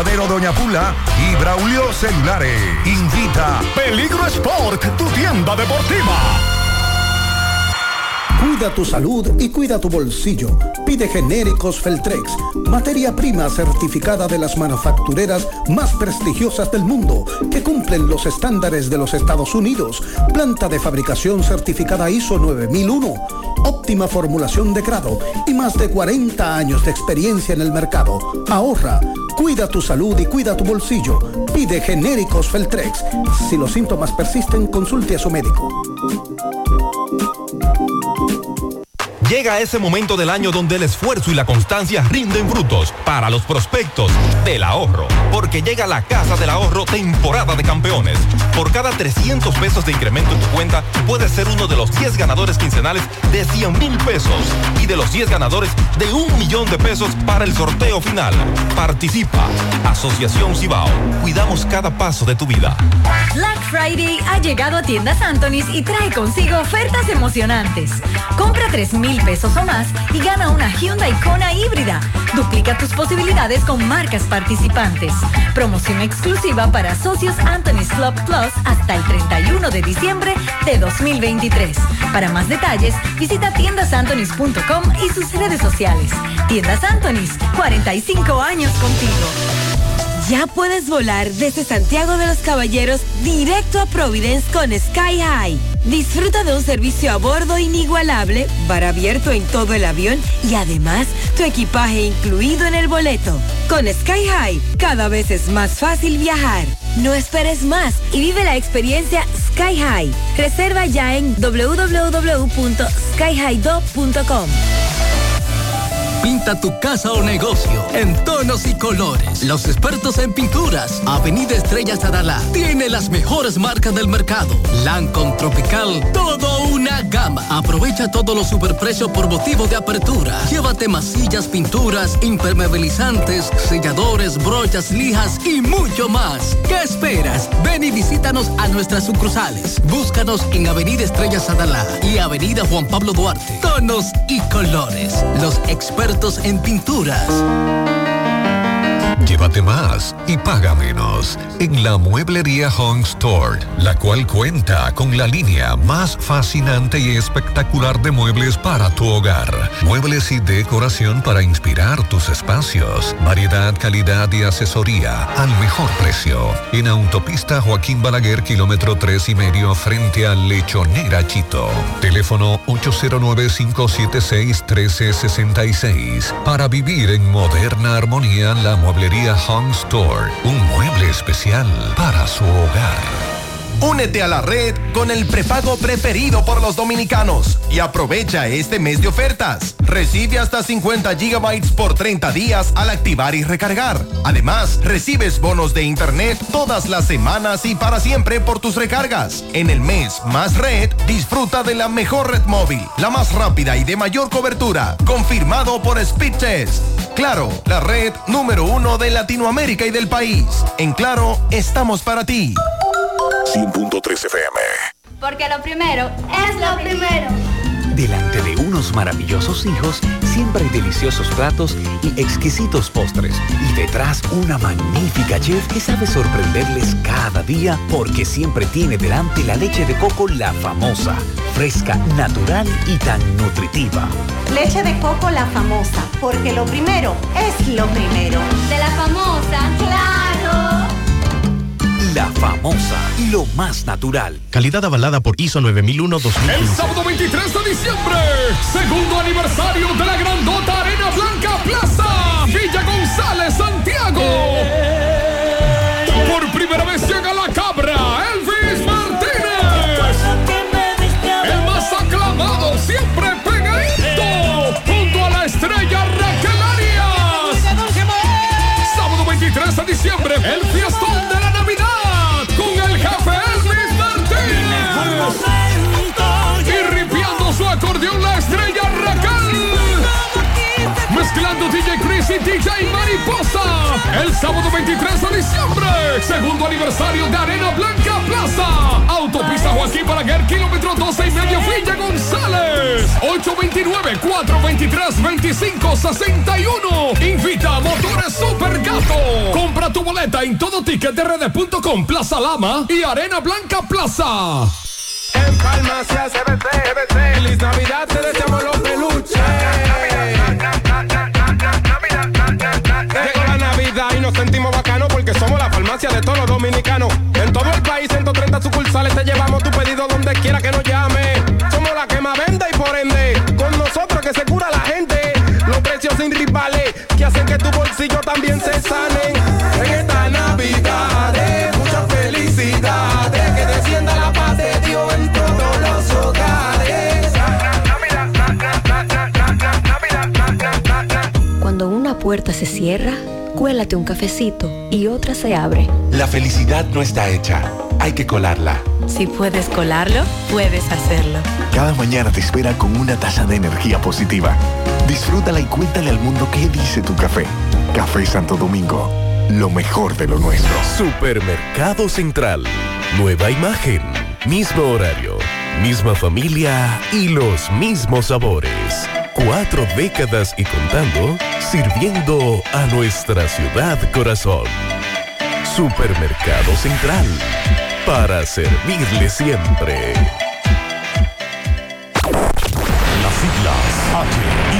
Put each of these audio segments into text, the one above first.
Asadero Doña Pula y Braulio Celulares. Invita Peligro Sport, tu tienda deportiva. Cuida tu salud y cuida tu bolsillo. Pide genéricos Feltrex, materia prima certificada de las manufactureras más prestigiosas del mundo, que cumplen los estándares de los Estados Unidos. Planta de fabricación certificada ISO 9001, óptima formulación de grado y más de 40 años de experiencia en el mercado. Ahorra, cuida tu salud y cuida tu bolsillo. Pide genéricos Feltrex. Si los síntomas persisten, consulte a su médico. Llega ese momento del año donde el esfuerzo y la constancia rinden frutos para los prospectos del ahorro. Porque llega la Casa del Ahorro temporada de campeones. Por cada 300 pesos de incremento en tu cuenta, puedes ser uno de los 10 ganadores quincenales de 100 mil pesos y de los 10 ganadores de un millón de pesos para el sorteo final. Participa. Asociación Cibao. Cuidamos cada paso de tu vida. Black Friday ha llegado a tiendas Anthony's y trae consigo ofertas emocionantes. Compra 3 mil pesos o más y gana una Hyundai Kona híbrida. Duplica tus posibilidades con marcas participantes. Promoción exclusiva para socios Anthony's Club Plus hasta el 31 de diciembre de 2023. Para más detalles, visita tiendasantonys.com y sus redes sociales. Tiendas Anthony's, 45 años contigo. Ya puedes volar desde Santiago de los Caballeros directo a Providence con Sky High. Disfruta de un servicio a bordo inigualable, bar abierto en todo el avión y además tu equipaje incluido en el boleto. Con Sky High, cada vez es más fácil viajar. No esperes más y vive la experiencia Sky High. Reserva ya en www.skyhighdo.com. Pinta tu casa o negocio en tonos y colores. Los expertos en pinturas, Avenida Estrella Sadala, tiene las mejores marcas del mercado. Lancon Tropical, todo una gama. Aprovecha todos los superprecios por motivo de apertura. Llévate masillas, pinturas, impermeabilizantes, selladores, brochas, lijas y mucho más. ¿Qué esperas? Ven y visítanos a nuestras sucursales. Búscanos en Avenida Estrella Sadala y Avenida Juan Pablo Duarte. Tonos y colores. Los expertos en pinturas. Llévate más y paga menos en la Mueblería Home Store, la cual cuenta con la línea más fascinante y espectacular de muebles para tu hogar. Muebles y decoración para inspirar tus espacios. Variedad, calidad y asesoría al mejor precio. En Autopista Joaquín Balaguer, kilómetro 3 y medio, frente a Lechonera Chito. Teléfono 809-576-1366. Para vivir en moderna armonía, la Mueblería Home Store, un mueble especial para su hogar. Únete a la red con el prepago preferido por los dominicanos y aprovecha este mes de ofertas. Recibe hasta 50 gigabytes por 30 días al activar y recargar. Además, recibes bonos de internet todas las semanas y para siempre por tus recargas. En el mes Más Red, disfruta de la mejor red móvil, la más rápida y de mayor cobertura, confirmado por Speedtest. Claro, la red número uno de Latinoamérica y del país. En Claro, estamos para ti. 100.3 FM. Porque lo primero es lo primero. Delante de unos maravillosos hijos, siempre hay deliciosos platos y exquisitos postres. Y detrás una magnífica chef que sabe sorprenderles cada día porque siempre tiene delante la leche de coco la famosa, fresca, natural y tan nutritiva. Leche de coco la famosa, porque lo primero es lo primero. De la famosa, claro. Famosa, lo más natural. Calidad avalada por ISO 9001-2015. El sábado 23 de diciembre, segundo aniversario de la Grandota Arena Blanca Plaza, Villa González, Santiago. Por primera vez DJ Mariposa. El sábado 23 de diciembre. Segundo aniversario de Arena Blanca Plaza. Autopista Joaquín Balaguer, kilómetro 12 y medio, Villa González. 829-423-2561. Invita a Motores Super Gato. Compra tu boleta en todo ticket de rd.com, Plaza Lama y Arena Blanca Plaza. En Farmacia CBT, feliz Navidad, te deseamos los peluches. Dominicanos. En todo el país, 130 sucursales, te llevamos tu pedido donde quiera que nos llame. Somos la que más vende y por ende, con nosotros que se cura la gente. Los precios sin rivales que hacen que tu bolsillo también se sane. En esta Navidad, muchas felicidades, que descienda la paz de Dios en todos los hogares. Cuando una puerta se cierra, cuélate un cafecito y otra se abre. La felicidad no está hecha, hay que colarla. Si puedes colarlo, puedes hacerlo. Cada mañana te espera con una taza de energía positiva. Disfrútala y cuéntale al mundo qué dice tu café. Café Santo Domingo, lo mejor de lo nuestro. Supermercado Central. Nueva imagen, mismo horario, misma familia y los mismos sabores. Cuatro décadas y contando, sirviendo a nuestra ciudad corazón. Supermercado Central. Para servirle siempre. Las siglas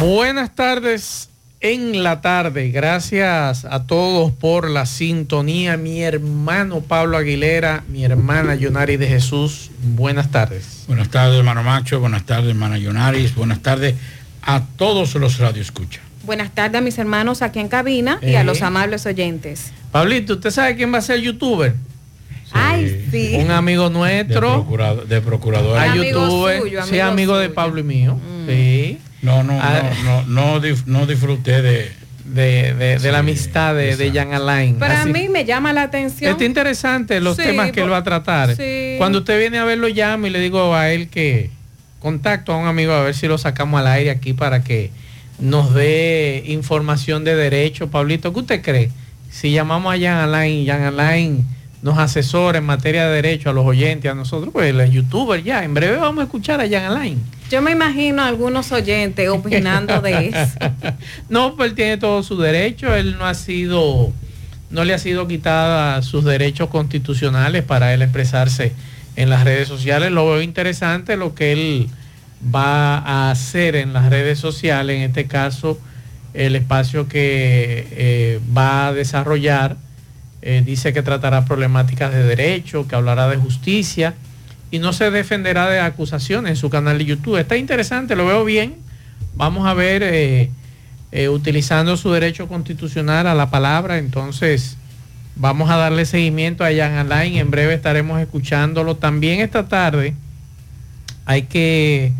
Buenas tardes en la tarde. Gracias a todos por la sintonía. Mi hermano Pablo Aguilera, mi hermana Yonari de Jesús. Buenas tardes. Buenas tardes, hermano Macho. Buenas tardes, hermana Yonaris. Buenas tardes a todos los radioescuchas. Buenas tardes a mis hermanos aquí en cabina y a Eh. los amables oyentes. Pablito, ¿usted sabe quién va a ser youtuber? Ay, sí. Un amigo nuestro. De, procurado- de procurador. a Amigo youtuber. suyo, sí, amigo amigo de. Pablo y mío. Sí. No, no, Ah. no, no, no, dif- no disfruté de, de, de- de la amistad de, de Jan Alain. Para Así- mí me llama la atención. Está interesante los Sí, temas que él va a tratar. sí. Cuando usted viene a verlo, llamo y le digo a él que contacto a un amigo a ver si lo sacamos al aire aquí para que nos dé información de derecho. Pablito, ¿qué usted cree? Si llamamos a Jan Alain, Jan Alain nos asesora en materia de derecho a los oyentes, a nosotros, pues el youtuber ya. En breve vamos a escuchar a Jan Alain. Yo me imagino a algunos oyentes opinando de eso. No, pues él tiene todo su derecho, él no ha sido, no le ha sido quitada sus derechos constitucionales para él expresarse en las redes sociales. Lo veo interesante lo que él va a hacer en las redes sociales, en este caso el espacio que eh, va a desarrollar, eh, dice que tratará problemáticas de derecho, que hablará de justicia y no se defenderá de acusaciones en su canal de YouTube. Está interesante, lo veo bien. Vamos a ver, eh, eh, utilizando su derecho constitucional a la palabra, entonces vamos a darle seguimiento a Jan Alain. En breve estaremos escuchándolo. También esta tarde hay que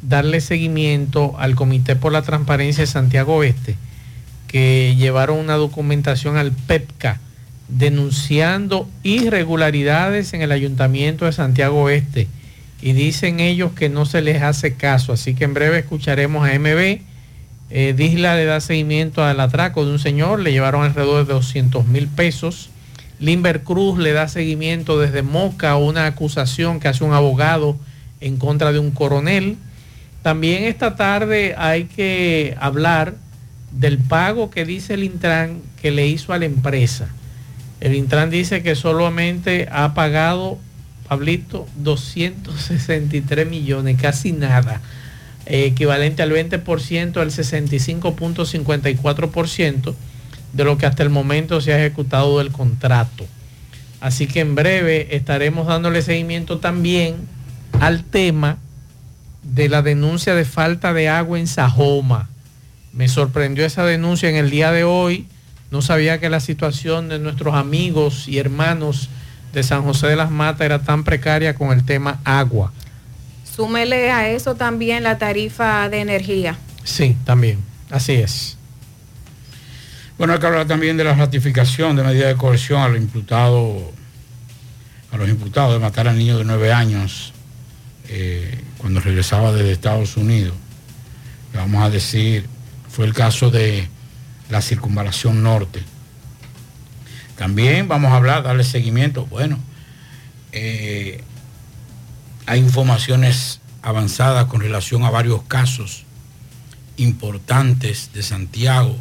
darle seguimiento al Comité por la Transparencia de Santiago Oeste, que llevaron una documentación al PEPCA denunciando irregularidades en el Ayuntamiento de Santiago Oeste. Y dicen ellos que no se les hace caso. Así que en breve escucharemos a MB. Eh, Disla le da seguimiento al atraco de un señor, le llevaron alrededor de 200 mil pesos. Limber Cruz le da seguimiento desde Moca a una acusación que hace un abogado en contra de un coronel. También esta tarde hay que hablar del pago que dice el Intran que le hizo a la empresa. El Intran dice que solamente ha pagado, Pablito, 263 millones, casi nada, eh, equivalente al 20%, al 65.54% de lo que hasta el momento se ha ejecutado del contrato. Así que en breve estaremos dándole seguimiento también al tema de la denuncia de falta de agua en Sajoma. Me sorprendió esa denuncia en el día de hoy, No sabía que la situación de nuestros amigos y hermanos de San José de las Matas era tan precaria con el tema agua. Súmele a eso también la tarifa de energía. Sí, también. Así es. Bueno, hay que hablar también de la ratificación de medidas de coerción al imputado, a los imputados de matar al niño de nueve años eh, cuando regresaba desde Estados Unidos. Vamos a decir, fue el caso de la circunvalación norte. También vamos a hablar, darle seguimiento. Bueno, eh, hay informaciones avanzadas con relación a varios casos importantes de Santiago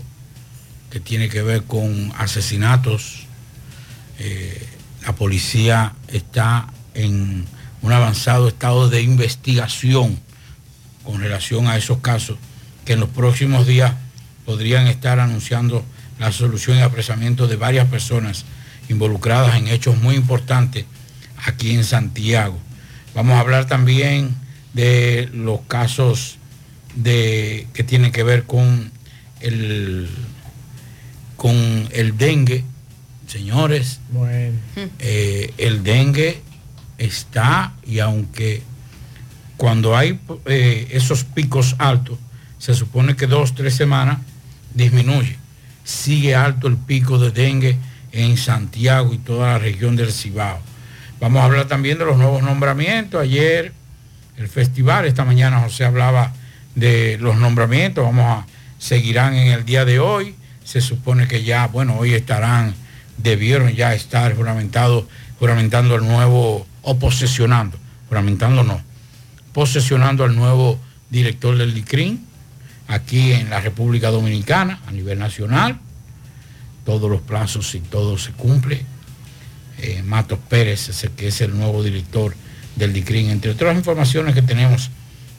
que tiene que ver con asesinatos. Eh, la policía está en un avanzado estado de investigación con relación a esos casos que en los próximos días podrían estar anunciando la solución y apresamiento de varias personas involucradas en hechos muy importantes aquí en Santiago. Vamos a hablar también de los casos de, que tienen que ver con el, con el dengue. Señores, eh, el dengue está y aunque cuando hay eh, esos picos altos, se supone que dos, tres semanas disminuye. Sigue alto el pico de dengue en Santiago y toda la región del Cibao. Vamos a hablar también de los nuevos nombramientos. Ayer el festival, esta mañana José hablaba de los nombramientos. Vamos a seguirán en el día de hoy. Se supone que ya, bueno, hoy estarán, debieron ya estar juramentados, juramentando el nuevo, o posesionando, juramentando no, posesionando al nuevo director del DICRIN aquí en la República Dominicana a nivel nacional. Todos los plazos y todo se cumple. Eh, Matos Pérez, ese que es el nuevo director del DICRIN, entre otras informaciones que tenemos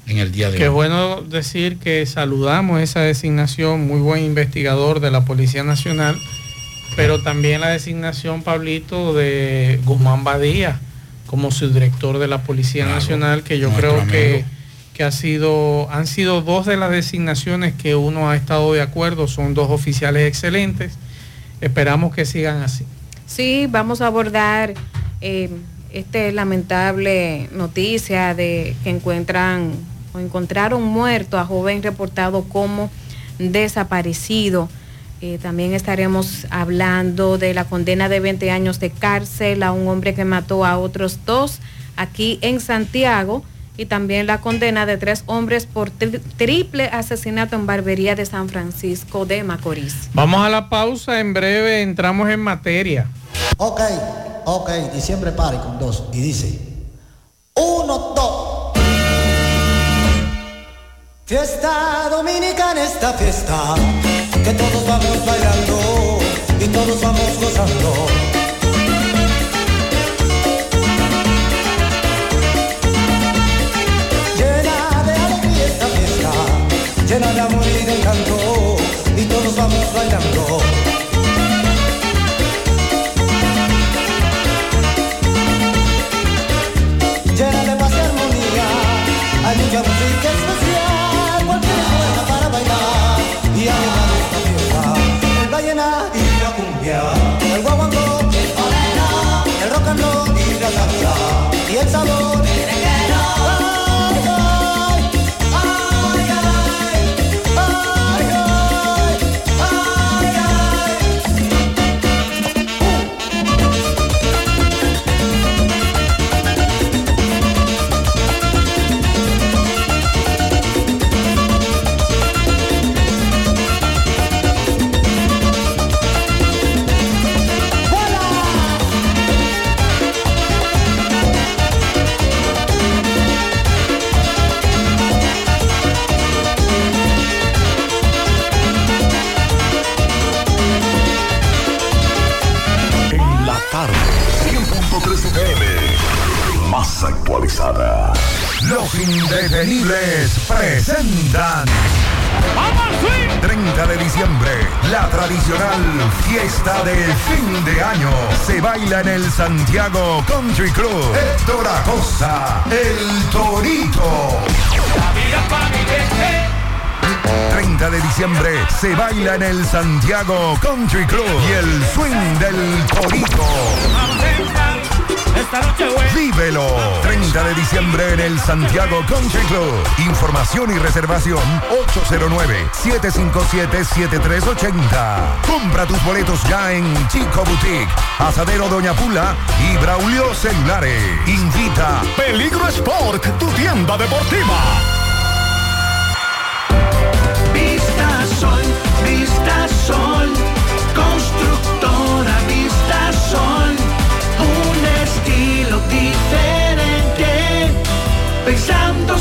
en el día de Qué hoy. bueno decir que saludamos esa designación, muy buen investigador de la Policía Nacional, pero también la designación, Pablito, de Guzmán Badía como subdirector de la Policía Claro, Nacional, que yo creo amigo. que ha sido, han sido dos de las designaciones que uno ha estado de acuerdo, son dos oficiales excelentes. Esperamos que sigan así. Sí, vamos a abordar eh, este lamentable noticia de que encuentran o encontraron muerto a joven reportado como desaparecido. Eh, también estaremos hablando de la condena de 20 años de cárcel a un hombre que mató a otros dos aquí en Santiago y también la condena de tres hombres por tri- triple asesinato en barbería de San Francisco de Macorís. Vamos a la pausa, en breve entramos en materia. Ok, ok, diciembre pare con dos. Y dice, uno, dos. Fiesta dominicana esta fiesta, que todos vamos bailando y todos vamos gozando. Llena de amor y de encanto, y todos vamos bailando. llena de paz y armonía. Hay mucha música especial, cualquier buena para bailar y animar esta fiesta. El vallenato y la cumbia, el guaguancó, el bolero, el rock and roll y la salsa y el sabor. Actualizada. Los indetenibles presentan. 30 de diciembre, la tradicional fiesta de fin de año se baila en el Santiago Country Club. Héctor Acosta, el Torito. 30 de diciembre se baila en el Santiago Country Club y el swing del Torito. Vívelo. 30 de diciembre en el Santiago Country Club. Información y reservación 809-757-7380. Compra tus boletos ya en Chico Boutique, Asadero Doña Pula y Braulio Celulares. Invita Peligro Sport, tu tienda deportiva.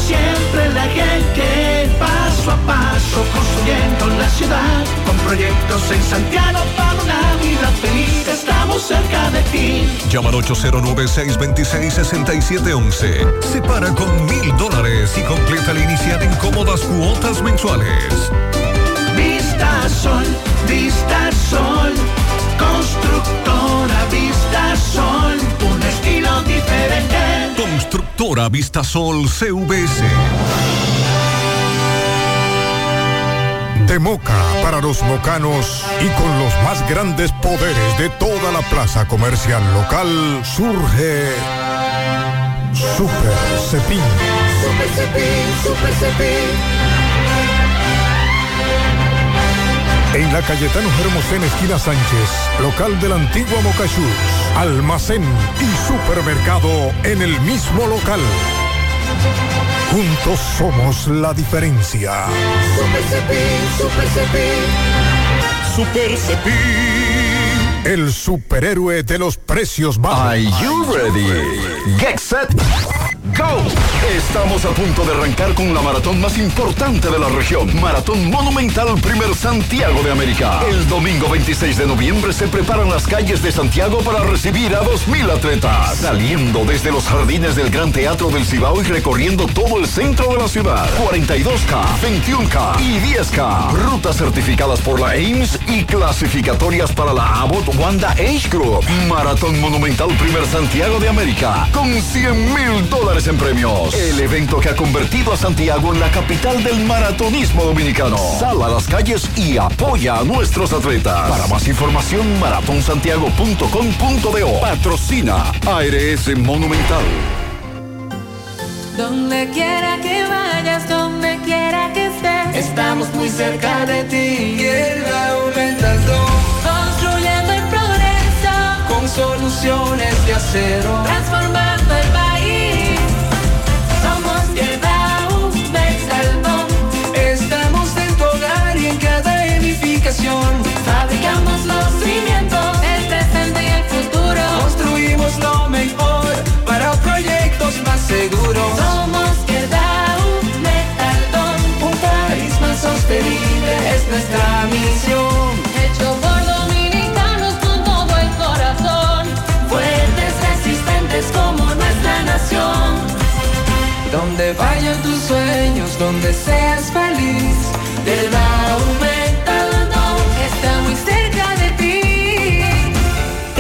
Siempre la gente, paso a paso construyendo la ciudad, con proyectos en Santiago para una vida feliz, estamos cerca de ti. Llama al 809-626-6711. Separa con mil dólares y completa la inicial en cómodas cuotas mensuales. Vista Sol, Vista Sol, constructora Vista Sol, un estilo diferente. Constructora Vistasol CVS. De Moca para los mocanos y con los más grandes poderes de toda la plaza comercial local surge Super Cepín. Super Cepín, Super Cepín. En la Cayetano Hermosén, esquina Sánchez, local de la antigua Mocachus, almacén y supermercado en el mismo local. Juntos somos la diferencia. Super Cepín, Super Cepín. Super Cepín. El superhéroe de los precios bajos. Are you ready? Get set. Estamos a punto de arrancar con la maratón más importante de la región. Maratón Monumental Primer Santiago de América. El domingo 26 de noviembre se preparan las calles de Santiago para recibir a 2.000 atletas. Saliendo desde los jardines del Gran Teatro del Cibao y recorriendo todo el centro de la ciudad. 42K, 21K y 10K. Rutas certificadas por la Ames y clasificatorias para la Abbott Wanda Age Group. Maratón Monumental Primer Santiago de América. Con 100 mil dólares en premios. El evento que ha convertido a Santiago en la capital del maratonismo dominicano. Sal a las calles y apoya a nuestros atletas. Para más información, maratonsantiago.com.do. Patrocina ARS Monumental. Donde quiera que vayas, donde quiera que estés, Estamos muy cerca de ti. El Monumental construyendo el progreso, con soluciones de acero. transformando el país. Nuestra misión. Hecho por dominicanos con todo el corazón. Fuertes, resistentes como nuestra nación. Donde vayan tus sueños, donde seas feliz. Del Metal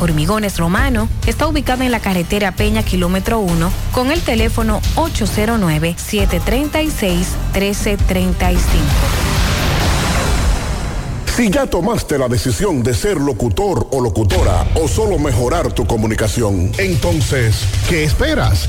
Hormigones Romano está ubicado en la carretera Peña Kilómetro 1 con el teléfono 809-736-1335. Si ya tomaste la decisión de ser locutor o locutora o solo mejorar tu comunicación, entonces, ¿qué esperas?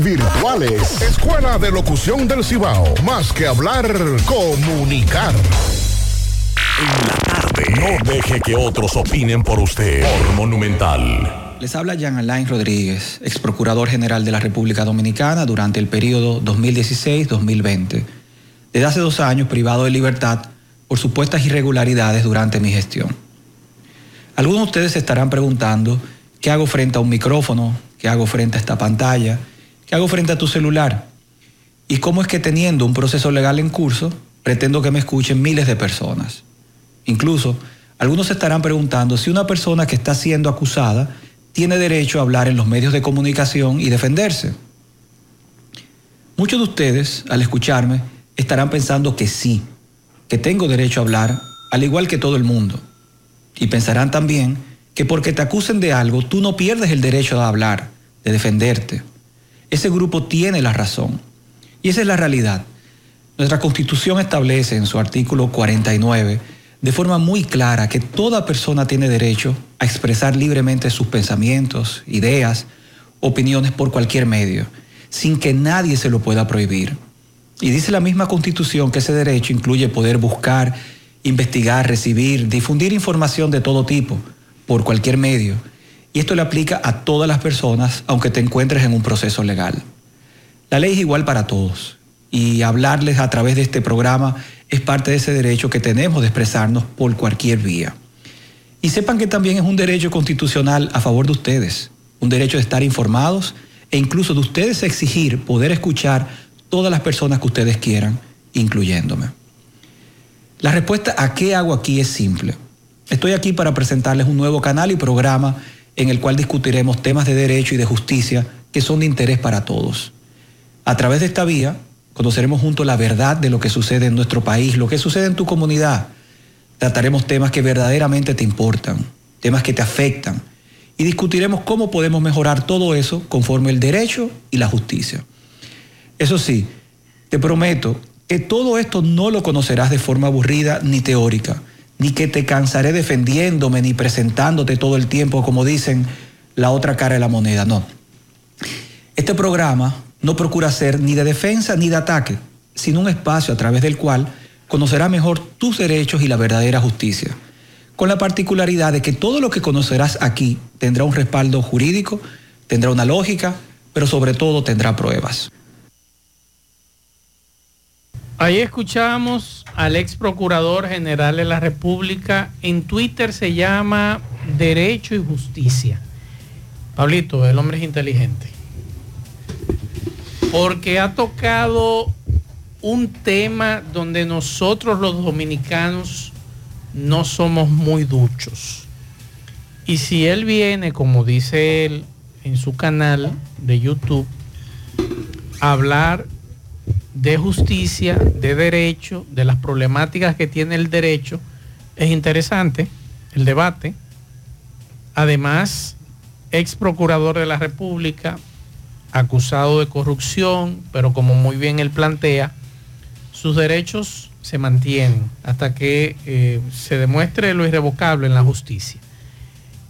virtuales. Escuela de Locución del Cibao. Más que hablar, comunicar. En la tarde. No deje que otros opinen por usted. Por Monumental. Les habla Jean Alain Rodríguez, ex procurador general de la República Dominicana durante el periodo 2016-2020. Desde hace dos años privado de libertad por supuestas irregularidades durante mi gestión. Algunos de ustedes se estarán preguntando qué hago frente a un micrófono, qué hago frente a esta pantalla, qué hago frente a tu celular y cómo es que teniendo un proceso legal en curso pretendo que me escuchen miles de personas. Incluso algunos se estarán preguntando si una persona que está siendo acusada tiene derecho a hablar en los medios de comunicación y defenderse. Muchos de ustedes, al escucharme, estarán pensando que sí, que tengo derecho a hablar, al igual que todo el mundo. Y pensarán también que porque te acusen de algo, tú no pierdes el derecho a hablar, de defenderte. Ese grupo tiene la razón. Y esa es la realidad. Nuestra constitución establece en su artículo 49 de forma muy clara que toda persona tiene derecho a expresar libremente sus pensamientos, ideas, opiniones por cualquier medio, sin que nadie se lo pueda prohibir. Y dice la misma constitución que ese derecho incluye poder buscar, investigar, recibir, difundir información de todo tipo, por cualquier medio. Y esto le aplica a todas las personas, aunque te encuentres en un proceso legal. La ley es igual para todos. Y hablarles a través de este programa es parte de ese derecho que tenemos de expresarnos por cualquier vía. Y sepan que también es un derecho constitucional a favor de ustedes, un derecho de estar informados e incluso de ustedes exigir poder escuchar todas las personas que ustedes quieran, incluyéndome. La respuesta a qué hago aquí es simple. Estoy aquí para presentarles un nuevo canal y programa en el cual discutiremos temas de derecho y de justicia que son de interés para todos. A través de esta vía conoceremos juntos la verdad de lo que sucede en nuestro país, lo que sucede en tu comunidad. Trataremos temas que verdaderamente te importan, temas que te afectan y discutiremos cómo podemos mejorar todo eso conforme el derecho y la justicia. Eso sí, te prometo que todo esto no lo conocerás de forma aburrida ni teórica, ni que te cansaré defendiéndome ni presentándote todo el tiempo como dicen la otra cara de la moneda, no. Este programa no procura ser ni de defensa ni de ataque, sino un espacio a través del cual conocerás mejor tus derechos y la verdadera justicia, con la particularidad de que todo lo que conocerás aquí tendrá un respaldo jurídico, tendrá una lógica, pero sobre todo tendrá pruebas. Ahí escuchamos al ex procurador general de la República. En Twitter se llama Derecho y Justicia. Pablito, el hombre es inteligente. Porque ha tocado un tema donde nosotros los dominicanos no somos muy duchos. Y si él viene, como dice él en su canal de YouTube, a hablar de justicia, de derecho, de las problemáticas que tiene el derecho, es interesante el debate. Además, ex procurador de la República, acusado de corrupción, pero como muy bien él plantea, sus derechos se mantienen hasta que eh, se demuestre lo irrevocable en la justicia.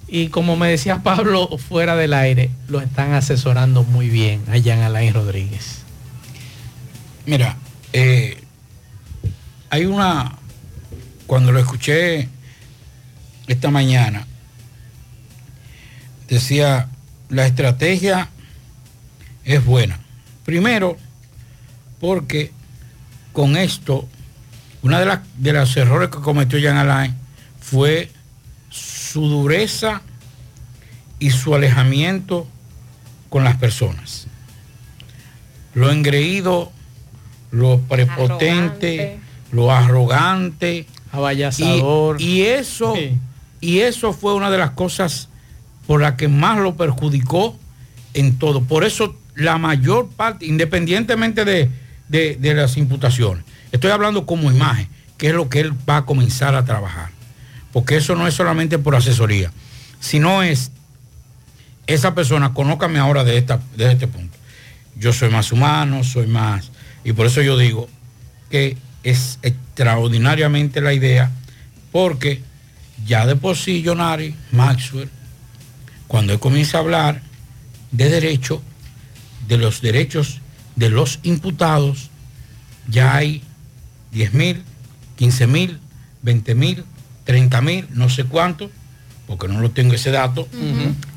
Y como me decía Pablo fuera del aire, lo están asesorando muy bien a Jean Alain Rodríguez. Mira, eh, hay una, cuando lo escuché esta mañana, decía, la estrategia es buena. Primero, porque con esto, una de, las de los errores que cometió Jean Alain fue su dureza y su alejamiento con las personas. Lo engreído, lo prepotente, lo arrogante. Abayazador. Y, y eso, y eso fue una de las cosas por las que más lo perjudicó en todo. Por eso la mayor parte, independientemente de, de- de las imputaciones, estoy hablando como imagen, que es lo que él va a comenzar a trabajar. Porque eso no es solamente por asesoría, sino es esa persona, conócame ahora de, esta, de este punto. Yo soy más humano, soy más... Y por eso yo digo que es extraordinariamente la idea, porque ya de por sí, Jonari, Maxwell, cuando él comienza a hablar de derecho, de los derechos de los imputados, ya hay 10 mil, 15 mil, 20 mil, 30 mil, no sé cuánto, porque no lo tengo ese dato,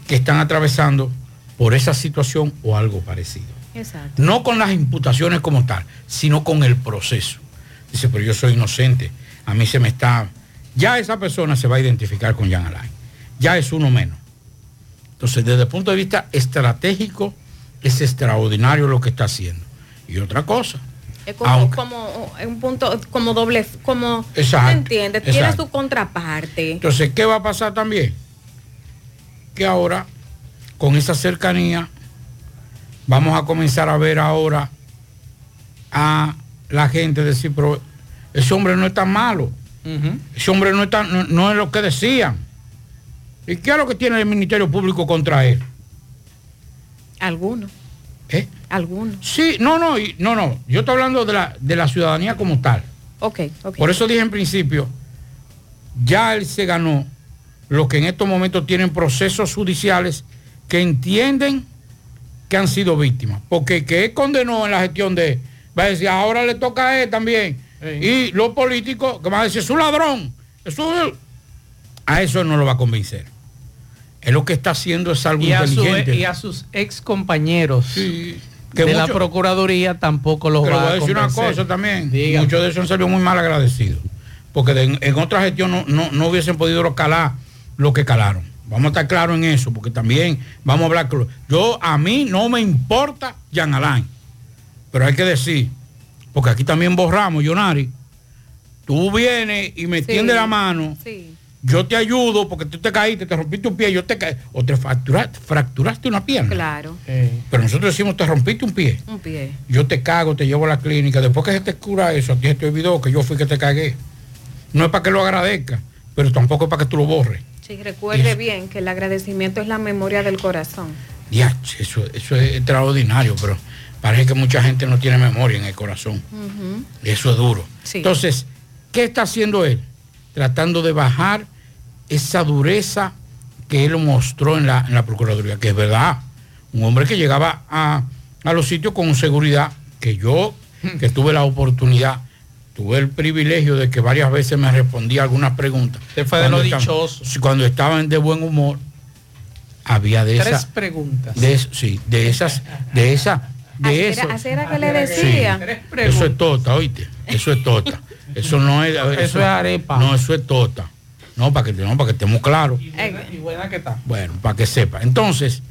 que están atravesando por esa situación o algo parecido. Exacto. No con las imputaciones como tal, sino con el proceso. Dice, pero yo soy inocente, a mí se me está... Ya esa persona se va a identificar con Jean Alain. Ya es uno menos. Entonces, desde el punto de vista estratégico, es extraordinario lo que está haciendo. Y otra cosa, Es como, Aunque- como un punto, como doble, como Exacto, ¿me entiendes? Tiene exacto. su contraparte. Entonces, ¿qué va a pasar también? Que ahora, con esa cercanía, vamos a comenzar a ver ahora a la gente decir, pero ese hombre no es tan malo, ese hombre no es, tan- no, no es lo que decían. ¿Y qué es lo que tiene el Ministerio Público contra él? Algunos. ¿Eh? Algunos. Sí, no, no, no, no. Yo estoy hablando de la, de la ciudadanía como tal. Ok, ok. Por eso dije en principio, ya él se ganó lo que en estos momentos tienen procesos judiciales que entienden que han sido víctimas. Porque que él condenó en la gestión de, va a decir, ahora le toca a él también. Y los políticos que van a decir, es un ladrón. Es un-". A eso no lo va a convencer. Él lo que está haciendo es algo Y a, su- inteligente. y a sus ex compañeros que de la Procuraduría tampoco los va voy a a decir una cosa también. Diga. Muchos de esos han salido muy mal agradecidos. Porque de- en otra gestión no, no- no hubiesen podido calar lo que calaron. Vamos a estar claros en eso, porque también vamos a hablar. claro. Yo, a mí no me importa Jean Alain. Pero hay que decir, porque aquí también borramos, Yonari. Tú vienes y me Sí. tiendes la mano. Sí. Yo te ayudo porque tú te caíste, te rompiste un pie, yo te caí, o te fracturaste, fracturaste una pierna. Claro. Pero nosotros decimos, te rompiste un pie Un pie. yo te cago, te llevo a la clínica, después que se te cura eso, a ti se te olvidó que yo fui que te cagué. No es para que lo agradezca, pero tampoco es para que tú lo borres. Sí, recuerde bien que el agradecimiento es la memoria del corazón. Diach, eso, eso es extraordinario, pero parece que mucha gente no tiene memoria en el corazón. Eso es duro. Sí. Entonces, ¿qué está haciendo él? Tratando de bajar esa dureza que él mostró en la, en la Procuraduría, que es verdad. Un hombre que llegaba a, a los sitios con seguridad, que yo, que tuve la oportunidad, tuve el privilegio de que varias veces me respondía algunas preguntas. Usted fue de Cuando los dichosos. Cuando estaban de buen humor, había de Tres esas... preguntas. De, sí, de esas, de esa, de eso. era, así era que le decía. Eso es tota, oíste. Eso es tota. Eso no es. Eso es arepa. No, eso es tota. No, para que, no, para que estemos claros. Y buena que está. Bueno, para que sepa. Entonces,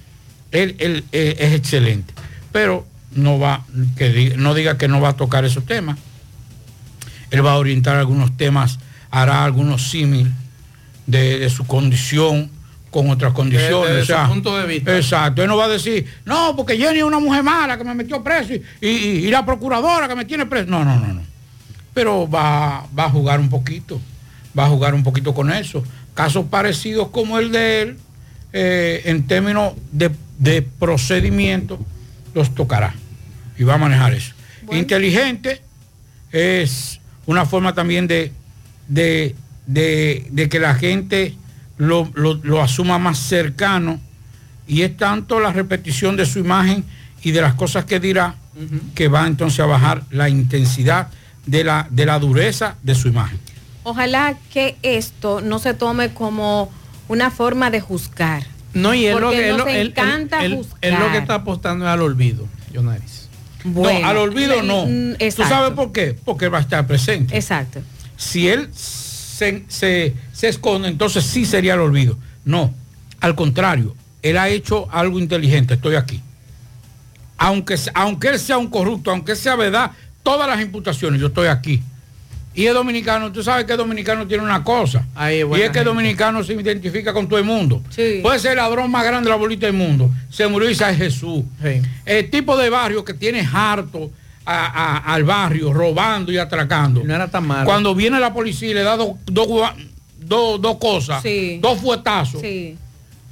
él, él, eh, es excelente. Pero no va, que no diga que no va a tocar esos temas. Él va a orientar algunos temas, hará algunos símil de, de su condición con otras condiciones. Desde o sea, su punto de vista. Exacto. Él no va a decir, no, porque Jenny es una mujer mala que me metió preso y, y- y- y la procuradora que me tiene preso. No, no, no, no. Pero va, va a jugar un poquito. Va a jugar un poquito con eso. Casos parecidos como el de él, eh, en términos de, de procedimiento, los tocará. Y va a manejar eso. Inteligente es una forma también de, de, de- de que la gente lo, lo- lo asuma más cercano y es tanto la repetición de su imagen y de las cosas que dirá que va entonces a bajar la intensidad de la, de la dureza de su imagen. Ojalá que esto no se tome como una forma de juzgar. No, y es lo que él, lo- él- encanta él- él- juzgar. él lo que está apostando es al olvido, Jonaris. Bueno, no, al olvido no. mm, ¿Tú sabes por qué? Porque va a estar presente. Exacto. Si él se, se- se esconde, entonces sí sería el olvido. No, al contrario, él ha hecho algo inteligente, estoy aquí. Aunque, aunque él sea un corrupto, aunque sea verdad, todas las imputaciones, yo estoy aquí. Y es dominicano, tú sabes que el dominicano tiene una cosa. y es que el dominicano se identifica con todo el mundo. Puede ser el ladrón más grande de la bolita del mundo. Se murió Isaac Jesús. El tipo de barrio que tiene harto a- a- al barrio, robando y atracando. No era tan malo. Cuando viene la policía y le da dos gua- dos- dos cosas, dos fuetazos.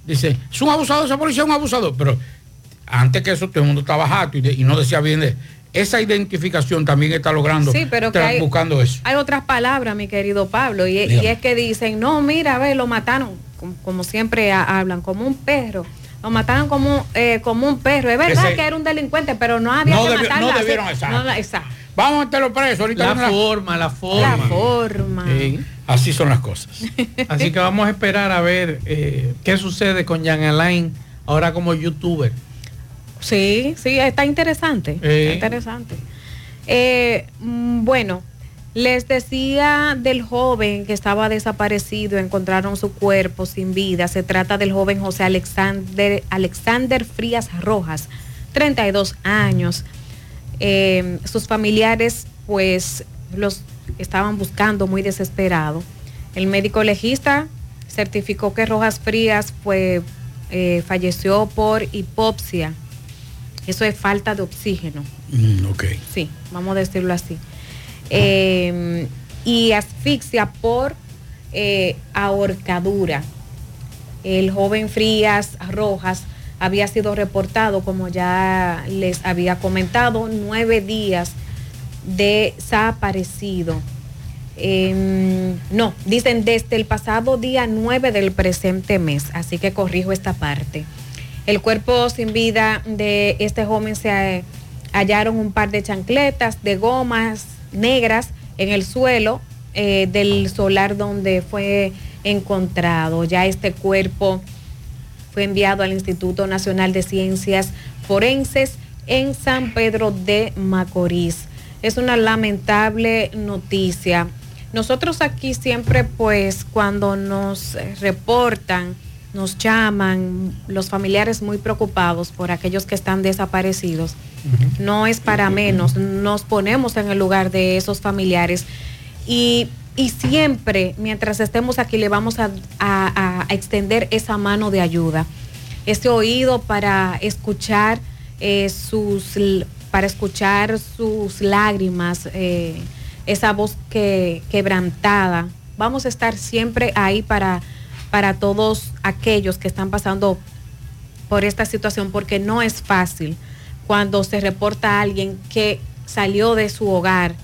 Dice, es un abusador, esa policía es un abusador. Pero antes que eso todo el mundo estaba harto y, de- y no decía bien de esa identificación también está logrando, Sí, pero que hay- buscando eso. Hay otras palabras, mi querido Pablo, y, es que dicen, no, mira, a ver, lo mataron, como, como siempre ha- hablan, como un perro. Lo mataron como, eh, como un perro. Es verdad Ese- que era un delincuente, pero no había No que no matarlo así. debieron, exacto. No, la- exacto. Vamos a meterlo preso ahorita. La forma, la forma. La forma. Sí. Así son las cosas. Así que vamos a esperar a ver eh, qué sucede con Jan Alain ahora como youtuber. Sí, sí, está interesante. Eh. Está interesante. Eh, mm, bueno, les decía del joven que estaba desaparecido, encontraron su cuerpo sin vida. Se trata del joven José Alexander, Alexander Frías Rojas, 32 años. Eh, sus familiares pues los estaban buscando muy desesperado. El médico legista certificó que Rojas Frías fue, eh, falleció por hipopsia. Eso es falta de oxígeno. Mm, ok. Sí, vamos a decirlo así. Eh, y asfixia por eh, ahorcadura. El joven Frías Rojas había sido reportado, como ya les había comentado, nueve días desaparecido. Eh, no, dicen desde el pasado día 9 del presente mes, así que corrijo esta parte. El cuerpo sin vida de este joven se eh, hallaron un par de chancletas de gomas negras en el suelo eh, del solar donde fue encontrado. Ya este cuerpo fue enviado al Instituto Nacional de Ciencias Forenses en San Pedro de Macorís. Es una lamentable noticia. Nosotros aquí siempre, pues, cuando nos reportan, nos llaman los familiares muy preocupados por aquellos que están desaparecidos, no es para menos, nos ponemos en el lugar de esos familiares. Y, y siempre, mientras estemos aquí, le vamos a, a- a extender esa mano de ayuda, ese oído para escuchar eh, sus para escuchar sus lágrimas, eh, esa voz que, quebrantada. Vamos a estar siempre ahí para, para todos aquellos que están pasando por esta situación, porque no es fácil cuando se reporta a alguien que salió de su hogar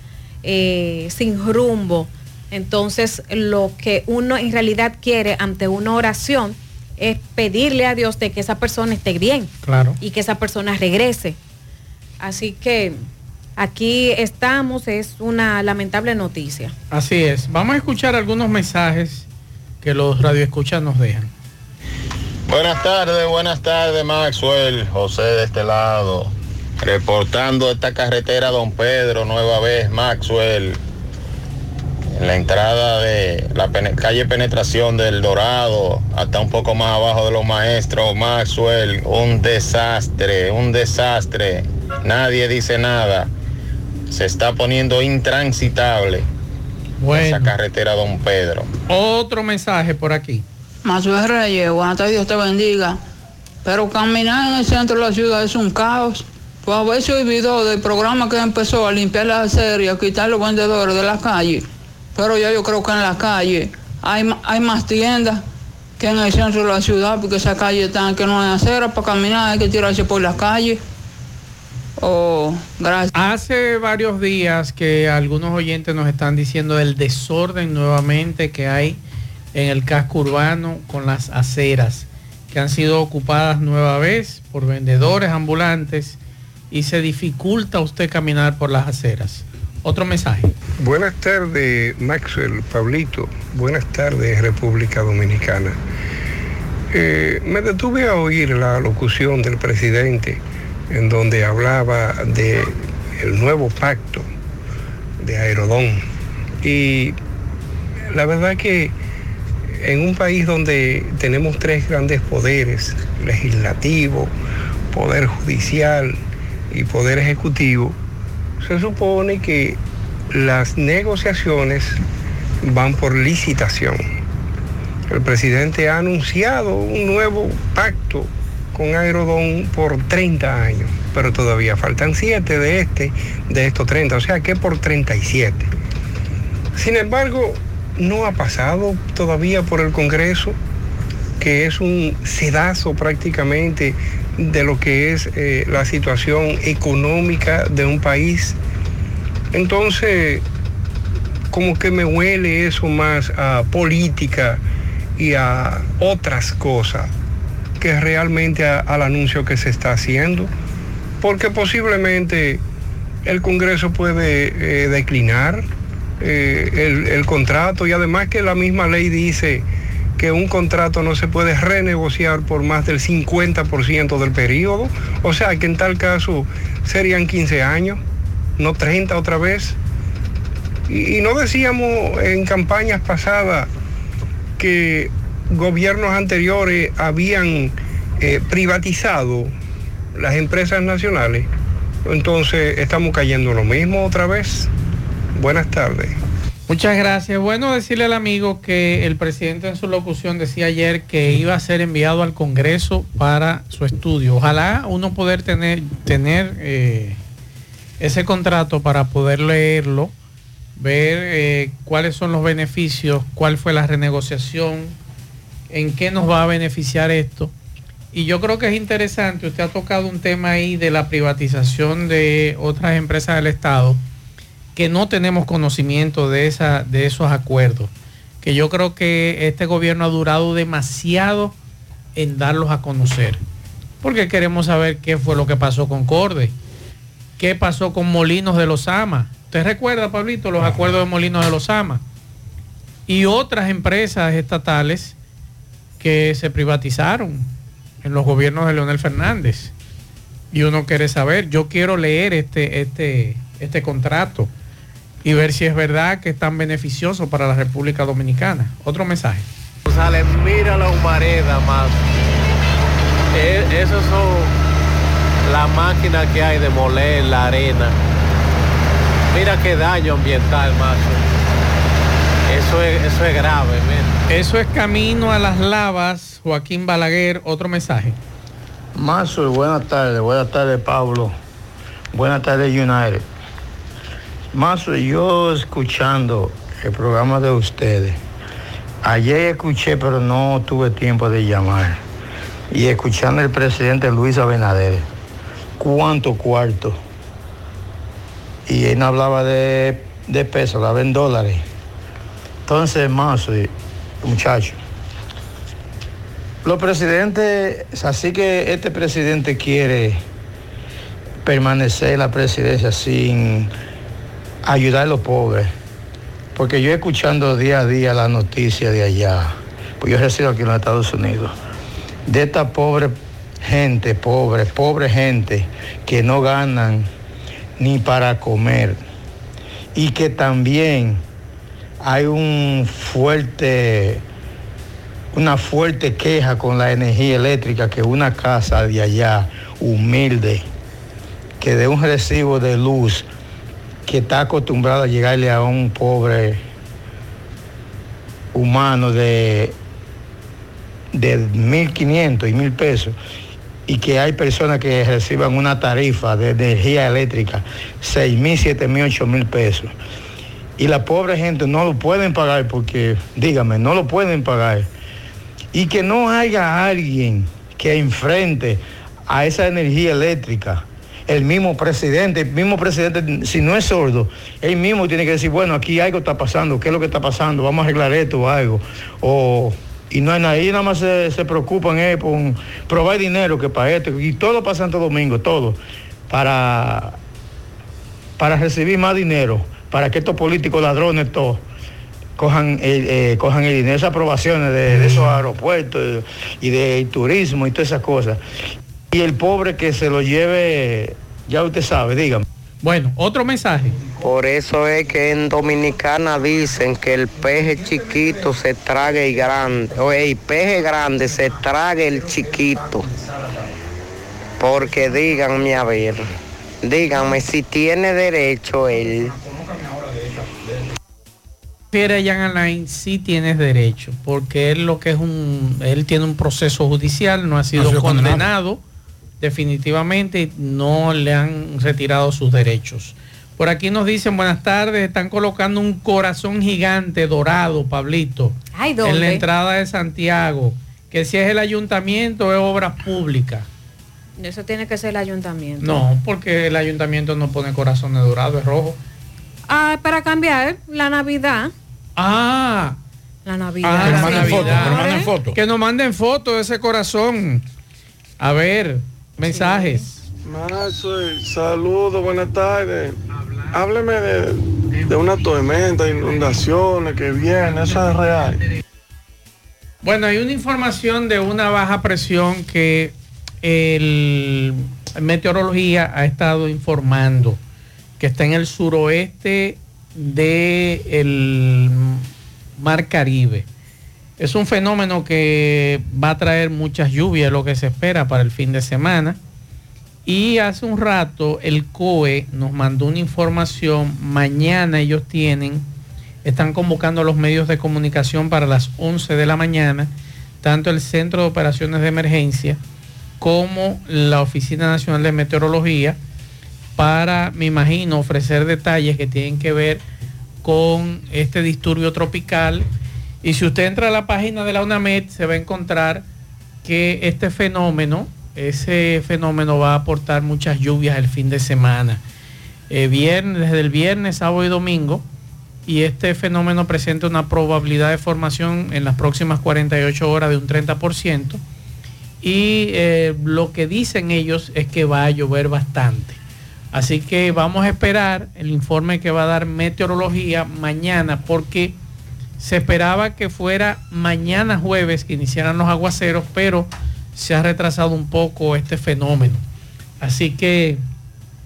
eh, sin rumbo. Entonces, lo que uno en realidad quiere ante una oración es pedirle a Dios de que esa persona esté bien Claro. y que esa persona regrese. Así que aquí estamos, es una lamentable noticia. Así es. Vamos a escuchar algunos mensajes que los radioescuchas nos dejan. Buenas tardes, buenas tardes, Maxwell, José de este lado. Reportando esta carretera Don Pedro, nueva vez, Maxwell. En la entrada de la calle Penetración del Dorado, hasta un poco más abajo de los maestros, Maxwell. Un desastre, un desastre. Nadie dice nada. Se está poniendo intransitable esa carretera Don Pedro. Otro mensaje por aquí. Mazuel Reyes, buenas tardes, Dios te bendiga. Pero caminar en el centro de la ciudad es un caos. Pues si olvidó del programa que empezó a limpiar la acera y a quitar los vendedores de la calle. Pero ya yo creo que en la calle hay, hay más tiendas que en el centro de la ciudad, porque esa calle está que no hay acera para caminar, hay que tirarse por la calle. Oh, gracias. Hace varios días que algunos oyentes nos están diciendo el desorden nuevamente que hay en el casco urbano con las aceras que han sido ocupadas nueva vez por vendedores ambulantes y se dificulta a usted caminar por las aceras. Otro mensaje. Buenas tardes, Maxwell, Pablito. Buenas tardes, República Dominicana. Eh, me detuve a oír la locución del presidente en donde hablaba de el nuevo pacto de Aerodón. Y la verdad que en un país donde tenemos tres grandes poderes, legislativo, poder judicial y poder ejecutivo, se supone que las negociaciones van por licitación. El presidente ha anunciado un nuevo pacto con Aerodón por 30 años, pero todavía faltan 7 de este, de estos 30, o sea que por 37. Sin embargo, no ha pasado todavía por el Congreso, que es un sedazo prácticamente de lo que es eh, la situación económica de un país. Entonces, como que me huele eso más a política y a otras cosas realmente al anuncio que se está haciendo, porque posiblemente el Congreso puede eh, declinar eh, el, el contrato y además que la misma ley dice que un contrato no se puede renegociar por más del 50% del periodo, o sea que en tal caso serían 15 años, no 30 otra vez. Y, y no decíamos en campañas pasadas que gobiernos anteriores habían eh, privatizado las empresas nacionales. Entonces estamos cayendo en lo mismo otra vez. Buenas tardes. Muchas gracias. Bueno, decirle al amigo que el presidente en su locución decía ayer que iba a ser enviado al Congreso para su estudio. Ojalá uno poder tener, tener eh, ese contrato para poder leerlo, ver eh, cuáles son los beneficios, cuál fue la renegociación, en qué nos va a beneficiar esto. Y yo creo que es interesante, usted ha tocado un tema ahí de la privatización de otras empresas del Estado que no tenemos conocimiento de, esa, de esos acuerdos, que yo creo que este gobierno ha durado demasiado en darlos a conocer, porque queremos saber qué fue lo que pasó con Corde, qué pasó con Molinos de los Ama. ¿Usted recuerda, Pablito, los acuerdos de Molinos de los Ama? Y otras empresas estatales que se privatizaron en los gobiernos de Leonel Fernández. Y uno quiere saber, yo quiero leer este, este, este contrato y ver si es verdad que es tan beneficioso para la República Dominicana. Otro mensaje. González, mira la humareda más. E- Esos son las máquinas que hay de moler la arena. Mira qué daño ambiental, macho. Eso es, eso es grave, mira. Eso es camino a las lavas, Joaquín Balaguer. Otro mensaje. Mazo, buenas tardes, buenas tardes Pablo, buenas tardes United. Mazo, yo escuchando el programa de ustedes, ayer escuché pero no tuve tiempo de llamar, y escuchando el presidente Luis Abinader, cuánto cuarto, y él no hablaba de, de pesos, hablaba en dólares. Entonces, Mazo, muchachos, los presidentes, así que este presidente quiere permanecer en la presidencia sin ayudar a los pobres. Porque yo escuchando día a día las noticias de allá, pues yo resido aquí en los Estados Unidos, de esta pobre gente, pobre, pobre gente que no ganan ni para comer. Y que también hay un fuerte una fuerte queja con la energía eléctrica que una casa de allá, humilde, que de un recibo de luz que está acostumbrado a llegarle a un pobre humano de, de 1.500 y 1.000 pesos, y que hay personas que reciban una tarifa de energía eléctrica, 6.000, 7.000, 8.000 pesos. Y la pobre gente no lo pueden pagar porque, dígame, no lo pueden pagar y que no haya alguien que enfrente a esa energía eléctrica. El mismo presidente, el mismo presidente, si no es sordo, él mismo tiene que decir, bueno, aquí algo está pasando, ¿qué es lo que está pasando? Vamos a arreglar esto o algo. O, y no hay nadie, nada más se, se preocupan eh, por probar dinero que para esto. Y todo para Santo Domingo, todo. Para, para recibir más dinero para que estos políticos ladrones todos cojan, eh, eh, cojan el dinero, esas aprobaciones de, de esos aeropuertos y de turismo y todas esas cosas. Y el pobre que se lo lleve, ya usted sabe, dígame. Bueno, otro mensaje. Por eso es que en Dominicana dicen que el peje chiquito se trague el grande. O el peje grande se trague el chiquito. Porque díganme a ver, díganme si tiene derecho él. Refiere a Jan Alain, sí tienes derecho, porque él lo que es un, él tiene un proceso judicial, no ha sido, Ha sido condenado. condenado, definitivamente y no le han retirado sus derechos. Por aquí nos dicen, buenas tardes, están colocando un corazón gigante dorado, Pablito, Ay, en la entrada de Santiago, que si es el ayuntamiento es obras públicas. Eso tiene que ser el ayuntamiento. No, porque el ayuntamiento no pone corazones dorados, es rojo. Ah, para cambiar la Navidad. Ah, La Navidad. Ah, sí, la Navidad. señores. Que nos manden fotos de ese corazón. A ver, mensajes. Saludos, buenas tardes. Hábleme de, de una tormenta, inundaciones que vienen, eso es real. Bueno, hay una información de una baja presión que el meteorología ha estado informando que está en el suroeste del Mar Caribe. Es un fenómeno que va a traer muchas lluvias, lo que se espera para el fin de semana. Y hace un rato el COE nos mandó una información. Mañana ellos tienen, están convocando a los medios de comunicación para las 11 de la mañana, tanto el Centro de Operaciones de Emergencia como la Oficina Nacional de Meteorología, para, me imagino, ofrecer detalles que tienen que ver con este disturbio tropical. Y si usted entra a la página de la UNAMED, se va a encontrar que este fenómeno, ese fenómeno va a aportar muchas lluvias el fin de semana. Eh, viernes, desde el viernes, sábado y domingo. Y este fenómeno presenta una probabilidad de formación en las próximas 48 horas de un 30%. Y eh, lo que dicen ellos es que va a llover bastante. Así que vamos a esperar el informe que va a dar meteorología mañana porque se esperaba que fuera mañana jueves que iniciaran los aguaceros, pero se ha retrasado un poco este fenómeno. Así que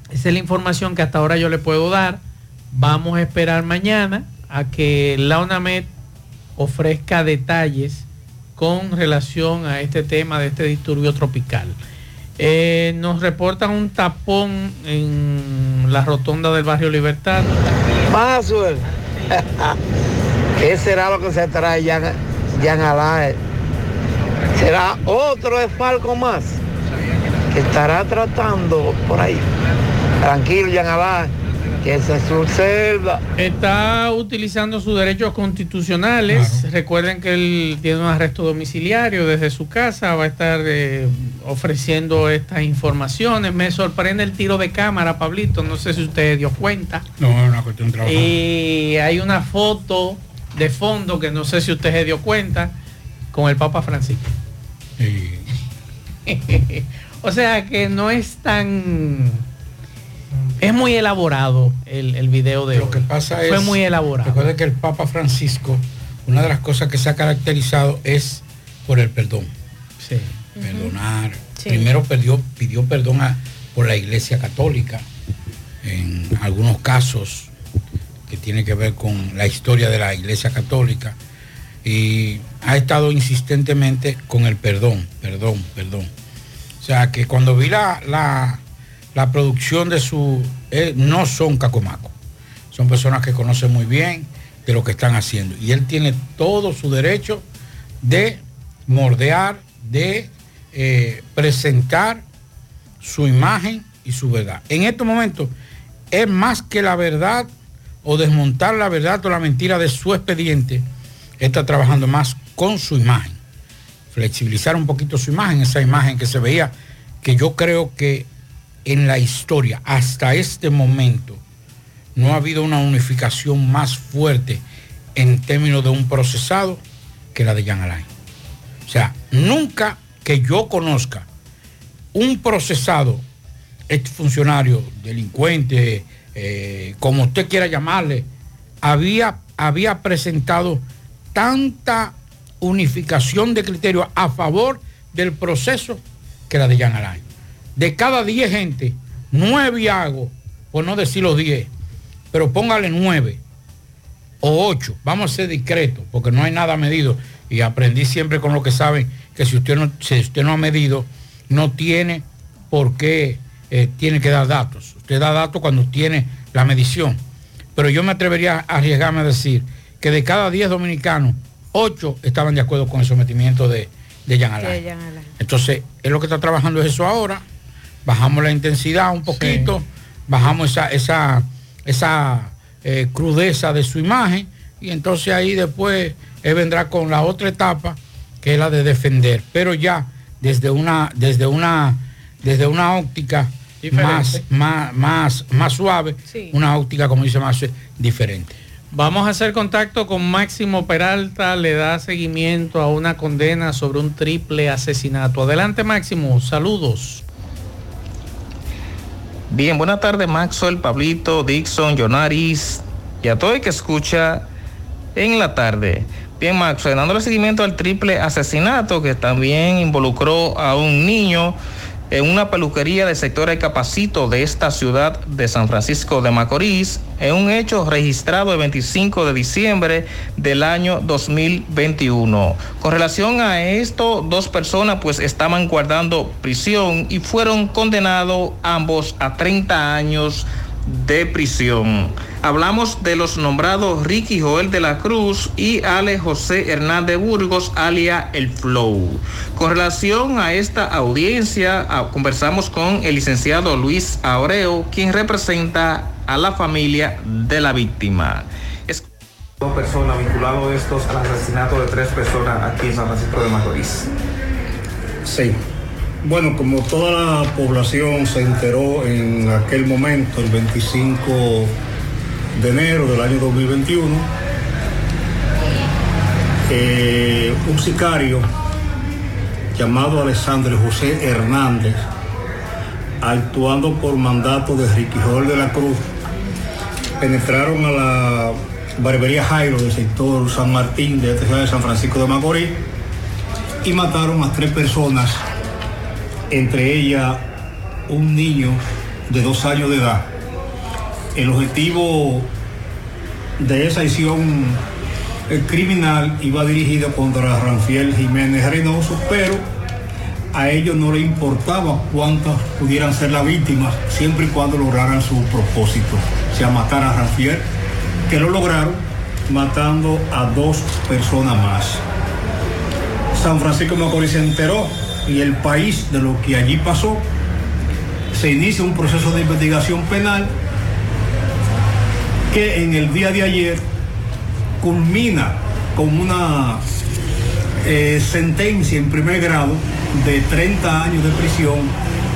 esa es la información que hasta ahora yo le puedo dar. Vamos a esperar mañana a que la UNAMED ofrezca detalles con relación a este tema de este disturbio tropical. Eh, nos reportan un tapón en la rotonda del barrio Libertad. Maxwell, ¿qué será lo que se trae Jan, Jan Alain? ¿Será otro esfalco más que estará tratando por ahí? Tranquilo, Jan Alain, que se observa. Está utilizando sus derechos constitucionales. Recuerden que él tiene un arresto domiciliario desde su casa. Va a estar eh, ofreciendo estas informaciones. Me sorprende el tiro de cámara, Pablito. No sé si usted dio cuenta. No, es una cuestión de trabajo. Y hay una foto de fondo que no sé si usted se dio cuenta con el Papa Francisco. o sea que no es tan... Es muy elaborado el, el video de Lo que pasa Fue es, muy elaborado. Recuerda que el Papa Francisco, una de las cosas que se ha caracterizado es por el perdón. Sí. Perdonar. Sí. Primero pidió, pidió perdón a- por la Iglesia Católica, en algunos casos que tiene que ver con la historia de la Iglesia Católica, y ha estado insistentemente con el perdón, perdón, perdón. O sea que cuando vi la, la, la producción de su... eh, no son cacomacos, son personas que conocen muy bien de lo que están haciendo. Y él tiene todo su derecho de mordear, de eh, presentar su imagen y su verdad. En estos momentos es más que la verdad o desmontar la verdad o la mentira de su expediente, está trabajando más con su imagen. Flexibilizar un poquito su imagen, esa imagen que se veía, que yo creo que en la historia, hasta este momento, no ha habido una unificación más fuerte en términos de un procesado que la de Jan Alain. O sea, nunca que yo conozca un procesado, este funcionario, delincuente, eh, como usted quiera llamarle, había, había presentado tanta unificación de criterios a favor del proceso que la de Jean Alain. De cada 10 gente, 9 hago, por no decir los 10, pero póngale 9 o 8, vamos a ser discretos, porque no hay nada medido. Y aprendí siempre con lo que saben, que si usted no, si usted no ha medido, no tiene por qué, eh, tiene que dar datos. Usted da datos cuando tiene la medición. Pero yo me atrevería a arriesgarme a decir que de cada 10 dominicanos, 8 estaban de acuerdo con el sometimiento de, de Jean Alain. Entonces, es lo que está trabajando es eso ahora. Bajamos la intensidad un poquito, bajamos esa, esa, esa eh, crudeza de su imagen y entonces ahí después él vendrá con la otra etapa que es la de defender, pero ya desde una, desde una, desde una óptica más, más, más, más suave, Sí. una óptica, como dice más diferente. Vamos a hacer contacto con Máximo Peralta, le da seguimiento a una condena sobre un triple asesinato. Adelante Máximo, saludos. Bien, buenas tardes Maxwell, Pablito, Dixon, Jonaris y a todo el que escucha en la tarde. Bien, Maxwell, dándole seguimiento al triple asesinato que también involucró a un niño en una peluquería del sector El Capacito de esta ciudad de San Francisco de Macorís, en un hecho registrado el 25 de diciembre del año 2021. Con relación a esto, dos personas pues estaban guardando prisión y fueron condenados ambos a 30 años de prisión. Hablamos de los nombrados Ricky Joel de la Cruz y Ale José Hernández Burgos, alia El Flow. Con relación a esta audiencia, ah, conversamos con el licenciado Luis Aureo, quien representa a la familia de la víctima. Es- Dos personas vinculados estos al asesinato de tres personas aquí en San Francisco de Macorís. Sí. Bueno, como toda la población se enteró en aquel momento, el 25 de enero del año 2021, eh, un sicario llamado Alessandro José Hernández, actuando por mandato de Ricky de la Cruz, penetraron a la barbería Jairo del sector San Martín de esta ciudad de San Francisco de Macorís y mataron a tres personas, entre ellas un niño de dos años de edad. El objetivo de esa acción eh, criminal iba dirigido contra Ranfiel Jiménez Reynoso, pero a ellos no le importaba cuántas pudieran ser las víctimas, siempre y cuando lograran su propósito, o sea, matar a Ranfiel, que lo lograron matando a dos personas más. San Francisco Macorís se enteró y el país de lo que allí pasó. Se inicia un proceso de investigación penal que en el día de ayer culmina con una eh, sentencia en primer grado de 30 años de prisión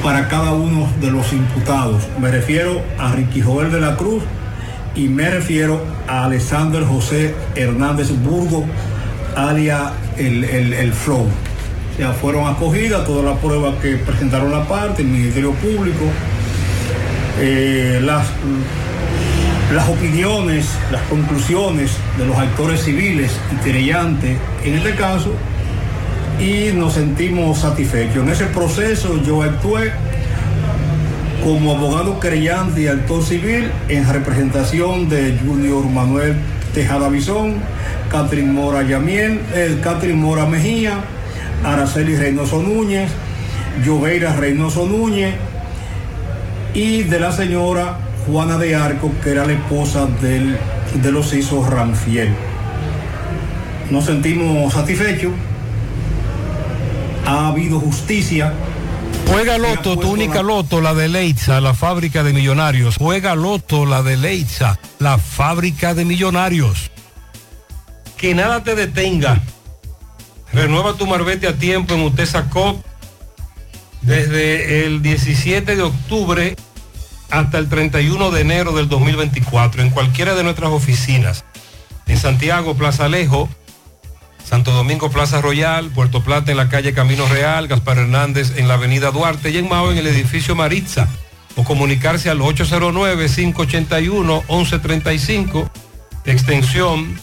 para cada uno de los imputados. Me refiero a Ricky Joel de la Cruz y me refiero a Alexander José Hernández Burgo, alia el, el, el Flow. Sea, fueron acogidas todas las pruebas que presentaron la parte, el Ministerio Público, eh, las, las opiniones, las conclusiones de los actores civiles y querellantes en este caso, y nos sentimos satisfechos. En ese proceso yo actué como abogado querellante y actor civil en representación de Junior Manuel Tejada Bisón, Catherine Mora Yamiel, eh, Catherine Mora Mejía, Araceli Reynoso Núñez, Lloveira Reynoso Núñez y de la señora Juana de Arco, que era la esposa del, de los hijos Ranfiel. Nos sentimos satisfechos. Ha habido justicia. Juega Loto, tu única Loto, la de Leitza, la fábrica de millonarios. Juega Loto, la de Leitza, la fábrica de millonarios. Que nada te detenga. Renueva tu marbete a tiempo en Utesa Cop desde el 17 de octubre hasta el 31 de enero del 2024 en cualquiera de nuestras oficinas. En Santiago, Plaza Alejo, Santo Domingo, Plaza Royal, Puerto Plata en la calle Camino Real, Gaspar Hernández en la avenida Duarte y en Mao en el edificio Maritza. o comunicarse al 809-581-1135, extensión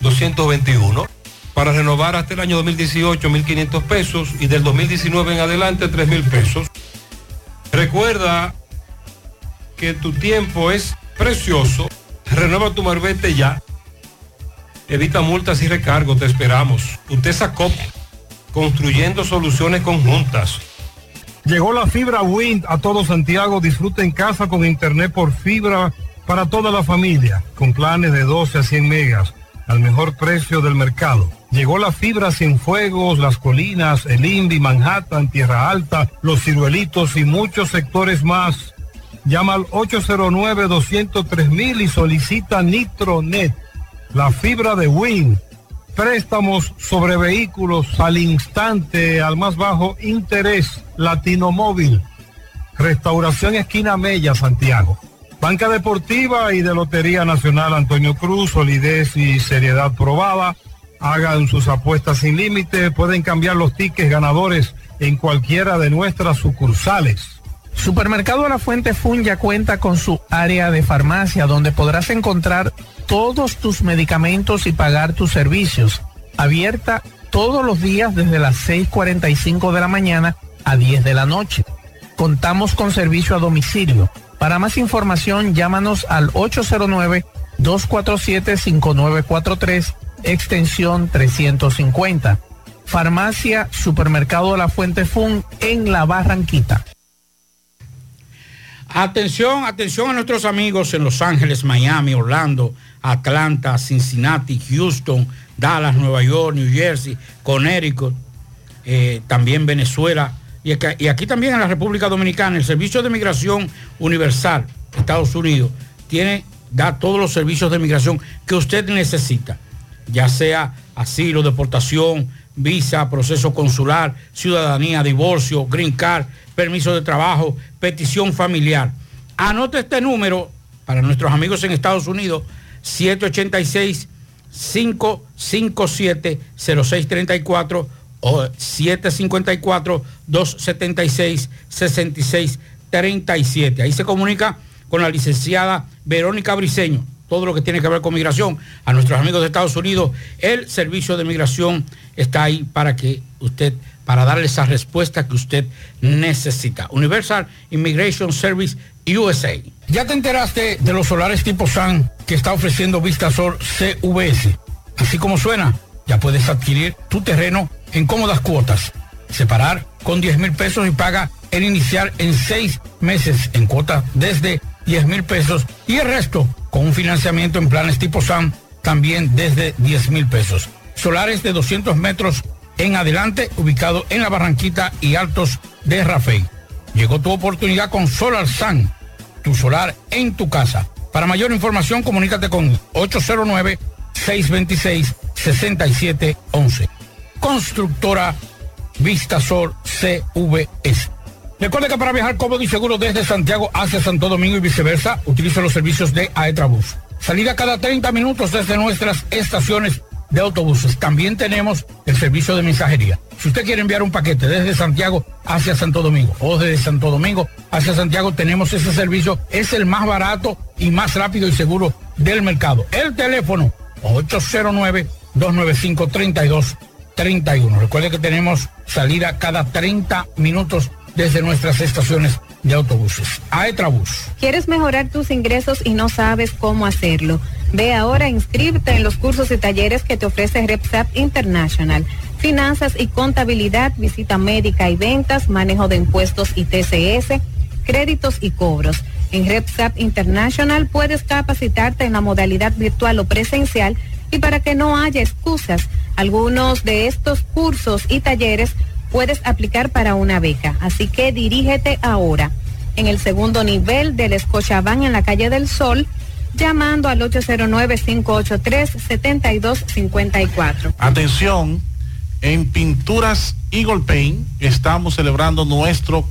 221. Para renovar hasta el año 2018, 1.500 pesos y del 2019 en adelante, 3.000 pesos. Recuerda que tu tiempo es precioso. Renueva tu marbete ya. Evita multas y recargos, te esperamos. Usted sacó construyendo soluciones conjuntas. Llegó la fibra Wind a todo Santiago. Disfruta en casa con internet por fibra para toda la familia, con planes de 12 a 100 megas, al mejor precio del mercado. Llegó la fibra sin fuegos, las colinas, el Indy, Manhattan, Tierra Alta, los ciruelitos y muchos sectores más. Llama al 809-203 y solicita Nitronet, la fibra de Win. Préstamos sobre vehículos al instante, al más bajo interés, Latino Móvil. Restauración Esquina Mella, Santiago. Banca Deportiva y de Lotería Nacional Antonio Cruz, solidez y seriedad probada. Hagan sus apuestas sin límite, pueden cambiar los tickets ganadores en cualquiera de nuestras sucursales. Supermercado La Fuente Fun ya cuenta con su área de farmacia donde podrás encontrar todos tus medicamentos y pagar tus servicios. Abierta todos los días desde las 6.45 de la mañana a 10 de la noche. Contamos con servicio a domicilio. Para más información llámanos al 809-247-5943, extensión 350. Farmacia Supermercado La Fuente Fun en La Barranquita. Atención, atención a nuestros amigos en Los Ángeles, Miami, Orlando, Atlanta, Cincinnati, Houston, Dallas, Nueva York, New Jersey, Connecticut, eh, también Venezuela y aquí, y aquí también en la República Dominicana. El Servicio de Migración Universal, Estados Unidos, tiene, da todos los servicios de migración que usted necesita, ya sea asilo, deportación, visa, proceso consular, ciudadanía, divorcio, green card, permiso de trabajo, petición familiar. Anote este número para nuestros amigos en Estados Unidos, 786-557-0634 o 754-276-6637. Ahí se comunica con la licenciada Verónica Briceño todo lo que tiene que ver con migración, a nuestros amigos de Estados Unidos, el servicio de migración está ahí para que usted, para darle esa respuesta que usted necesita. Universal Immigration Service USA. ¿Ya te enteraste de los solares tipo SAN que está ofreciendo Vistasol CVS? Así como suena, ya puedes adquirir tu terreno en cómodas cuotas. Separar con 10 mil pesos y paga el inicial en seis meses en cuotas desde 10 mil pesos y el resto con un financiamiento en planes tipo SAM también desde 10 mil pesos. Solares de 200 metros en adelante, ubicado en la Barranquita y Altos de Rafey. Llegó tu oportunidad con Solar Sun, tu solar en tu casa. Para mayor información, comunícate con 809-626-6711. Constructora Vistasol CVS. Recuerde que para viajar cómodo y seguro desde Santiago hacia Santo Domingo y viceversa, utilice los servicios de Aetrabús. Salida cada 30 minutos desde nuestras estaciones de autobuses. También tenemos el servicio de mensajería. Si usted quiere enviar un paquete desde Santiago hacia Santo Domingo o desde Santo Domingo hacia Santiago, tenemos ese servicio. Es el más barato y más rápido y seguro del mercado. El teléfono 809-295-3231. Recuerde que tenemos salida cada 30 minutos desde nuestras estaciones de autobuses. Aetrabús. ¿Quieres mejorar tus ingresos y no sabes cómo hacerlo? Ve ahora, inscríbete en los cursos y talleres que te ofrece RepSap International. Finanzas y contabilidad, visita médica y ventas, manejo de impuestos y TCS, créditos y cobros. En RepSap International puedes capacitarte en la modalidad virtual o presencial y para que no haya excusas, algunos de estos cursos y talleres puedes aplicar para una beca. Así que dirígete ahora en el segundo nivel del Escochabán en la calle del Sol, llamando al 809-583-7254. Atención, en Pinturas Eagle Paint estamos celebrando nuestro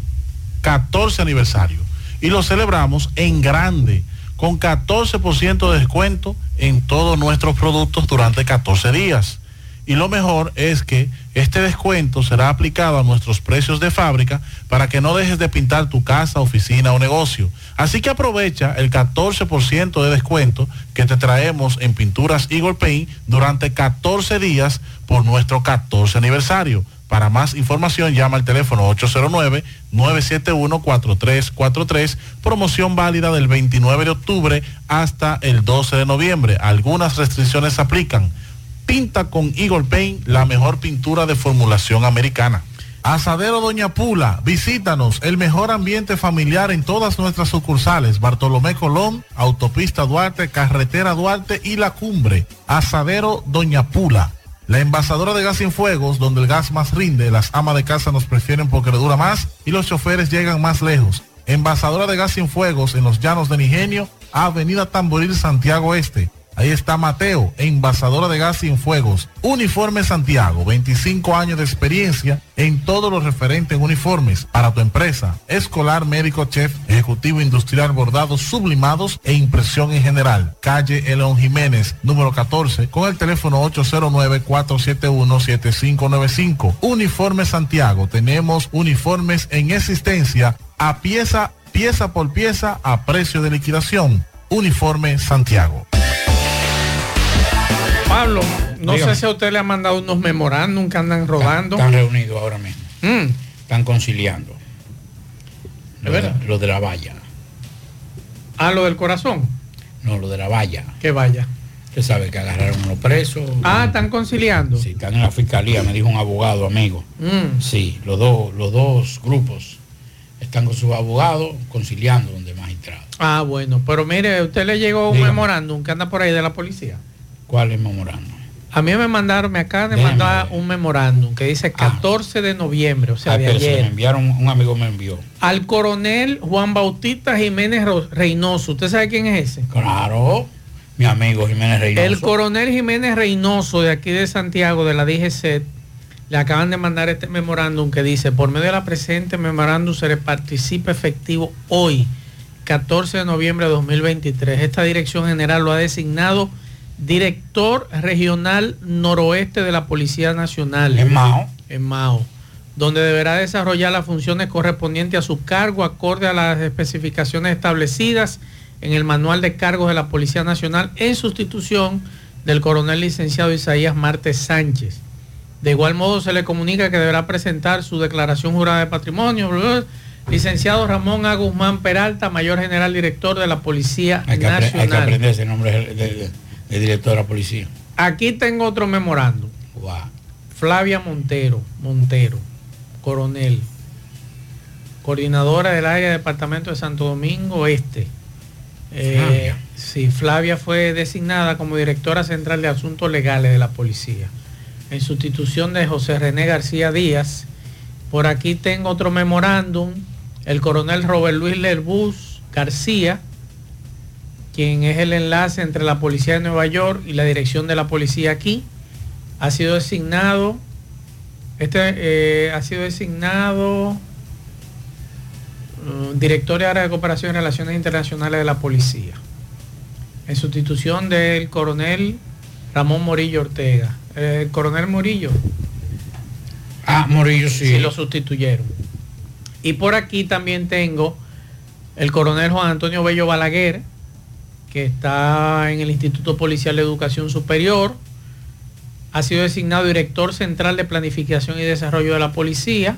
14 aniversario y lo celebramos en grande con 14% de descuento en todos nuestros productos durante 14 días Y lo mejor es que este descuento será aplicado a nuestros precios de fábrica para que no dejes de pintar tu casa, oficina o negocio. Así que aprovecha el 14% de descuento que te traemos en pinturas Eagle Paint durante 14 días por nuestro 14 aniversario. Para más información llama al teléfono 809-971-4343, promoción válida del 29 de octubre hasta el 12 de noviembre. Algunas restricciones aplican. Pinta con Eagle Paint la mejor pintura de formulación americana. Asadero Doña Pula, visítanos, el mejor ambiente familiar en todas nuestras sucursales, Bartolomé Colón, Autopista Duarte, Carretera Duarte y La Cumbre. Asadero Doña Pula. La envasadora de gas sin fuegos, donde el gas más rinde, las amas de casa nos prefieren porque le dura más y los choferes llegan más lejos. Envasadora de gas sin fuegos en los llanos de Nigenio, Avenida Tamboril, Santiago Este. Ahí está Mateo, envasadora de gas sin fuegos. Uniforme Santiago, 25 años de experiencia en todo lo referente en uniformes para tu empresa, escolar, médico, chef, ejecutivo industrial, bordados, sublimados e impresión en general. Calle Elon Jiménez, número 14, con el teléfono 809-471-7595. Uniforme Santiago, tenemos uniformes en existencia a pieza, pieza por pieza a precio de liquidación. Uniforme Santiago. Pablo, no Dígame. sé si a usted le ha mandado unos memorándum que andan rodando. Están reunidos ahora mismo. Mm. Están conciliando. Lo de, verdad? lo de la valla. Ah, lo del corazón. No, lo de la valla. Que vaya. Usted sabe que agarraron unos presos. Ah, están conciliando. Sí, están en la fiscalía, me dijo un abogado amigo. Mm. Sí, los dos, los dos grupos están con sus abogados conciliando donde magistrado. Ah, bueno, pero mire, usted le llegó un Dígame. memorándum que anda por ahí de la policía. ¿Cuál es memorando? A mí me mandaron, me acaban de Déjame mandar un memorándum que dice 14 de noviembre, o sea, Ah, de pero se me ayer. enviaron, un amigo me envió. Al coronel Juan Bautista Jiménez Reynoso. ¿Usted sabe quién es ese? Claro, mi amigo Jiménez Reynoso. El coronel Jiménez Reynoso de aquí de Santiago, de la DGC, le acaban de mandar este memorándum que dice, por medio de la presente memorándum se le participa efectivo hoy, 14 de noviembre de 2023. Esta dirección general lo ha designado director regional noroeste de la Policía Nacional. En Mao. En Mao donde deberá desarrollar las funciones correspondientes a su cargo acorde a las especificaciones establecidas en el manual de cargos de la Policía Nacional en sustitución del coronel licenciado Isaías Martes Sánchez. De igual modo se le comunica que deberá presentar su declaración jurada de patrimonio. Licenciado Ramón A. Guzmán Peralta, mayor general director de la Policía Hay que, apre- hay que Nacional. aprender ese nombre del de, de- de director de la policía. Aquí tengo otro memorando. Wow. Flavia Montero, Montero, coronel, coordinadora del área de departamento de Santo Domingo Este. Eh, Flavia. sí, Flavia fue designada como directora central de asuntos legales de la policía, en sustitución de José René García Díaz. Por aquí tengo otro memorándum, el coronel Robert Luis Lerbus García, quien es el enlace entre la policía de Nueva York y la dirección de la policía aquí, ha sido designado, este eh, ha sido designado uh, director de área de cooperación y relaciones internacionales de la policía, en sustitución del coronel Ramón Morillo Ortega. Eh, el coronel Morillo. Ah, Morillo sí. Sí, lo sustituyeron. Y por aquí también tengo el coronel Juan Antonio Bello Balaguer, que está en el Instituto Policial de Educación Superior. Ha sido designado director central de planificación y desarrollo de la policía,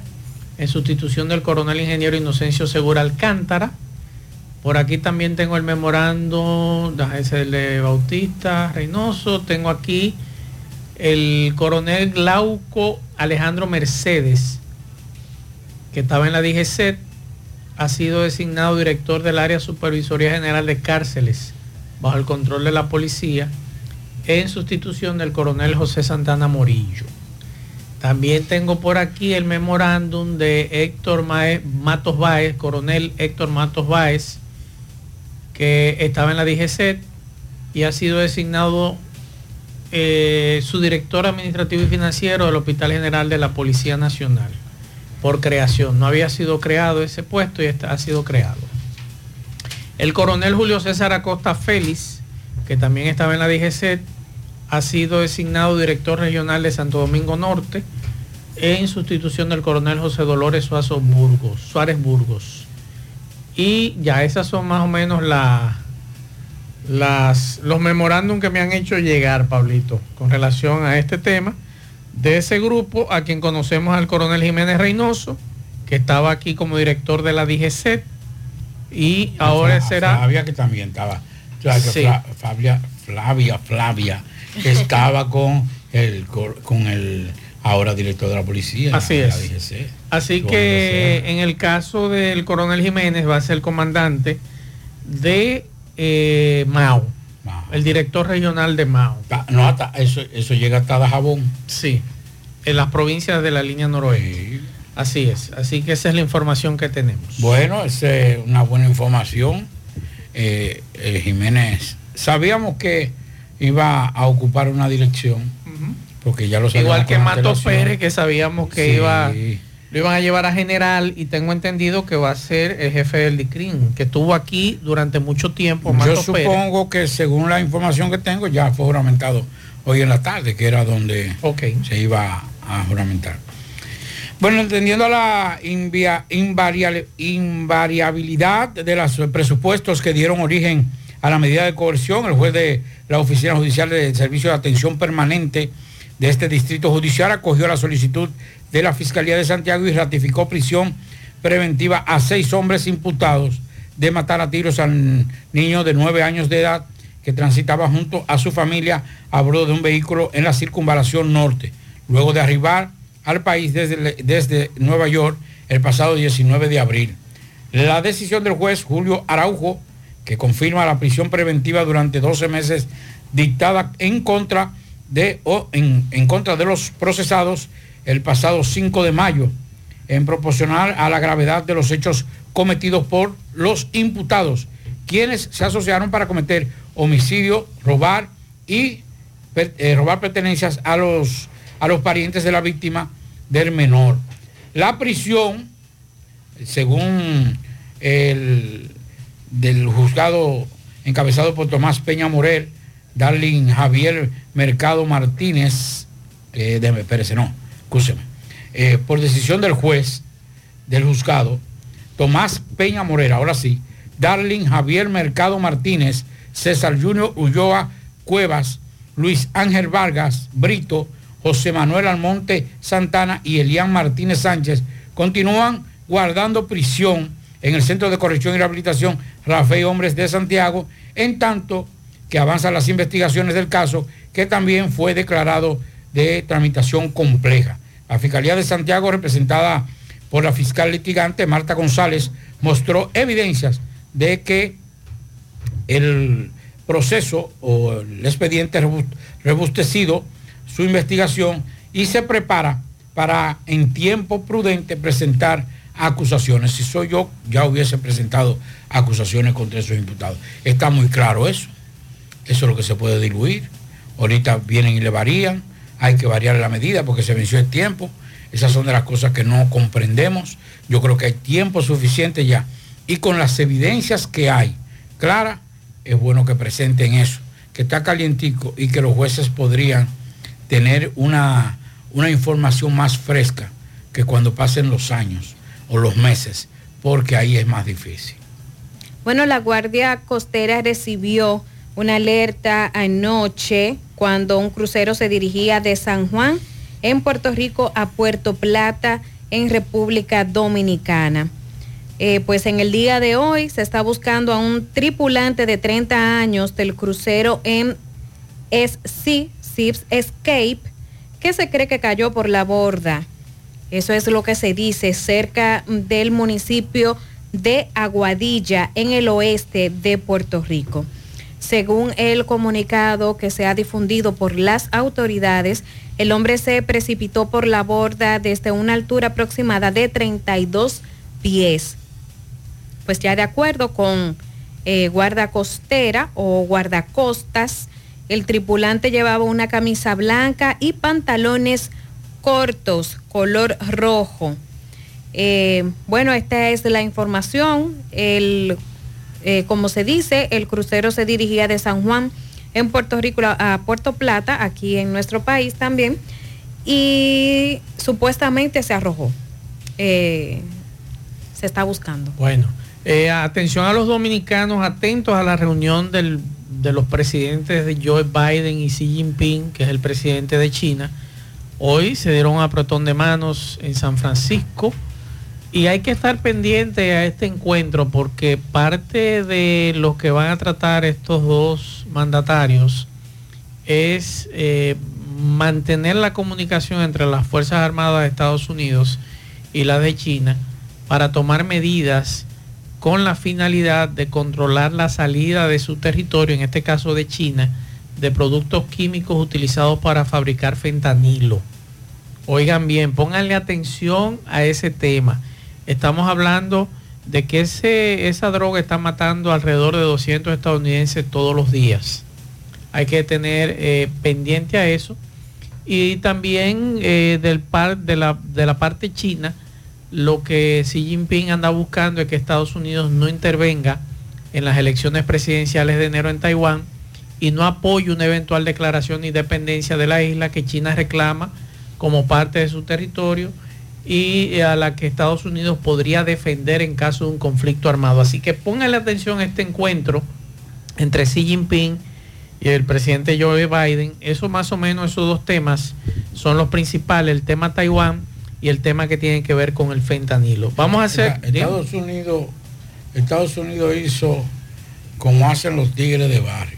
en sustitución del coronel ingeniero Inocencio Segura Alcántara. Por aquí también tengo el memorando, el de Bautista Reynoso. Tengo aquí el coronel Glauco Alejandro Mercedes, que estaba en la DGC, ha sido designado director del área Supervisoría General de Cárceles, bajo el control de la policía, en sustitución del coronel José Santana Morillo. También tengo por aquí el memorándum de Héctor Matos Báez, coronel Héctor Matos Báez, que estaba en la DGC y ha sido designado eh, su director administrativo y financiero del Hospital General de la Policía Nacional por creación. No había sido creado ese puesto y está- ha sido creado. El coronel Julio César Acosta Félix, que también estaba en la DGC, ha sido designado director regional de Santo Domingo Norte en sustitución del coronel José Dolores Suazo Burgos, Suárez Burgos. Y ya esas son más o menos la, las, los memorándum que me han hecho llegar, Pablito, con relación a este tema. De ese grupo, a quien conocemos al coronel Jiménez Reynoso, que estaba aquí como director de la DGC, y ahora será... Flavia, que también estaba. Sí. Fla- Flavia, Flavia, Flavia, que estaba con el, con el ahora director de la policía. Así la es. DGC. Así que en el caso del coronel Jiménez va a ser el comandante de eh, Mao, el director regional de Mao. No, hasta eso, eso llega hasta Dajabón. Sí, en las provincias de la línea noroeste. Así es, así que esa es la información que tenemos. Bueno, esa es una buena información. Eh, eh, Jiménez, sabíamos que iba a ocupar una dirección, porque ya lo sabíamos Igual que Mato. Pérez, que sabíamos que Sí. iba, lo iban a llevar a general y tengo entendido que va a ser el jefe del DICRIN, que estuvo aquí durante mucho tiempo. Yo Pérez. supongo que según la información que tengo ya fue juramentado hoy en la tarde, que era donde se iba a juramentar. Bueno, entendiendo la invariabilidad de los presupuestos que dieron origen a la medida de coerción, el juez de la Oficina Judicial del Servicio de Atención Permanente de este distrito judicial acogió la solicitud de la Fiscalía de Santiago y ratificó prisión preventiva a seis hombres imputados de matar a tiros al niño de nueve años de edad que transitaba junto a su familia a bordo de un vehículo en la circunvalación norte, luego de arribar al país desde, desde Nueva York el pasado 19 de abril. La decisión del juez Julio Araujo, que confirma la prisión preventiva durante 12 meses dictada en contra de, o en, en contra de los procesados el pasado 5 de mayo, en proporcional a la gravedad de los hechos cometidos por los imputados, quienes se asociaron para cometer homicidio, robar y eh, robar pertenencias a los, a los parientes de la víctima del menor. La prisión, según el del juzgado encabezado por Tomás Peña Morel, Darling Javier Mercado Martínez, eh, déjeme, espérese, no, escúcheme, eh, por decisión del juez del juzgado, Tomás Peña Morel, ahora sí, Darling Javier Mercado Martínez, César Junior Ulloa Cuevas, Luis Ángel Vargas Brito, José Manuel Almonte Santana y Elian Martínez Sánchez continúan guardando prisión en el Centro de Corrección y Rehabilitación Rafael Hombres de Santiago, en tanto que avanzan las investigaciones del caso, que también fue declarado de tramitación compleja. La Fiscalía de Santiago, representada por la fiscal litigante Marta González, mostró evidencias de que el proceso o el expediente rebu- rebustecido, su investigación, y se prepara para en tiempo prudente presentar acusaciones. Si soy yo, ya hubiese presentado acusaciones contra esos imputados. Está muy claro eso. Eso es lo que se puede diluir. Ahorita vienen y le varían. Hay que variar la medida porque se venció el tiempo. Esas son de las cosas que no comprendemos. Yo creo que hay tiempo suficiente ya. Y con las evidencias que hay, clara, es bueno que presenten eso, que está calientico y que los jueces podrían tener una, una información más fresca que cuando pasen los años o los meses, porque ahí es más difícil. Bueno, la Guardia Costera recibió una alerta anoche cuando un crucero se dirigía de San Juan en Puerto Rico a Puerto Plata en República Dominicana. Eh, pues en el día de hoy se está buscando a un tripulante de 30 años del crucero MSC Escape que se cree que cayó por la borda. Eso es lo que se dice cerca del municipio de Aguadilla en el oeste de Puerto Rico. Según el comunicado que se ha difundido por las autoridades, el hombre se precipitó por la borda desde una altura aproximada de 32 pies. Pues ya de acuerdo con eh, guarda costera o guardacostas, el tripulante llevaba una camisa blanca y pantalones cortos, color rojo. Eh, bueno, esta es la información. El, eh, como se dice, el crucero se dirigía de San Juan en Puerto Rico, a Puerto Plata, aquí en nuestro país también, y supuestamente se arrojó. Eh, se está buscando. Bueno, atención a los dominicanos, atentos a la reunión del, de los presidentes de Joe Biden y Xi Jinping, que es el presidente de China. Hoy se dieron un apretón de manos en San Francisco y hay que estar pendiente a este encuentro porque parte de lo que van a tratar estos dos mandatarios es eh, mantener la comunicación entre las Fuerzas Armadas de Estados Unidos y las de China para tomar medidas con la finalidad de controlar la salida de su territorio, en este caso de China, de productos químicos utilizados para fabricar fentanilo. Oigan bien, pónganle atención a ese tema. Estamos hablando de que ese, esa droga está matando alrededor de 200 estadounidenses todos los días. Hay que tener eh, pendiente a eso. Y también eh, del par, de, la, de la parte china, lo que Xi Jinping anda buscando es que Estados Unidos no intervenga en las elecciones presidenciales de enero en Taiwán y no apoye una eventual declaración de independencia de la isla que China reclama como parte de su territorio y a la que Estados Unidos podría defender en caso de un conflicto armado. Así que póngale atención a este encuentro entre Xi Jinping y el presidente Joe Biden. Eso más o menos, esos dos temas son los principales, el tema Taiwán y el tema que tiene que ver con el fentanilo. Vamos a hacer... Estados Unidos, Estados Unidos hizo como hacen los tigres de barrio.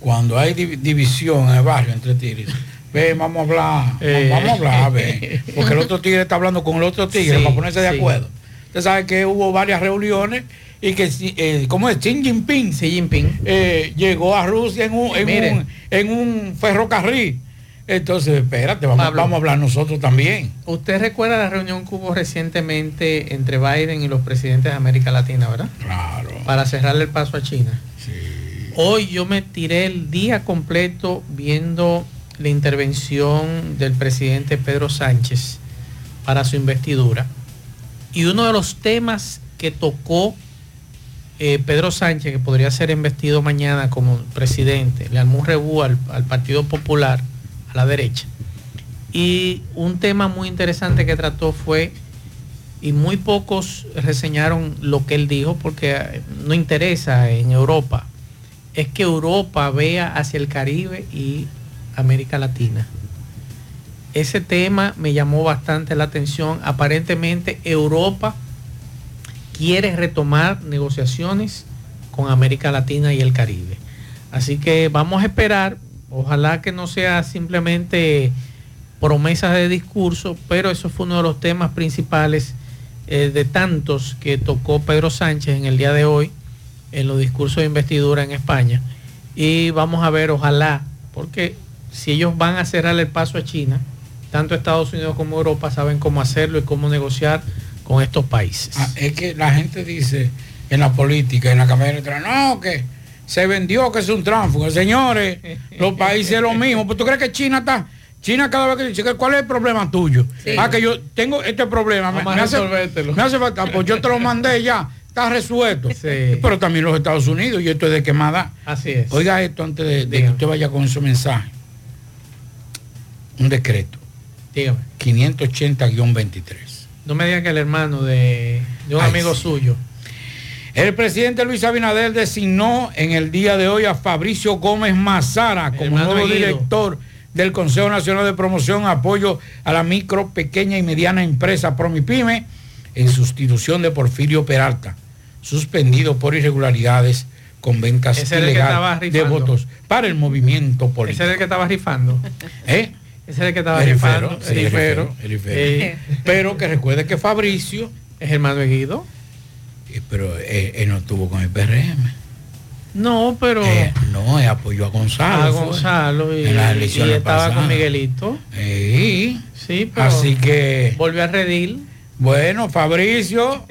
Cuando hay división en el barrio entre tigres, ve, vamos a hablar, Eh. vamos a hablar, ve, porque el otro tigre está hablando con el otro tigre Sí, para ponerse de sí. acuerdo. Usted sabe que hubo varias reuniones y que, eh, ¿cómo es? Xi Jinping, Xi Jinping. eh, llegó a Rusia en un, en un, en un ferrocarril. Entonces, espérate, vamos, Pablo. vamos a hablar nosotros también. Usted recuerda la reunión que hubo recientemente entre Biden y los presidentes de América Latina, ¿verdad? Claro. Para cerrarle el paso a China. Hoy yo me tiré el día completo viendo la intervención del presidente Pedro Sánchez para su investidura. Y uno de los temas que tocó eh, Pedro Sánchez, que podría ser investido mañana como presidente, le armó un rebú al, al Partido Popular, a la derecha. Y un tema muy interesante que trató fue, y muy pocos reseñaron lo que él dijo porque eh, no interesa en Europa, es que Europa vea hacia el Caribe y América Latina. Ese tema me llamó bastante la atención. Aparentemente Europa quiere retomar negociaciones con América Latina y el Caribe. Así que vamos a esperar, ojalá que no sea simplemente promesas de discurso, pero eso fue uno de los temas principales eh, de tantos que tocó Pedro Sánchez en el día de hoy en los discursos de investidura en España. Y vamos a ver, ojalá, porque si ellos van a cerrar el paso a China, tanto Estados Unidos como Europa saben cómo hacerlo y cómo negociar con estos países. Ah, es que la gente dice en la política, en la campaña electoral, no, que se vendió que es un tránsfugo. Señores, los países es lo mismo. Pues tú crees que China está. China cada vez que dice, ¿cuál es el problema tuyo? Sí. Ah, que yo tengo este problema. Me, me hace, me hace falta, pues yo te lo mandé ya, está resuelto. Pero también los Estados Unidos, y esto es de quemada. Así es. Oiga esto antes de, de que usted vaya con su mensaje. Un decreto. Dígame. 580-23. No me digan que el hermano de, de un Ay, amigo sí. suyo. El presidente Luis Abinader designó en el día de hoy a Fabricio Gómez Mazara como nuevo Guido. director del Consejo Nacional de Promoción, Apoyo a la Micro, Pequeña y Mediana Empresa Promipyme, en sustitución de Porfirio Peralta, suspendido por irregularidades con ventas Ese ilegales de votos para el movimiento político. Ese era el que estaba rifando. ¿Eh? Ese era el que estaba rifando. sí. Eh, Pero que recuerde que Fabricio es hermano de Guido. Eh, Pero él, él no estuvo con el PRM. No, pero Eh, no, él apoyó a Gonzalo. a Gonzalo y, en las y elecciones estaba con. Miguelito. Sí. Sí, pero Así que, volvió a redil. bueno, Fabricio,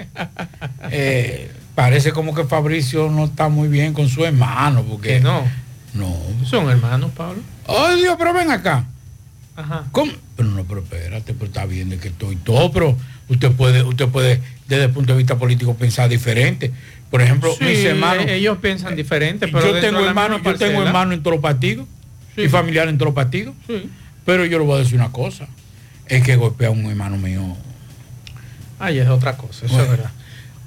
eh, parece como que Fabricio no está muy bien con su hermano, porque Que no. no. Son hermanos, Pablo. Oh Dios, pero ven acá. Ajá. ¿Cómo? Pero no, pero espérate, pero está bien de que estoy todo, pero usted puede, usted puede desde el punto de vista político pensar diferente. Por ejemplo, Sí, mis hermanos. eh, ellos piensan diferente, pero yo tengo hermanos, yo tengo hermanos en todos los partidos Sí. y familiares en todos los partidos. Sí. Pero yo le voy a decir una cosa. Es que golpea a un hermano mío. Ay, es otra cosa, eso es verdad.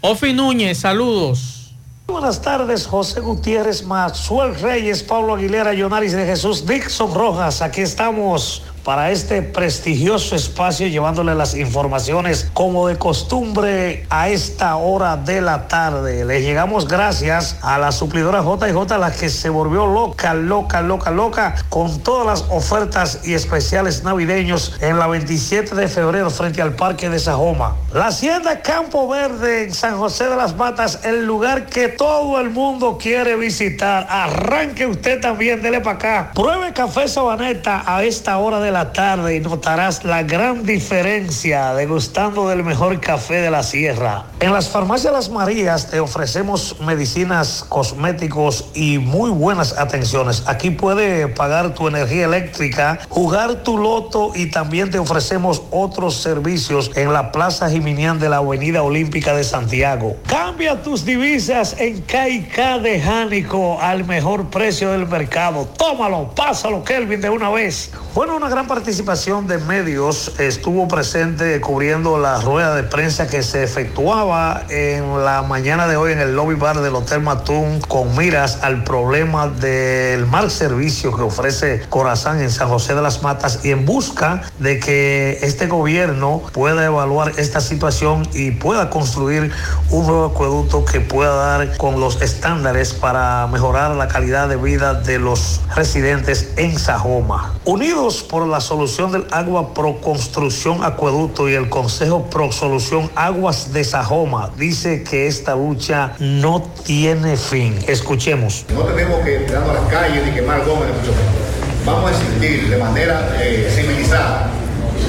Ofi Núñez, saludos. Buenas tardes, José Gutiérrez, Maxwell Reyes, Pablo Aguilera, Yonaris de Jesús, Dixon Rojas. Aquí estamos para este prestigioso espacio llevándole las informaciones como de costumbre a esta hora de la tarde. Les llegamos gracias a la suplidora JJ, la que se volvió loca, loca, loca, loca con todas las ofertas y especiales navideños en la 27 de febrero frente al Parque de Sajoma. La Hacienda Campo Verde en San José de las Matas, el lugar que todo el mundo quiere visitar. Arranque usted también, dele para acá. Pruebe café sabaneta a esta hora de la tarde y notarás la gran diferencia degustando del mejor café de la sierra. En las farmacias Las Marías te ofrecemos medicinas, cosméticos y muy buenas atenciones. Aquí puede pagar tu energía eléctrica, jugar tu loto y también te ofrecemos otros servicios en la Plaza Jiminián de la Avenida Olímpica de Santiago. Cambia tus divisas en KK de Jánico al mejor precio del mercado. Tómalo, pásalo, Kelvin, de una vez. Bueno, una gran participación de medios estuvo presente cubriendo la rueda de prensa que se efectuaba en la mañana de hoy en el lobby bar del Hotel Matún con miras al problema del mal servicio que ofrece Corazán en San José de las Matas y en busca de que este gobierno pueda evaluar esta situación y pueda construir un nuevo acueducto que pueda dar con los estándares para mejorar la calidad de vida de los residentes en Sajoma. Unidos por la solución del agua pro construcción acueducto y el Consejo pro solución aguas de Sajoma dice que esta lucha no tiene fin. Escuchemos. No tenemos que tirarnos a las calles ni quemar goma ni mucho menos. Vamos a existir de manera eh, civilizada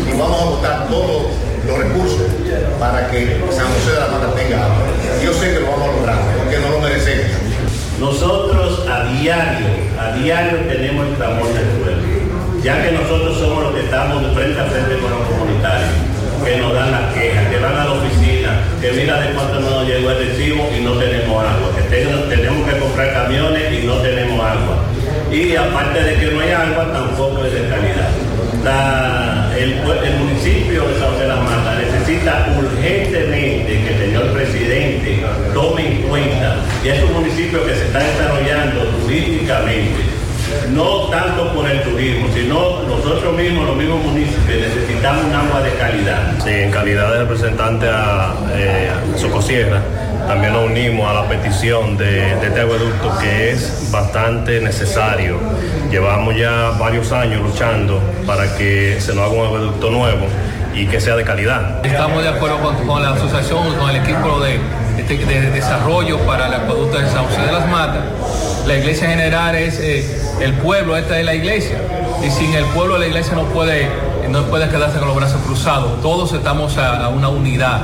y vamos a votar todos los recursos para que San José de la Mata tenga agua. Yo sé que lo vamos a lograr porque no lo merecemos. Nosotros a diario, a diario tenemos el clamor del pueblo, ya que nosotros somos los que estamos de frente a frente con los comunitarios, que nos dan las quejas, que van a la oficina, que mira de cuánto nos llegó el recibo y no tenemos agua, que tenemos, tenemos que comprar camiones y no tenemos agua. Y aparte de que no hay agua, tampoco es de calidad. El, municipio de San de la Mata necesita urgentemente que el señor presidente tome en cuenta, y es un municipio que se está desarrollando turísticamente, no tanto por el turismo, sino nosotros mismos, los mismos municipios, necesitamos un agua de calidad. Sí, en calidad de representante a, eh, a Socosierra, también nos unimos a la petición de, de este acueducto que es bastante necesario. Llevamos ya varios años luchando para que se nos haga un acueducto nuevo y que sea de calidad. Estamos de acuerdo con, con la asociación, con el equipo de, de- de desarrollo para el acueducto de San José de las Matas. La iglesia general es eh, el pueblo, esta es la iglesia. Y sin el pueblo la iglesia no puede, no puede quedarse con los brazos cruzados. Todos estamos a, una unidad.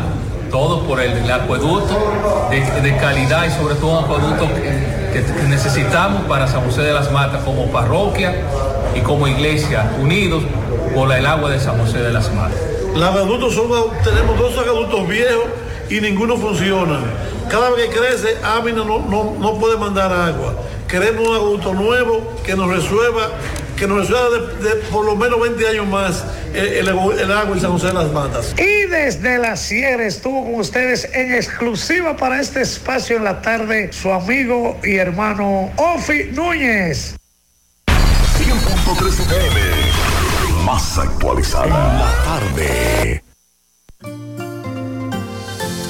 Todos por el, acueducto de, calidad y sobre todo un acueducto que necesitamos para San José de las Matas como parroquia y como iglesia, unidos por el agua de San José de las Matas. Los acueductos son, tenemos dos acueductos viejos y ninguno funciona. Cada vez que crece, Amina no, no, no puede mandar agua. Queremos un acueducto nuevo que nos resuelva, que nos resuelva de, de por lo menos 20 años más el, el- el agua en San José de las Matas. Y desde la Sierra estuvo con ustedes en exclusiva para este espacio en la tarde su amigo y hermano Ofi Núñez. 100.3 FM. Más actualizada. En la tarde.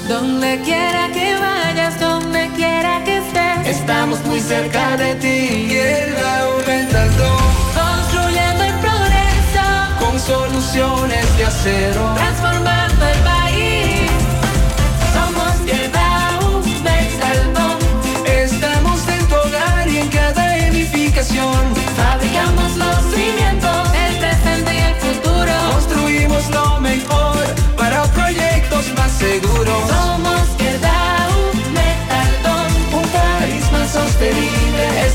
Donde quiera que vayas, donde quiera que estamos muy cerca de ti. El Aumental Construyendo el progreso con soluciones de acero, transformando el país.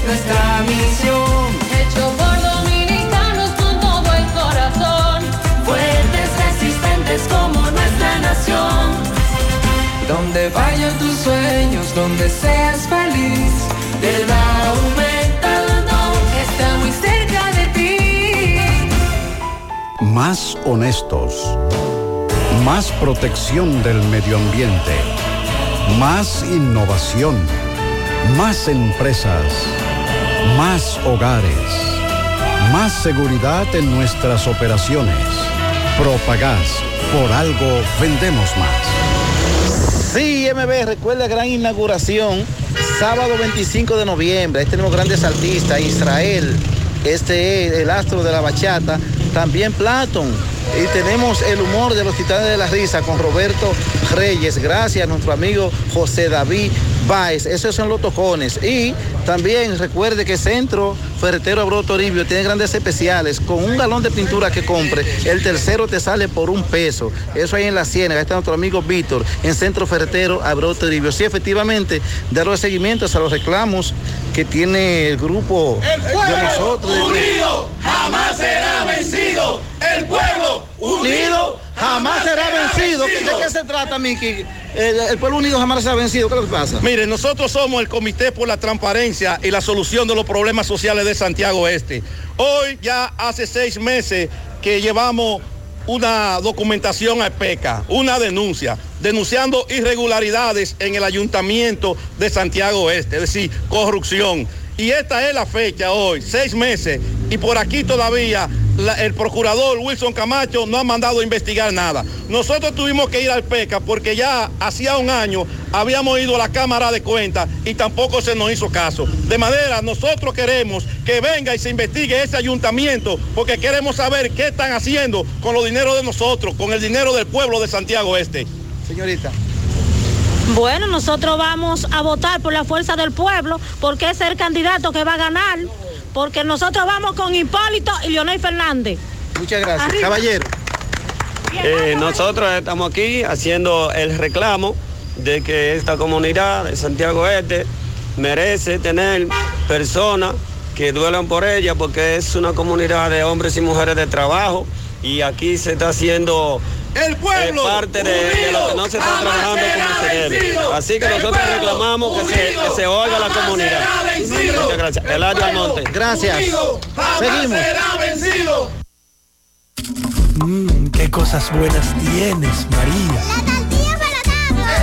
Es nuestra misión. Hecho por dominicanos con todo el corazón. Fuertes, resistentes como nuestra Donde vayan tus sueños, donde seas feliz. Del aumentando, está muy cerca de ti. Más honestos. Más protección del medio ambiente. Más innovación. Más empresas. Más hogares. Más seguridad en nuestras operaciones. Propagás. Por algo vendemos más. Sí, MB, recuerda gran inauguración, sábado 25 de noviembre. Ahí tenemos grandes artistas, Israel, este es el astro de la bachata, también Platon. Y tenemos el humor de los titanes de la risa con Roberto Reyes, gracias a nuestro amigo José David Baez. Esos son los tocones. Y también recuerde que Centro Ferretero Abreu Toribio tiene grandes especiales. Con un galón de pintura que compre, el tercero te sale por un peso. Eso ahí en la Ciénaga. Está nuestro amigo Víctor en Centro Ferretero Abreu Toribio. Sí, efectivamente, darle seguimiento a los reclamos que tiene el grupo de nosotros. unido jamás será vencido. El pueblo Unido jamás será vencido. ¿De qué se trata, Miki? El, el pueblo unido jamás será vencido. ¿Qué es lo que pasa? Miren, nosotros somos el Comité por la Transparencia y la Solución de los Problemas Sociales de Santiago Este. Hoy ya hace seis meses que llevamos una documentación a PECA, una denuncia, denunciando irregularidades en el ayuntamiento de Santiago Este, es decir, corrupción. Y esta es la fecha hoy, seis meses, y por aquí todavía la- el procurador Wilson Camacho no ha mandado a investigar nada. Nosotros tuvimos que ir al PECA porque ya hacía un año habíamos ido a la Cámara de Cuentas y tampoco se nos hizo caso. De manera, nosotros queremos que venga y se investigue ese ayuntamiento porque queremos saber qué están haciendo con los dineros de nosotros, con el dinero del pueblo de Santiago Este. Señorita. Bueno, nosotros vamos a votar por la fuerza del pueblo porque es el candidato que va a ganar, porque nosotros vamos con Hipólito y Leonel Fernández. Muchas gracias. Arriba. Caballero. Eh, nosotros estamos aquí haciendo el reclamo de que esta comunidad de Santiago Este merece tener personas que duelan por ella porque es una comunidad de hombres y mujeres de trabajo y aquí se está haciendo el pueblo parte de, de lo que no se está trabajando como se debe. Así que nosotros reclamamos que se, que se oiga la comunidad. Muchas gracias. Eladio Almonte. Gracias. Seguimos. Mmm, qué cosas buenas tienes, María.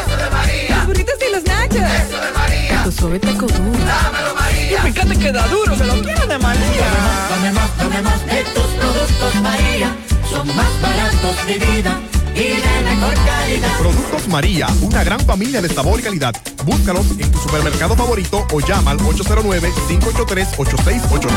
Eso de María. Los burritos y los nachos. Eso de María. Tu suave taco duro. Dámelo, María. Y fíjate que da duro, que lo quiero de María. Dame más, dame más de tus productos, María. Son más baratos de vida calidad. Productos María, una gran familia de sabor y calidad. Búscalos en tu supermercado favorito o llama al 809-583-8689.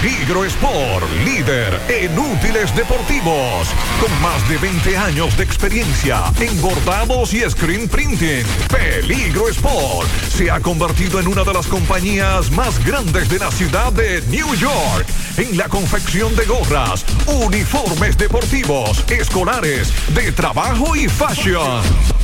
Peligro Sport, líder en útiles deportivos, con más de 20 años de experiencia en bordados y screen printing. Peligro Sport se ha convertido en una de las compañías más grandes de la ciudad de New York en la confección de gorras, uniformes deportivos, escolares, de trabajo y fashion.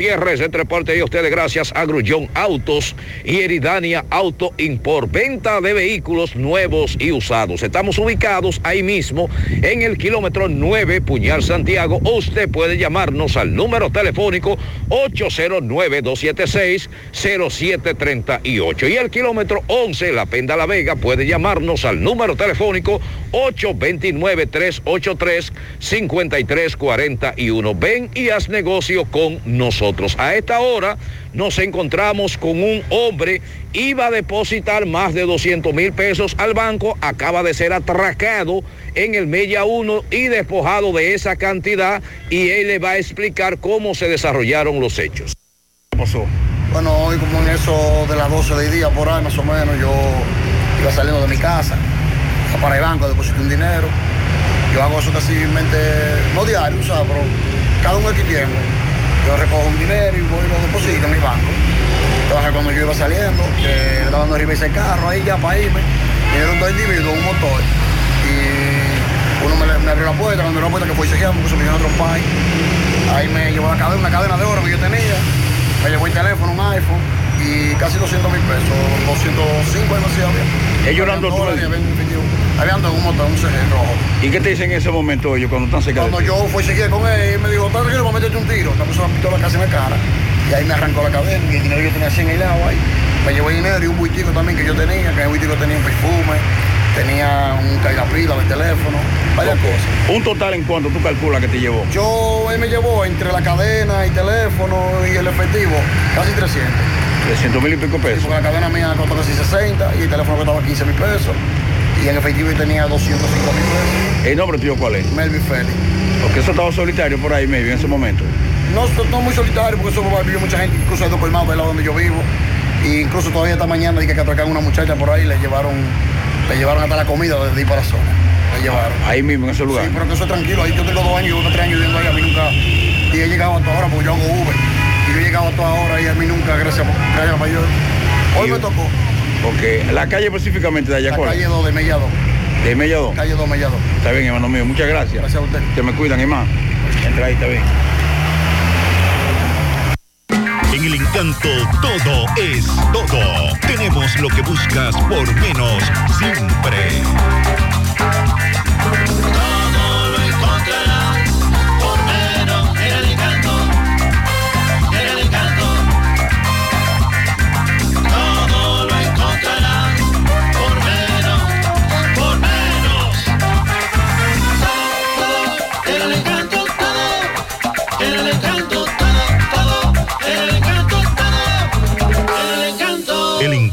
entre parte de ustedes, gracias a Grullón Autos y Eridania Auto Import, venta de vehículos nuevos y usados. Estamos ubicados ahí mismo en el kilómetro 9, Puñal Santiago. Usted puede llamarnos al número telefónico 809-276-0738 y el kilómetro 11, La Penda La Vega, puede llamarnos al número telefónico 829-383-5341. Ven y haz negocio con nosotros. A esta hora nos encontramos con un hombre, iba a depositar más de 200 mil pesos al banco, acaba de ser atracado en el Mella 1 y despojado de esa cantidad y él le va a explicar cómo se desarrollaron los hechos. ¿Qué pasó? Bueno, hoy como en eso de las 12 del día por ahí más o menos, yo iba saliendo de mi casa, para el banco, deposité un dinero. Yo hago eso casi mente, no diario, ¿sabes? Pero cada un X tiempo. Yo recojo un dinero y voy y lo deposito en mi banco. Entonces cuando yo iba saliendo, estaba dando arriba ese carro ahí ya para irme, vinieron dos individuos, un motor. Y uno me, me abrió la puerta, cuando abrió la puerta que fue chequeando, porque se me dio otro país. Ahí me llevó la cadena, una cadena de oro que yo tenía, me llevó el teléfono, un iPhone y casi 200 mil pesos, 205 demasiado bien. Ellos eran dos dólares. Había andado en un motor, un CG rojo. ¿Y qué te dicen en ese momento ellos cuando están cerca de Cuando ti? yo fui seguir con él, me dijo, ¿estás tranquilo? Vamos a meterte un tiro. Me puso una pistola casi en la cara. Y ahí me arrancó la cadena y el dinero que yo tenía 100 hilado ahí. Me llevó el dinero y un buitico también que yo tenía, que el buitico tenía un perfume, tenía un cargapila de teléfono, varias cosas. ¿Un total en cuánto tú calculas que te llevó? Yo, él me llevó entre la cadena y teléfono y el efectivo, casi 300. 300 mil y pico pesos. Porque la cadena mía costó casi 60 y el teléfono costaba 15 mil pesos. Y en efectivo yo tenía 205 mil pesos. ¿El nombre tuyo cuál es? Melvin Félix. Porque eso estaba solitario por ahí, maybe, en ese momento. No, no muy solitario, porque eso vive mucha gente, incluso hay dos colmados del lado donde yo vivo. Y incluso todavía esta mañana dije que atracaron una muchacha por ahí, le llevaron, le llevaron hasta la comida desde ahí para la zona. Le llevaron. Ahí mismo, en ese lugar. Sí, pero que eso es tranquilo. Ahí yo tengo dos años, yo tres años viviendo ahí, a mí nunca. Y he llegado a toda hora porque yo hago Uber. Llegado a toda hora y a mí nunca, gracias, gracias a Dios. Hoy me tocó. Porque la calle específicamente de allá, La ¿cuál? calle 2 de Mellado. De Mellado. Calle 2 Mellado. Está bien, hermano mío. Muchas gracias. Gracias a usted. Que me cuidan, hermano. Entra ahí, está bien. En el encanto todo es todo. Tenemos lo que buscas por menos siempre.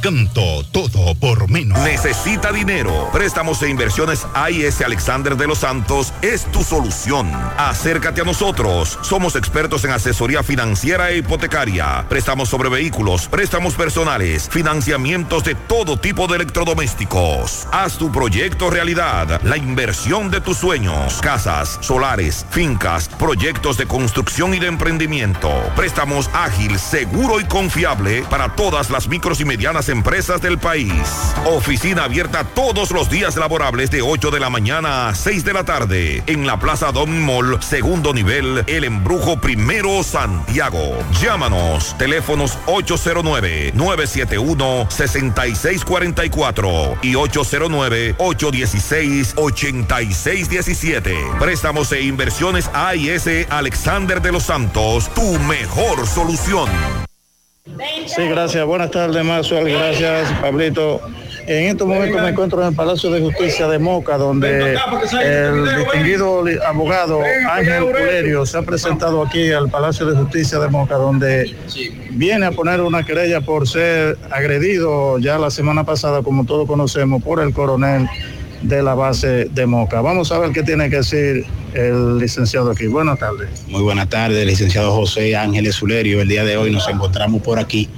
Encanto. Todo por menos. Necesita dinero. Préstamos e inversiones AIS Alexander de los Santos es tu solución. Acércate a nosotros. Somos expertos en asesoría financiera e hipotecaria. Préstamos sobre vehículos, préstamos personales, financiamientos de todo tipo de electrodomésticos. Haz tu proyecto realidad. La inversión de tus sueños. Casas, solares, fincas, proyectos de construcción y de emprendimiento. Préstamos ágil, seguro y confiable para todas las micros y medianas empresas del país. Oficina abierta todos los días laborables de 8 de la mañana a 6 de la tarde en la Plaza Dom Mall, segundo nivel, El Embrujo Primero, Santiago. Llámanos, teléfonos 809-971-6644 y 809-816-8617. Préstamos e inversiones AIS Alexander de los Santos, tu mejor solución. Sí, gracias. Buenas tardes, Maxwell. Gracias, Pablito. En estos momentos me encuentro en el Palacio de Justicia de Moca, donde el distinguido abogado Ángel Culerio se ha presentado aquí al Palacio de Justicia de Moca, donde viene a poner una querella por ser agredido ya la semana pasada, como todos conocemos, por el coronel de la base de Moca. Vamos a ver qué tiene que decir el licenciado aquí. Buenas tardes. Muy buenas tardes, licenciado José Ángeles Zulerio. El día de hoy nos encontramos por aquí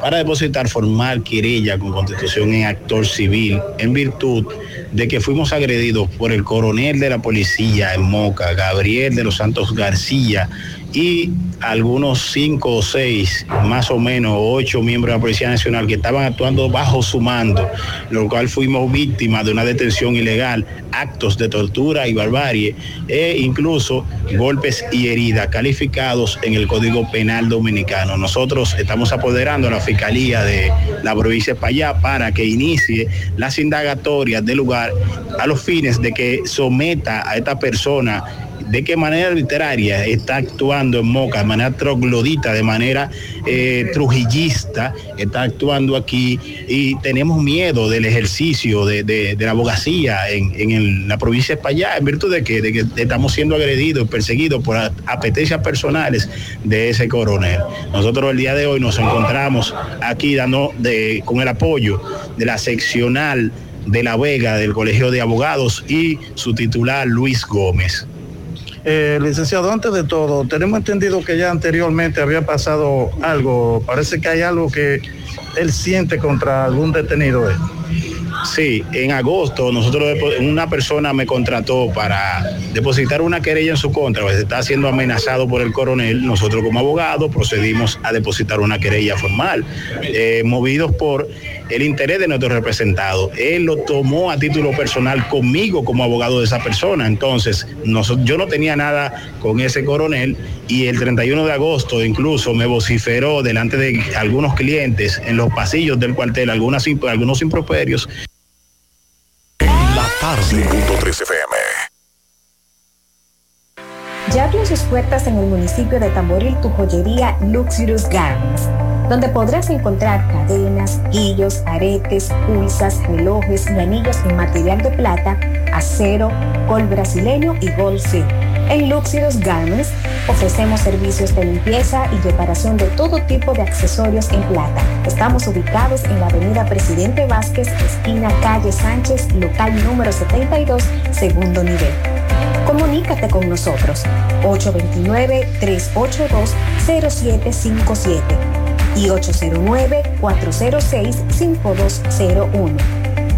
para depositar formal querella con constitución en actor civil en virtud de que fuimos agredidos por el coronel de la policía en Moca, Gabriel de los Santos García, y algunos cinco o seis, más o menos ocho miembros de la Policía Nacional que estaban actuando bajo su mando, lo cual fuimos víctimas de una detención ilegal, actos de tortura y barbarie, e incluso golpes y heridas calificados en el Código Penal Dominicano. Nosotros estamos apoderando a la Fiscalía de la provincia de Payá para que inicie las indagatorias del lugar a los fines de que someta a esta persona de qué manera literaria está actuando en Moca, de manera troglodita, de manera eh, trujillista, está actuando aquí y tenemos miedo del ejercicio de, la abogacía en, la provincia de Payá, en virtud de que, de que estamos siendo agredidos, perseguidos por apetencias personales de ese coronel. Nosotros el día de hoy nos encontramos aquí dando con el apoyo de la seccional de La Vega del Colegio de Abogados y su titular Luis Gómez. Eh, licenciado, antes de todo, tenemos entendido que ya anteriormente había pasado algo. Parece que hay algo que él siente contra algún detenido. ¿eh? Sí, en agosto nosotros una persona me contrató para depositar una querella en su contra, pues está siendo amenazado por el coronel. Nosotros como abogados procedimos a depositar una querella formal, eh, movidos por el interés de nuestro representado. Él lo tomó a título personal conmigo como abogado de esa persona. Entonces, yo no tenía nada con ese coronel y el 31 de agosto incluso me vociferó delante de algunos clientes en los pasillos del cuartel, algunas, algunos improperios. En la tarde. FM. Ya sus puertas en el municipio de Tamboril tu joyería Luxurious Garments donde podrás encontrar cadenas, guillos, aretes, pulsas, relojes y anillos en material de plata, acero, gol brasileño y gol C. En Luxurious Garments ofrecemos servicios de limpieza y reparación de todo tipo de accesorios en plata. Estamos ubicados en la avenida Presidente Vázquez, esquina calle Sánchez, local número 72, segundo nivel. Comunícate con nosotros 829-382-0757 y 809-406-5201.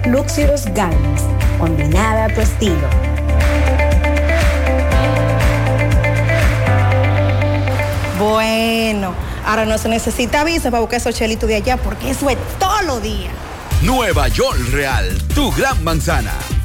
Luxurious Garments, combinada a tu estilo. Bueno, ahora no se necesita visa para buscar esos chelitos de allá porque eso es todo lo día. Nueva York Real, tu gran manzana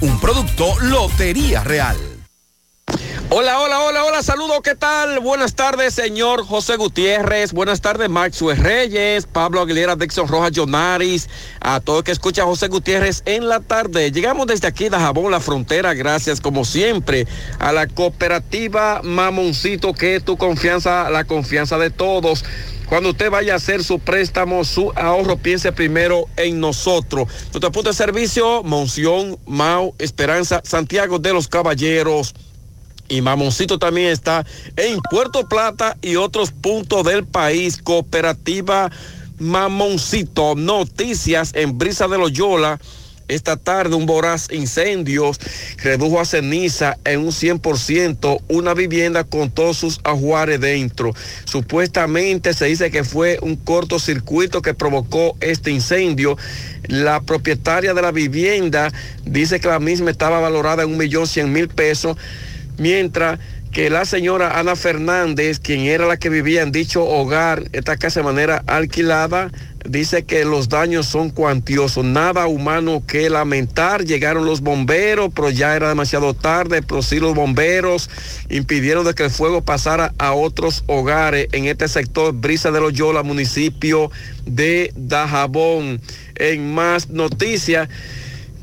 un producto Lotería Real. Hola, hola, hola, hola, saludo, ¿qué tal? Buenas tardes, señor José Gutiérrez, buenas tardes, Maxwell Reyes, Pablo Aguilera, Dixon Rojas Jonaris, a todo el que escucha a José Gutiérrez en la tarde. Llegamos desde aquí de Jabón, la frontera, gracias como siempre a la cooperativa Mamoncito, que es tu confianza, la confianza de todos. Cuando usted vaya a hacer su préstamo, su ahorro, piense primero en nosotros. Nuestro punto de servicio, Monción, Mau, Esperanza, Santiago de los Caballeros. Y Mamoncito también está en Puerto Plata y otros puntos del país. Cooperativa Mamoncito. Noticias en Brisa de Loyola esta tarde un voraz incendio redujo a ceniza en un 100% una vivienda con todos sus ajuares dentro. Supuestamente se dice que fue un cortocircuito que provocó este incendio. La propietaria de la vivienda dice que la misma estaba valorada en un millón cien mil pesos, mientras que la señora Ana Fernández, quien era la que vivía en dicho hogar, esta casa de manera alquilada, dice que los daños son cuantiosos, nada humano que lamentar. Llegaron los bomberos, pero ya era demasiado tarde, pero sí los bomberos impidieron de que el fuego pasara a otros hogares en este sector Brisa de Loyola, municipio de Dajabón. En más noticias.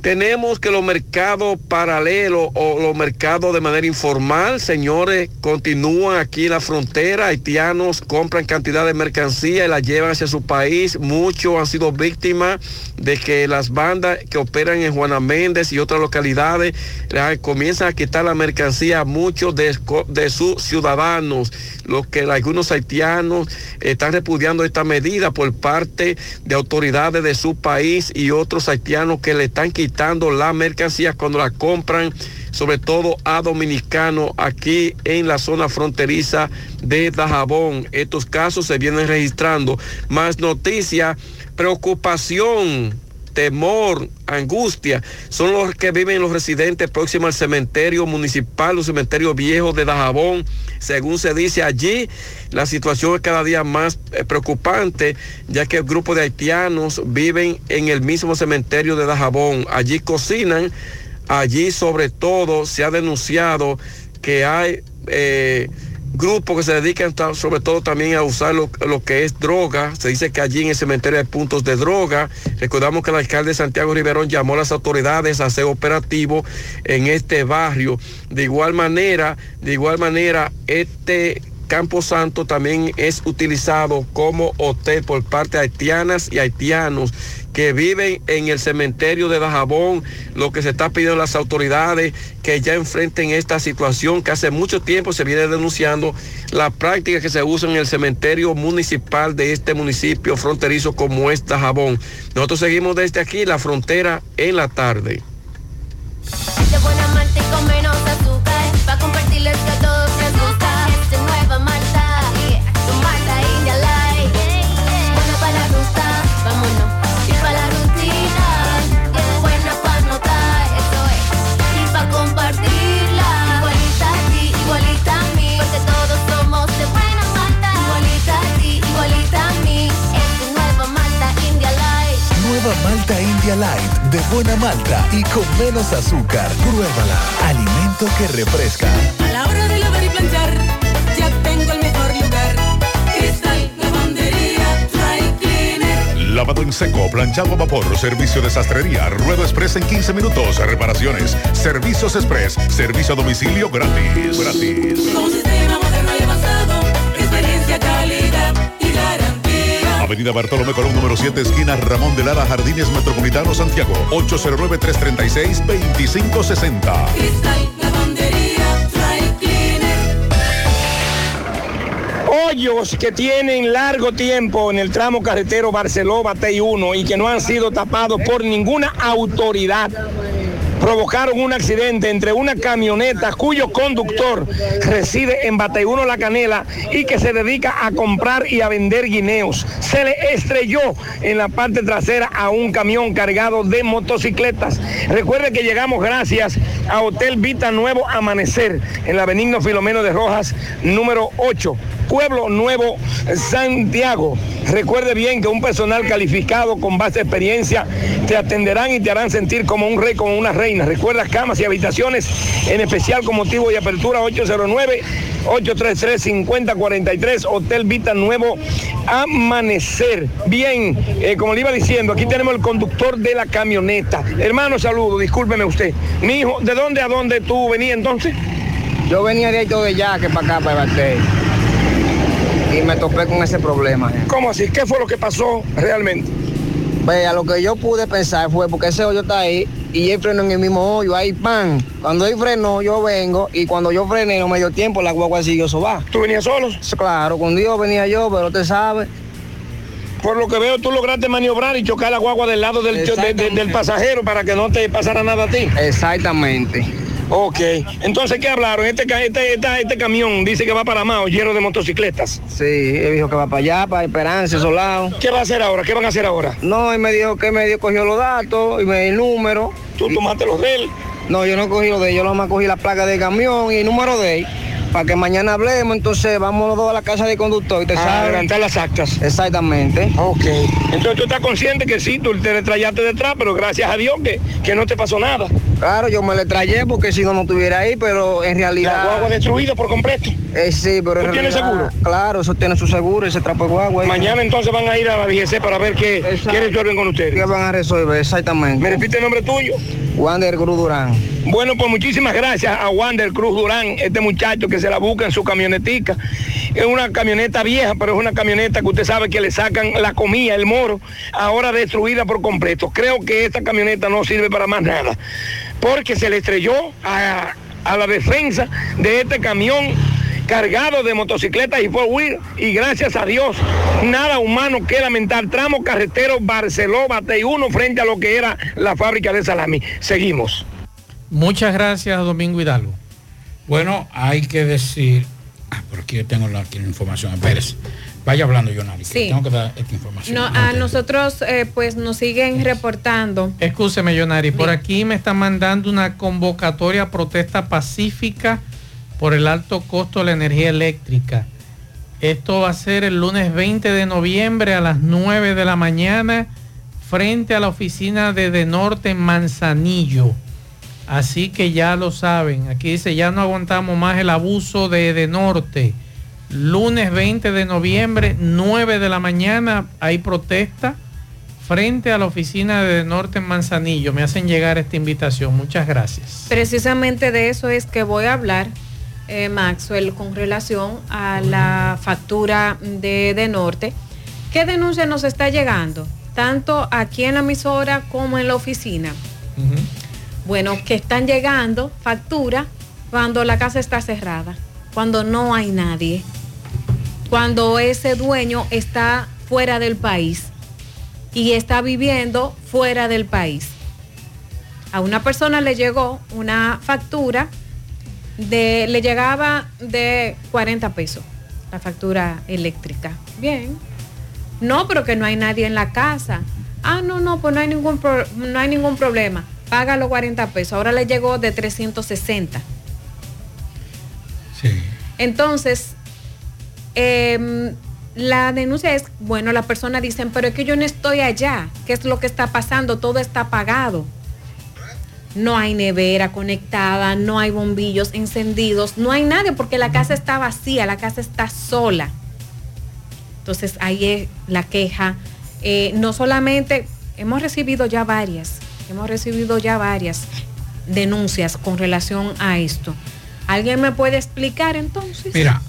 Tenemos que los mercados paralelos o los mercados de manera informal, señores, continúan aquí en la frontera. Haitianos compran cantidad de mercancía y la llevan hacia su país. Muchos han sido víctimas de que las bandas que operan en Juana Méndez y otras localidades comienzan a quitar la mercancía a muchos de, de sus ciudadanos. Lo que algunos haitianos están repudiando esta medida por parte de autoridades de su país y otros haitianos que le están quitando la mercancía cuando la compran, sobre todo a dominicanos aquí en la zona fronteriza de Dajabón. Estos casos se vienen registrando. Más noticias, preocupación temor, angustia, son los que viven los residentes próximos al cementerio municipal, los cementerios viejos de Dajabón. Según se dice allí, la situación es cada día más eh, preocupante, ya que el grupo de haitianos viven en el mismo cementerio de Dajabón. Allí cocinan, allí sobre todo se ha denunciado que hay... Eh, grupos que se dedican sobre todo también a usar lo, que es droga. Se dice que allí en el cementerio hay puntos de droga. Recordamos que el alcalde Santiago Riverón llamó a las autoridades a hacer operativo en este barrio. De igual manera, de igual manera, este Campo Santo también es utilizado como hotel por parte de haitianas y haitianos que viven en el cementerio de Dajabón, lo que se está pidiendo a las autoridades que ya enfrenten esta situación que hace mucho tiempo se viene denunciando la práctica que se usa en el cementerio municipal de este municipio fronterizo como es Dajabón. Nosotros seguimos desde aquí la frontera en la tarde. Light, de buena malta y con menos azúcar. Pruébala. Alimento que refresca. A la hora de lavar y planchar, ya tengo el mejor lugar. Cristal, lavandería, dry cleaner. Lavado en seco, planchado a vapor, servicio de sastrería, ruedo express en 15 minutos, reparaciones, servicios express, servicio a domicilio gratis. Gratis. Con sistema moderno Avenida Bartolomé Colón número 7, esquina Ramón de Lara, Jardines Metropolitano, Santiago. 809-336-2560. Cristal, lavandería, dry cleaner. Hoyos que tienen largo tiempo en el tramo carretero Barceló-Batey 1 y que no han sido tapados por ninguna autoridad provocaron un accidente entre una camioneta cuyo conductor reside en Batey 1 La Canela y que se dedica a comprar y a vender guineos. Se le estrelló en la parte trasera a un camión cargado de motocicletas. Recuerde que llegamos gracias a Hotel Vita Nuevo Amanecer en la Benigno Filomeno de Rojas número 8. Pueblo Nuevo, Santiago. Recuerde bien que un personal calificado con base experiencia te atenderán y te harán sentir como un rey, como una reina. Recuerda camas y habitaciones, en especial con motivo de apertura 809. 833-5043, Hotel Vita Nuevo Amanecer. Bien, eh, como le iba diciendo, aquí tenemos el conductor de la camioneta. Hermano, saludo, discúlpeme usted. Mi hijo, ¿de dónde a dónde tú venías entonces? Yo venía directo de Yaque para acá, para Batey. Y me topé con ese problema. ¿Cómo así? ¿Qué fue lo que pasó realmente? Vea, lo que yo pude pensar fue porque ese hoyo está ahí y él frenó en el mismo hoyo, ahí pan. Cuando él frenó, yo vengo y cuando yo frené no me dio tiempo, la guagua siguió sobar. ¿Tú venías solo? Claro, con Dios venía yo, pero usted sabe. Por lo que veo, tú lograste maniobrar y chocar la guagua del lado del, de- de- del pasajero para que no te pasara nada a ti. Exactamente. Ok, entonces, ¿qué hablaron? Este, este, esta- este camión dice que va para Mao, lleno de motocicletas. Sí, él dijo que va para allá, para Esperanza, esos lados. ¿Qué va a hacer ahora? ¿Qué van a hacer ahora? No, él me dijo que me dio, cogió los datos y me dio el número. ¿Tú tomaste los de él? No, yo no cogí los de él, yo nomás cogí la placa del camión y el número de él. Para que mañana hablemos, entonces vamos los dos a la casa del conductor y te A sabe. adelantar las actas. Exactamente. Ok. Entonces tú estás consciente que sí, tú te trayaste detrás, pero gracias a Dios que, que no te pasó nada. Claro, yo me le trayé porque si no, no estuviera ahí, pero en realidad... La guagua destruida por completo. Eh, sí, pero ¿Tú tienes seguro? Claro, eso tiene su seguro, ese trapo de guagua. Mañana entonces van a ir a la DGC para ver qué, qué resuelven con ustedes. ¿Qué van a resolver? Exactamente. ¿Me repite el nombre tuyo? Wander Cruz Durán. Bueno, pues muchísimas gracias a Wander Cruz Durán, este muchacho que se la busca en su camionetica. Es una camioneta vieja, pero es una camioneta que usted sabe que le sacan la comida, el moro, ahora destruida por completo. Creo que esta camioneta no sirve para más nada, porque se le estrelló a, a la defensa de este camión cargado de motocicletas y four wheel y gracias a Dios nada humano que lamentar tramo carretero Barceló Batey 1 frente a lo que era la fábrica de salami seguimos Muchas gracias, Domingo Hidalgo. Bueno, hay que decir. Ah, por aquí yo tengo la, aquí la información. Espérese. Vaya hablando, Yonari. que Sí. Tengo que dar esta información. No, a nosotros eh, pues nos siguen reportando. Escúcheme, Yonari, por aquí me están mandando una convocatoria a protesta pacífica por el alto costo de la energía eléctrica. Esto va a ser el lunes 20 de noviembre a las 9 de la mañana frente a la oficina de De Norte en Manzanillo. Así que ya lo saben. Aquí dice, ya no aguantamos más el abuso de De Norte. Lunes 20 de noviembre, 9 de la mañana, hay protesta frente a la oficina de Norte en Manzanillo. Me hacen llegar esta invitación. Muchas gracias. Precisamente de eso es que voy a hablar, eh, Maxwell, con relación a la factura de, de Norte. ¿Qué denuncia nos está llegando? tanto aquí en la emisora como en la oficina. Bueno, que están llegando facturas cuando la casa está cerrada, cuando no hay nadie, cuando ese dueño está fuera del país y está viviendo fuera del país. A una persona le llegó una factura de, le llegaba de 40 pesos la factura eléctrica. Bien. No, pero que no hay nadie en la casa. Ah, no, no, pues no hay ningún, pro- no hay ningún problema. Paga los 40 pesos. Ahora le llegó de 360. Entonces, em, la denuncia es, bueno, la persona dice, pero es que yo no estoy allá. ¿Qué es lo que está pasando? Todo está apagado. No hay nevera conectada, no hay bombillos encendidos, no hay nadie porque la casa está vacía, la casa está sola. Entonces ahí es la queja. Eh, no solamente, hemos recibido ya varias, hemos recibido ya varias denuncias con relación a esto. ¿Alguien me puede explicar entonces? Mira,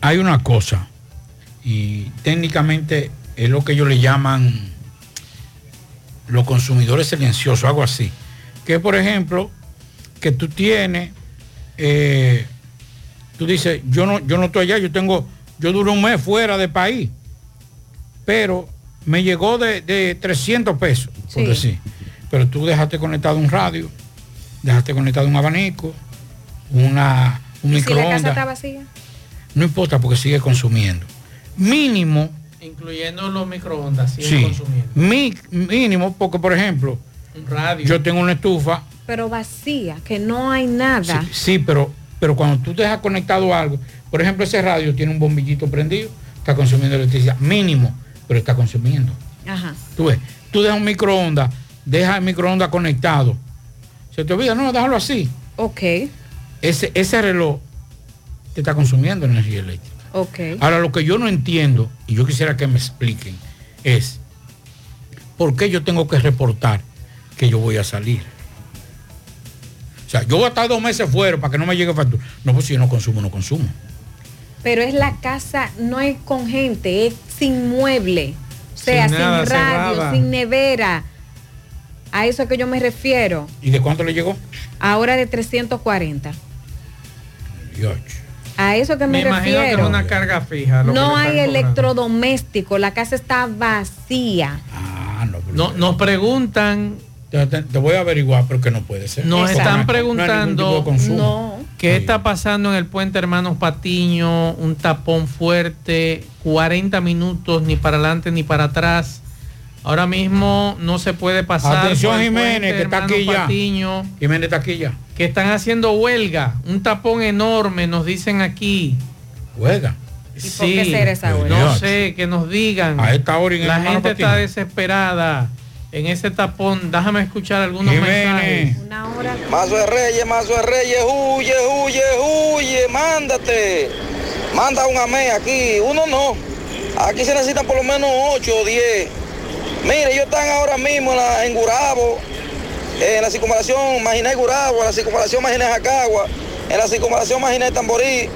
hay una cosa, y técnicamente es lo que ellos le llaman los consumidores silenciosos, algo así. Que por ejemplo, que tú tienes, eh, tú dices, yo no, yo no estoy allá, yo tengo, yo duro un mes fuera de país, pero me llegó de, de 300 pesos, por Sí. decir. Pero tú dejaste conectado un radio, dejaste conectado un abanico, una, un ¿Y si la casa microondas. está vacía? No importa porque sigue consumiendo. Mínimo, Incluyendo los microondas, siguen sí, consumiendo. mi- mínimo porque por ejemplo, radio. yo tengo una estufa, Pero vacía, que no hay nada. sí, pero, pero cuando tú dejas conectado algo, por ejemplo ese radio tiene un bombillito prendido, está consumiendo electricidad, mínimo, pero está consumiendo. Ajá. Tú ves, tú dejas un microondas, dejas el microondas conectado. Se te olvida, no, déjalo así. Ok, Ese, ese reloj te está consumiendo energía eléctrica. ok. Ahora, lo que yo no entiendo, y yo quisiera que me expliquen, es por qué yo tengo que reportar que yo voy a salir. O sea, yo voy a estar dos meses fuera para que no me llegue factura. No, pues si yo no consumo, no consumo. Pero es la casa, no es con gente, es sin mueble. O sea, Sin radio, cerrada. sin nevera. A eso es que yo me refiero. ¿Y de cuánto le llegó? Ahora de 340. Dios. A eso que me, Me imagino que refiero. es una carga fija. no hay electrodoméstico, la casa está vacía. No, nos preguntan. Te, voy a averiguar, pero que no puede ser. Nos están preguntando qué está pasando en el puente Hermanos Patiño, un tapón fuerte, 40 minutos ni para adelante ni para atrás. Ahora mismo no se puede pasar. Atención Jiménez, que está aquí ya. Patiño, Jiménez está aquí ya. que están haciendo huelga, un tapón enorme, nos dicen aquí. ¿Huelga? ¿Y por qué será esa huelga? No sé, que nos digan. A esta hora en el La gente está desesperada en ese tapón. Déjame escuchar algunos Jiménez. mensajes. Mazo de Reyes, Mazo de Reyes, huye, huye, huye, mándate. Manda un AME aquí, uno no. Aquí se necesitan por lo menos 8 o 10. Mire, ellos están ahora mismo en, la, en Gurabo, en la circunvalación Maginé Gurabo, en la circunvalación Maginé Jacagua, en la circunvalación Maginé Tamborí.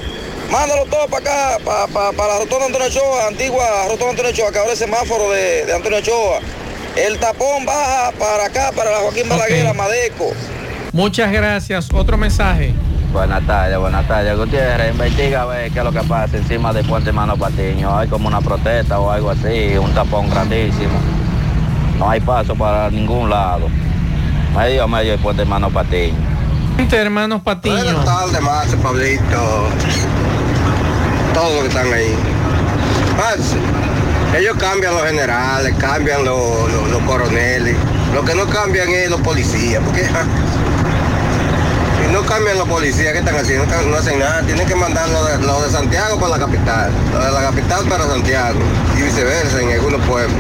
Mándalo todo para acá, para la rotonda Antonio Ochoa, antigua rotonda Antonio Ochoa, que ahora es semáforo de, de Antonio Ochoa. El tapón baja para acá, para la Joaquín Balaguer, a Madeco. Muchas gracias. Otro mensaje. Buenas tardes, buenas tardes. Gutiérrez, investiga a ver qué es lo que pasa encima del puente Mano Patiño. Hay como una protesta o algo así, un tapón grandísimo. No hay paso para ningún lado. Medio a medio el puente Mano Patiño. Gente, hermanos Patiño. Buenas tardes, Marce, Pablito. Todos los que están ahí. Marce, ellos cambian los generales, cambian los, los- los coroneles. Lo que no cambian es los policías. Porque ja, si no cambian los policías, ¿qué están haciendo? No, no hacen nada. Tienen que mandar los de, los de Santiago para la capital. Los de la capital para Santiago. Y viceversa en algunos pueblos.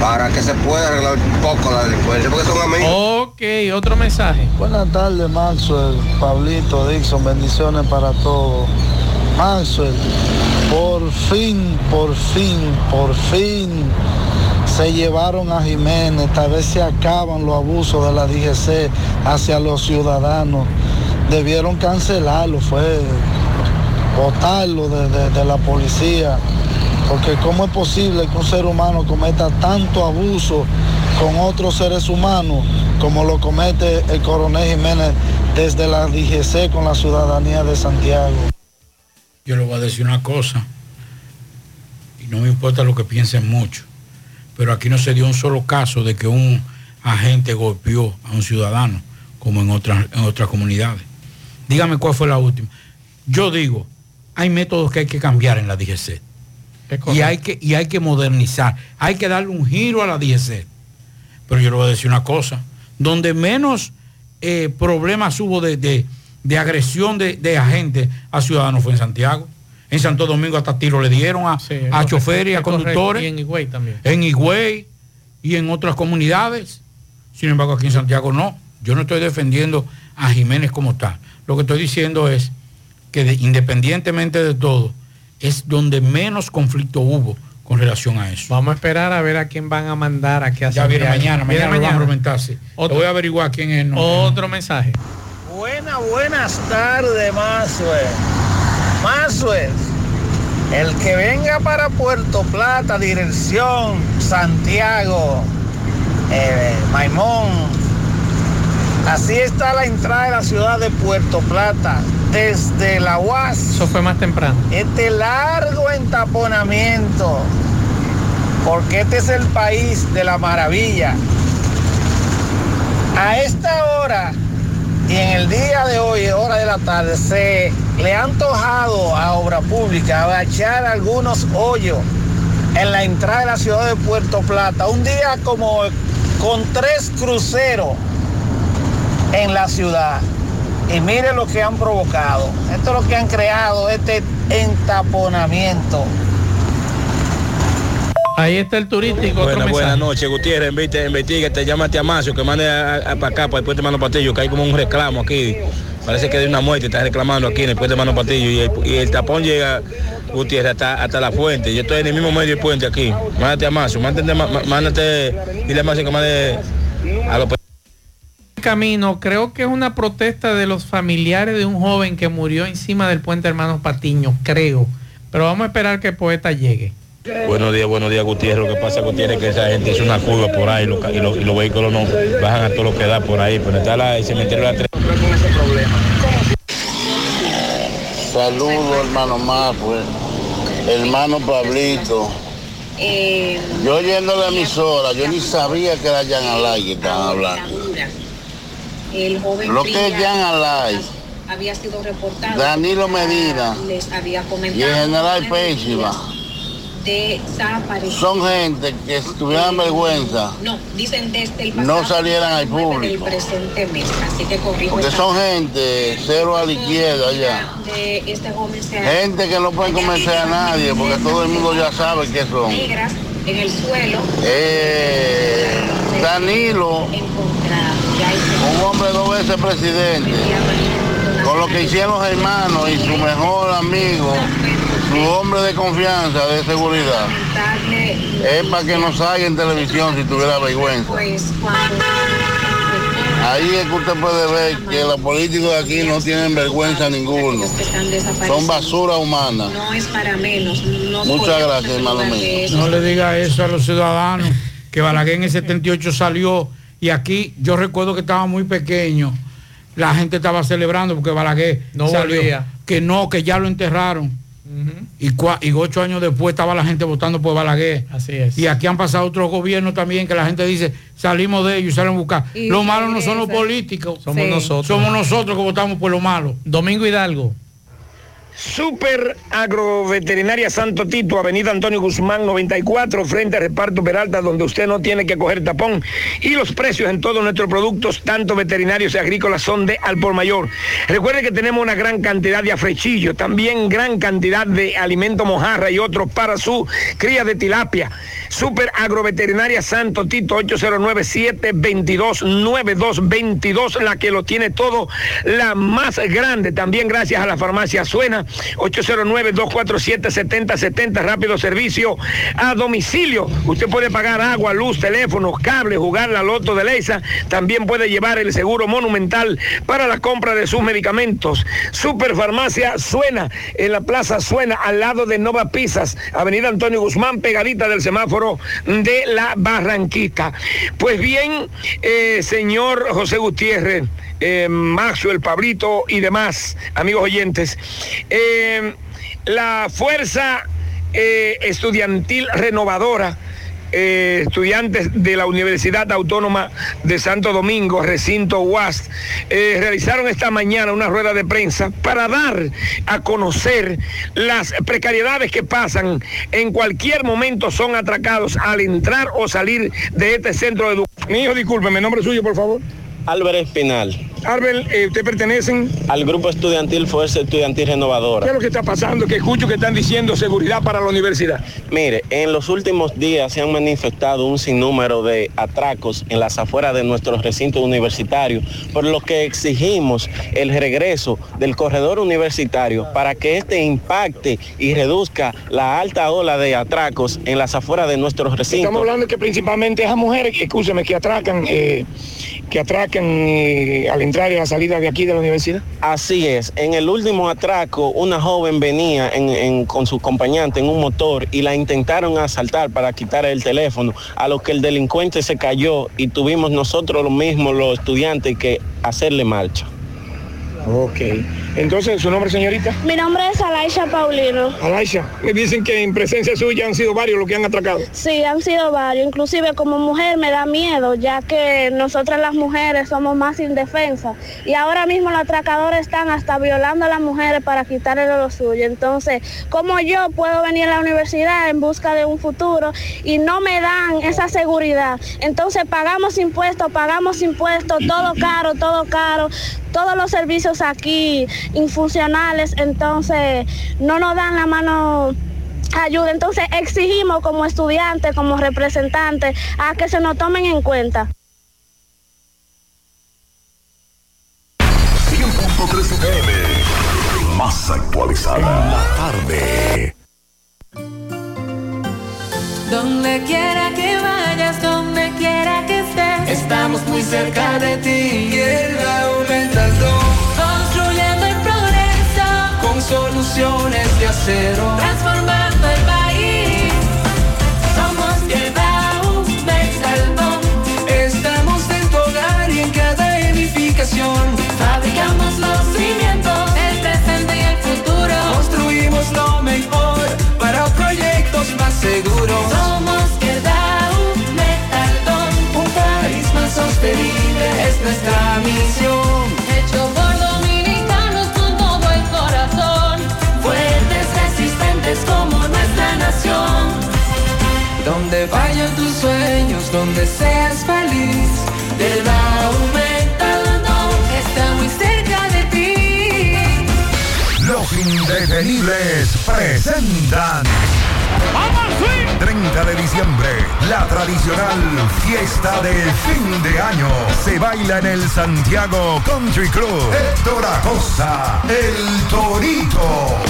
Para que se pueda arreglar un poco la delincuencia. Porque son amigos. Ok, otro mensaje. Buenas tardes, Maxwell, Pablito, Dixon, bendiciones para todos. Maxwell, por fin, por fin, por fin se llevaron a Jiménez. Tal vez se acaban los abusos de la DGC hacia los ciudadanos. Debieron cancelarlo, fue votarlo de, de- de la policía. Porque cómo es posible que un ser humano cometa tanto abuso con otros seres humanos como lo comete el coronel Jiménez desde la DGC con la ciudadanía de Santiago. Yo le voy a decir una cosa, y no me importa lo que piensen mucho, pero aquí no se dio un solo caso de que un agente golpeó a un ciudadano, como en otras, en otras comunidades. Dígame cuál fue la última. Yo digo, hay métodos que hay que cambiar en la DGC. Y hay, que, y hay que modernizar, hay que darle un giro a la DGC. Pero yo le voy a decir una cosa, donde menos eh, problemas hubo de, de- de agresión de, de agentes a ciudadanos fue en Santiago. En Santo Domingo hasta tiro le dieron a, a choferes y a conductores. Y en Higüey también. en Higüey y en otras comunidades. Sin embargo, aquí en Santiago no. Yo no estoy defendiendo a Jiménez como tal. Lo que estoy diciendo es que de- independientemente de todo, es donde menos conflicto hubo con relación a eso. Vamos a esperar a ver a quién van a mandar a Ya viene Santiago. mañana, Viene mañana lo van a sí. Otro- Lo voy a averiguar quién es. no. Otro mensaje. Buenas, buenas tardes, Mazue. Mazue, el que venga para Puerto Plata, dirección Santiago, eh, Maimón. Así está la entrada de la ciudad de Puerto Plata, desde la UAS. Eso fue más temprano. Este largo entaponamiento, porque este es el país de la maravilla. A esta hora y en el día de hoy, hora de la tarde, se le ha antojado a Obra Pública agachar algunos hoyos en la entrada de la ciudad de Puerto Plata. Un día como con tres cruceros en la ciudad. Y mire lo que han provocado. Esto es lo que han creado, este entaponamiento. Ahí está el turístico. Buenas, mensaje. noches, Gutiérrez. Investiga, investiga, te llama a Amacio, que mande a- a- para acá, para el puente Mano Patillo, que hay como un reclamo aquí. Parece que hay una muerte, está reclamando aquí en el puente Mano Patillo. Y el, y el tapón llega, Gutiérrez, hasta, hasta la fuente. Yo estoy en el mismo medio del puente aquí. Mándate a Amacio, mándate, mándate, dile a Amacio que mande a los camino, creo que es una protesta de los familiares de un joven que murió encima del puente Hermanos Patiño, creo. Pero vamos a esperar que el poeta llegue. Buenos días, buenos días, Gutiérrez. Lo que pasa, Gutiérrez, es que esa gente hizo una curva por ahí y, los, y los vehículos no bajan a todo lo que da por ahí. Pero está la, el cementerio de la Tres- Saludos, hermano más, pues. Hermano Pablito. Yo oyendo la emisora, yo ni sabía que era Jan Alay que estaban hablando. El joven Lo que es Jan Alay había sido reportado. Danilo Medina Les había y el general Péchima Son gente que tuvieran vergüenza, No, dicen desde el no salieran al 9 del público. presente mes. Así que corrijo Porque son gente cero a la izquierda de este joven Gente que no puede convencer a nadie porque todo el mundo ya sabe qué son. negras en el suelo. Eh, Danilo, un hombre dos veces presidente, con lo que hicieron los hermanos y su mejor amigo, su hombre de confianza, de seguridad, es para que no salga en televisión si tuviera vergüenza. pues cuando Ahí es que usted puede ver que los políticos de aquí no tienen vergüenza ninguno. Son basura humana. No es para menos. No Muchas gracias, hermano mío. No le diga eso a los ciudadanos, que Balaguer en el 78 salió y aquí yo recuerdo que estaba muy pequeño. La gente estaba celebrando porque Balaguer No salió, volvía. que no, que ya lo enterraron. Y, cua- y ocho años después estaba la gente votando por Balaguer. Así es. Y aquí han pasado otros gobiernos también que la gente dice, salimos de ellos y salen a buscar. Y Lo malo no son los políticos. Somos Sí. nosotros. Somos nosotros que votamos por lo malo. Domingo Hidalgo. Super Agroveterinaria Santo Tito, Avenida Antonio Guzmán 94, frente a Reparto Peralta, donde usted no tiene que coger tapón. Y los precios en todos nuestros productos, tanto veterinarios y agrícolas, son de al por mayor. Recuerde que tenemos una gran cantidad de afrechillos, también gran cantidad de alimento mojarra y otros para su cría de tilapia. Super Agroveterinaria Santo Tito 809-722-9222, la que lo tiene todo, la más grande. También gracias a la farmacia Suena 809-247-7070, rápido servicio a domicilio. Usted puede pagar agua, luz, teléfonos, cables, jugar la loto de Leisa. También puede llevar el seguro monumental para la compra de sus medicamentos. Superfarmacia Suena, en la Plaza Suena, al lado de Nova Pizzas, Avenida Antonio Guzmán, pegadita del semáforo de la Barranquita. Pues bien, eh, señor José Gutiérrez, eh, Maxwell, Pablito y demás, amigos oyentes, eh, la fuerza eh, estudiantil renovadora eh, estudiantes de la Universidad Autónoma de Santo Domingo, recinto UAS, eh, realizaron esta mañana una rueda de prensa para dar a conocer las precariedades que pasan. En cualquier momento son atracados al entrar o salir de este centro de educación. Mi hijo, discúlpeme, nombre suyo, por favor. Álvarez Espinal. Arbel, eh, ¿usted pertenecen? Al grupo estudiantil Fuerza Estudiantil Renovadora. ¿Qué es lo que está pasando? Que escucho que están diciendo seguridad para la universidad. Mire, en los últimos días se han manifestado un sinnúmero de atracos en las afueras de nuestros recintos universitarios, por lo que exigimos el regreso del corredor universitario para que este impacte y reduzca la alta ola de atracos en las afueras de nuestros recintos. Estamos hablando que principalmente esas mujeres, escúcheme, que atracan, eh, que atracan eh, al entrar y a la salida de aquí de la universidad. Así es, en el último atraco una joven venía en- en- con su acompañante en un motor y la intentaron asaltar para quitar el teléfono, a lo que el delincuente se cayó y tuvimos nosotros lo mismo, los estudiantes, que hacerle marcha. Ok. Entonces, ¿su nombre, señorita? Mi nombre es Alaisha Paulino. Alaisha, me dicen que en presencia suya han sido varios los que han atracado. Sí, han sido varios. Inclusive como mujer me da miedo, ya que nosotras las mujeres somos más indefensas. Y ahora mismo los atracadores están hasta violando a las mujeres para quitarle lo suyo. Entonces, ¿cómo yo puedo venir a la universidad en busca de un futuro y no me dan esa seguridad? Entonces pagamos impuestos, pagamos impuestos, todo caro, todo caro, todos los servicios aquí infuncionales, entonces no nos dan la mano ayuda. Entonces exigimos como estudiantes, como representantes, a que se nos tomen en cuenta. 100.3 FM. Más actualizada. En la tarde. Donde quiera que vayas, donde quiera que estés, estamos muy cerca de ti. Construyendo el con soluciones de acero. Transformando el país. Somos Tierra Aumental Estamos en tu hogar y en cada edificación. Fabricamos los cimientos, el presente y el futuro. Construimos lo mejor para proyectos más seguros. Somos Quedao Metaldón, un país más sostenible es nuestra misión. Donde vayan tus sueños, donde seas feliz, Quedao Metaldón está muy cerca de ti. Los indetenibles presentan. 30 de diciembre, la tradicional fiesta de fin de año se baila en el Santiago Country Club. Héctor Acosta, el Torito.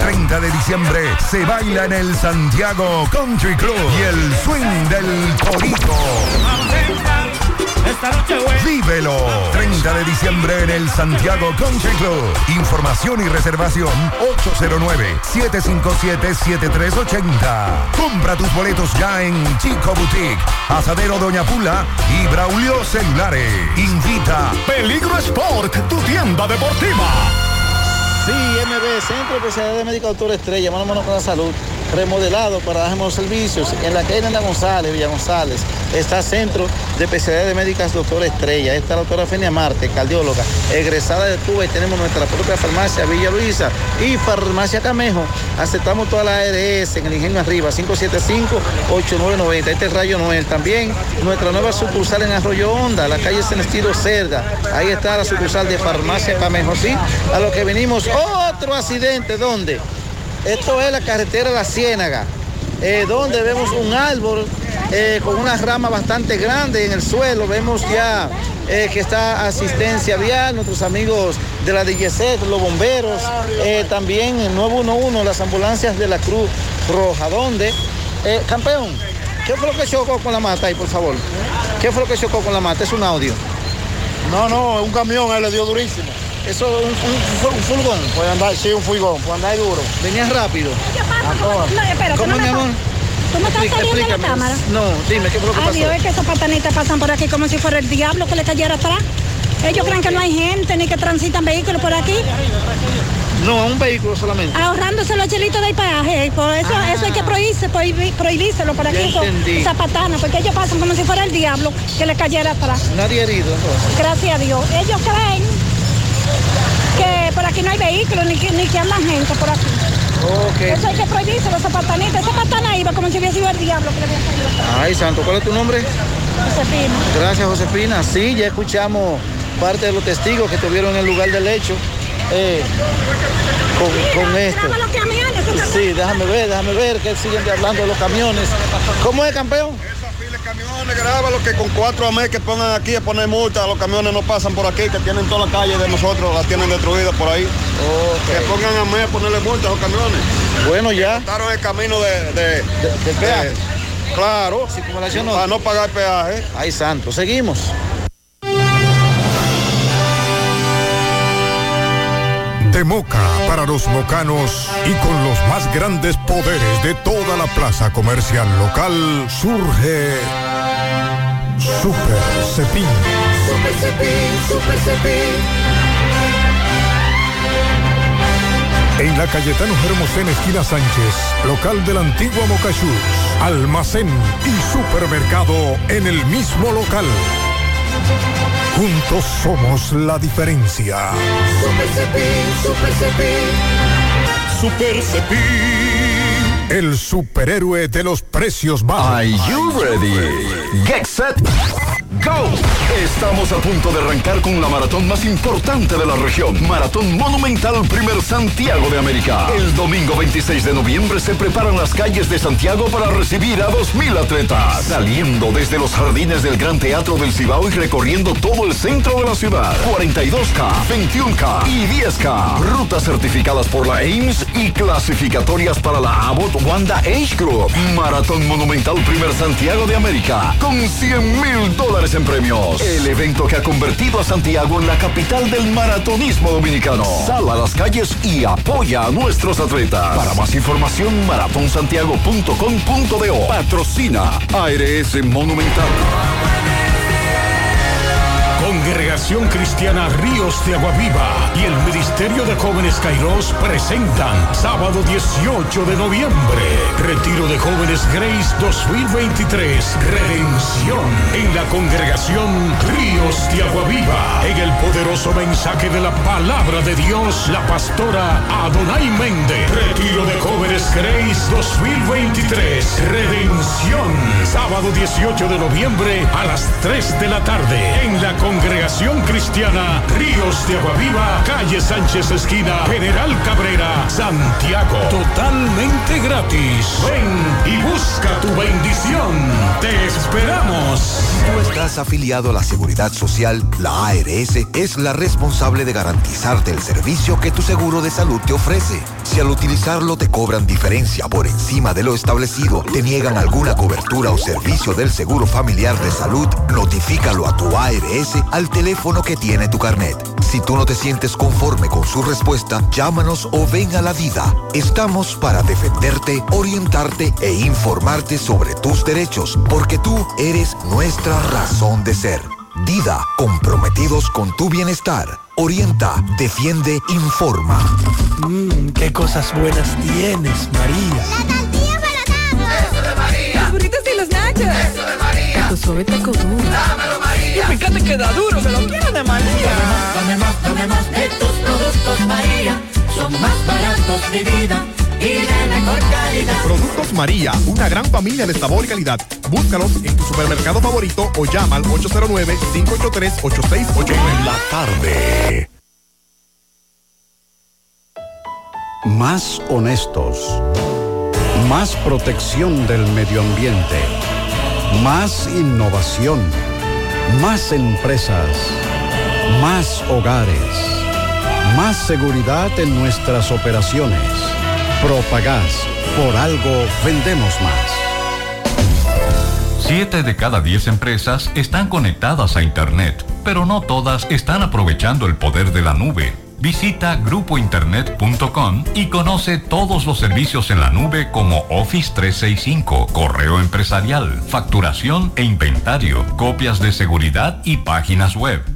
30 de diciembre se baila en el Santiago Country Club y el swing del Torito. Vívelo. 30 de diciembre en el Santiago Country Club. Información y reservación 809-757-7380. Compra tus boletos ya en Chico Boutique, Asadero Doña Pula y Braulio Celulares. Invita Peligro Sport, tu tienda deportiva. Sí, MB, Centro Especialidad de Médica Doctor Estrella, mano a mano con la salud, remodelado para dar los servicios. En la calle Ana González, Villa González, está Centro de Especialidades Médicas Doctor Estrella. Está la doctora Fenia Marte, cardióloga, egresada de Tuba y tenemos nuestra propia farmacia Villa Luisa y Farmacia Camejo. Aceptamos toda la ARS en el Ingenio Arriba, 575-8990. Este es Rayo Noel. También nuestra nueva sucursal en Arroyo Honda, la calle Senestido Cerda. Ahí está la sucursal de Farmacia Camejo. Sí, a lo que venimos, otro accidente, ¿dónde? Esto es la carretera La Ciénaga, eh, donde vemos un árbol eh, con una rama bastante grande en el suelo. Vemos ya eh, que está asistencia vial, nuestros amigos de la DGC, los bomberos, eh, también el 911, las ambulancias de la Cruz Roja. ¿Dónde? Eh, campeón, ¿qué fue lo que chocó con la mata ahí, por favor? ¿Qué fue lo que chocó con la mata? Es un audio. No, no, un camión él le dio durísimo. Eso es un, un, un furgón. Puede andar, sí, un furgón, puede andar duro. Venía rápido. No, espérate, ¿Cómo, no mi me amor? ¿Tú me estás Explica- saliendo en la cámara? No, dime, ¿qué fue lo que Ay, pasó? Dios, es que esos patanitas pasan por aquí como si fuera el diablo que le cayera atrás. Ellos creen que no hay gente ni que transitan vehículos por aquí, No, un vehículo solamente. ahorrándose los chelitos del peaje. Por eso, Ah. eso hay que prohibirse, prohibí- prohibírselo por aquí, patanas, porque ellos pasan como si fuera el diablo que le cayera atrás. Nadie herido, entonces. Gracias a Dios. Ellos creen que por aquí no hay vehículos ni que, ni que andan gente por aquí. Ok. Pues Eso hay que prohibírselo, esa patanitas. Esa patana iba como si hubiese sido el diablo que le había salido. Ay, santo, ¿cuál es tu nombre? Josefina. Gracias, Josefina. Sí, ya escuchamos parte de los testigos que estuvieron en el lugar del hecho eh, con, con esto. Sí, déjame ver, déjame ver que siguen hablando de los camiones. ¿Cómo es, campeón? Graba lo que con cuatro AME que pongan aquí a poner multa, los camiones no pasan por aquí, que tienen toda la calle de nosotros, la tienen destruida por ahí. Que pongan AME a ponerle multa a los camiones. Bueno, ya. Cortaron el camino de, de, de peaje. claro, Circunvalación no. para no pagar peaje. Ay, santo, seguimos. De Moca para los mocanos y con los más grandes poderes de toda la plaza comercial local surge Super Cepín. Super Cepín, Super Cepín. En la Cayetano Hermosén, esquina Sánchez, local de la antigua Moca Shoes, almacén y supermercado en el mismo local. Juntos somos la diferencia. Super Cepín, Super Cepín. Super Cepín. El superhéroe de los precios bajos. Are you ready? Get set. Go. Estamos a punto de arrancar con la maratón más importante de la región. Maratón Monumental Primer Santiago de América. El domingo 26 de noviembre se preparan las calles de Santiago para recibir a 2.000 atletas. Saliendo desde los jardines del Gran Teatro del Cibao y recorriendo todo el centro de la ciudad. 42K, 21K y 10K. Rutas certificadas por la Ames y clasificatorias para la Abbott Wanda Age Group. Maratón Monumental Primer Santiago de América. Con 100 mil dólares en premios. El evento que ha convertido a Santiago en la capital del maratonismo dominicano. Sal a las calles y apoya a nuestros atletas. Para más información, maratonsantiago.com.do. Patrocina ARS Monumental. Congregación Cristiana Ríos de Aguaviva y el Ministerio de Jóvenes Kairos presentan sábado 18 de noviembre, Retiro de Jóvenes Grace 2023, Redención en la Congregación Ríos de Aguaviva. En el poderoso mensaje de la palabra de Dios, la pastora Adonai Méndez. Retiro de Jóvenes Grace 2023, Redención, sábado 18 de noviembre a las 3 de la tarde en la Congregación Cristiana Ríos de Aguaviva, calle Sánchez Esquina, General Cabrera, Santiago. Totalmente gratis. Ven y busca tu bendición. Te esperamos. Tú estás afiliado a la Seguridad Social, la ARS es la responsable de garantizarte el servicio que tu seguro de salud te ofrece. Si al utilizarlo te cobran diferencia por encima de lo establecido, te niegan alguna cobertura o servicio del seguro familiar de salud, notifícalo a tu ARS al teléfono que tiene tu carnet. Si tú no te sientes conforme con su respuesta, llámanos o ven a la vida. Estamos para defenderte, orientarte e informarte sobre tus derechos, porque tú eres nuestra razón de ser. Dida, comprometidos con tu bienestar. Orienta, defiende, informa. Mmm, qué cosas buenas tienes, María. Tu suave taco duro. Dámelo, María. Y fíjate que da duro, que lo quiero de María. Dame más, dame más de tus productos, María. Son más baratos de vida y de mejor calidad. Productos María, una gran familia de sabor y calidad. Búscalos en tu supermercado favorito o llama al 809-583-8689. En la tarde. más honestos, más protección del medio ambiente, más innovación, más empresas, más hogares, más seguridad en nuestras operaciones. Propagás, por algo vendemos más. Siete de cada diez empresas están conectadas a Internet, pero no todas están aprovechando el poder de la nube. Visita grupointernet.com y conoce todos los servicios en la nube como Office 365, correo empresarial, facturación e inventario, copias de seguridad y páginas web.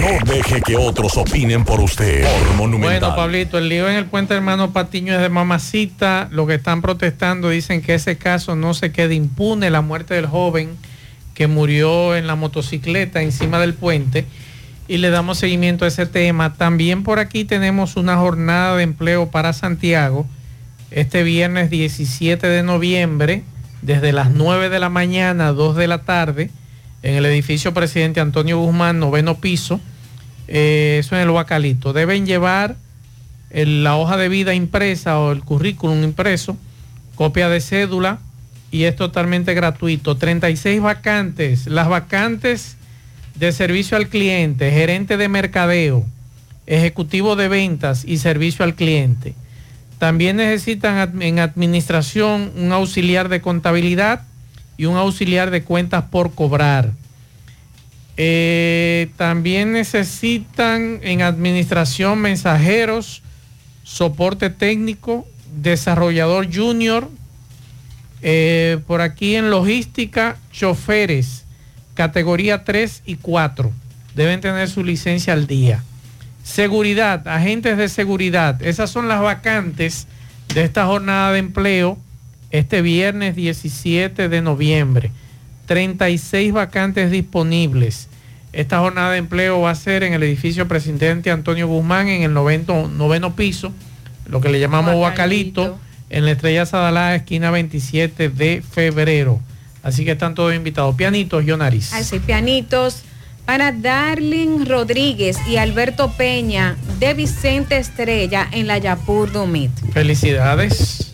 No deje que otros opinen por usted. Bueno, Pablito, el lío en el puente hermano Patiño es de mamacita. Lo que están protestando dicen que ese caso no se quede impune, la muerte del joven que murió en la motocicleta encima del puente. Y le damos seguimiento a ese tema. También por aquí tenemos una jornada de empleo para Santiago este viernes 17 de noviembre, desde las 9 de la mañana a 2 de la tarde en el edificio Presidente Antonio Guzmán, noveno piso, eh, eso en el Huacalito. Deben llevar la hoja de vida impresa o el currículum impreso, copia de cédula y es totalmente gratuito. 36 vacantes, las vacantes de servicio al cliente, gerente de mercadeo, ejecutivo de ventas y servicio al cliente. También necesitan en administración un auxiliar de contabilidad y un auxiliar de cuentas por cobrar. Eh, también necesitan en administración mensajeros, soporte técnico, desarrollador junior, eh, por aquí en logística, choferes, categoría 3 y 4. Deben tener su licencia al día. Seguridad, agentes de seguridad. Esas son las vacantes de esta jornada de empleo este viernes 17 de noviembre. 36 vacantes disponibles. Esta jornada de empleo va a ser en el edificio Presidente Antonio Guzmán en el noveno, noveno piso, lo que le llamamos Huacalito, en la Estrella Sadalá, esquina 27 de febrero. Así que están todos invitados. Pianitos, yo nariz. Así, pianitos para Darling Rodríguez y Alberto Peña de Vicente Estrella en la Yapur Dumit. Felicidades.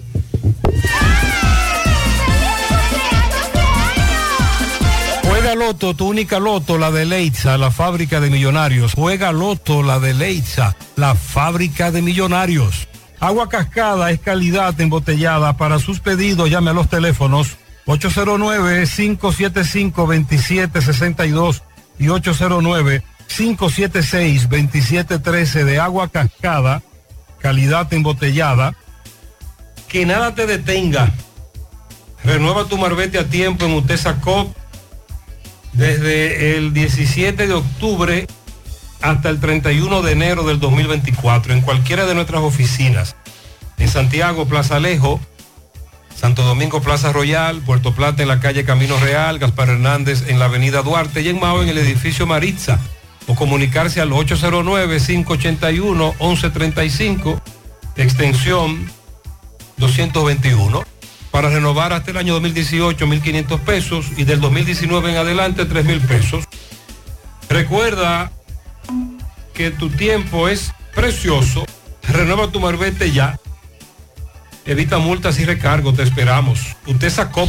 Juega Loto, tu única Loto, la de Leitza, la fábrica de millonarios. Juega Loto, la de Leitza, la fábrica de millonarios. Agua cascada es calidad embotellada. Para sus pedidos llame a los teléfonos 809-575-2762 y 809-576-2713 de agua cascada, calidad embotellada. Que nada te detenga. Renueva tu marbete a tiempo en Utesa Cop desde el 17 de octubre hasta el 31 de enero del 2024 en cualquiera de nuestras oficinas. En Santiago, Plaza Alejo, Santo Domingo, Plaza Royal, Puerto Plata en la calle Camino Real, Gaspar Hernández en la avenida Duarte y en Mao en el edificio Maritza. O comunicarse al 809-581-1135, extensión 221. Para renovar hasta el año 2018, 1.500 pesos y del 2019 en adelante, 3.000 pesos. Recuerda que tu tiempo es precioso. Renueva tu marbete ya. Evita multas y recargos, te esperamos. Utesa Cop,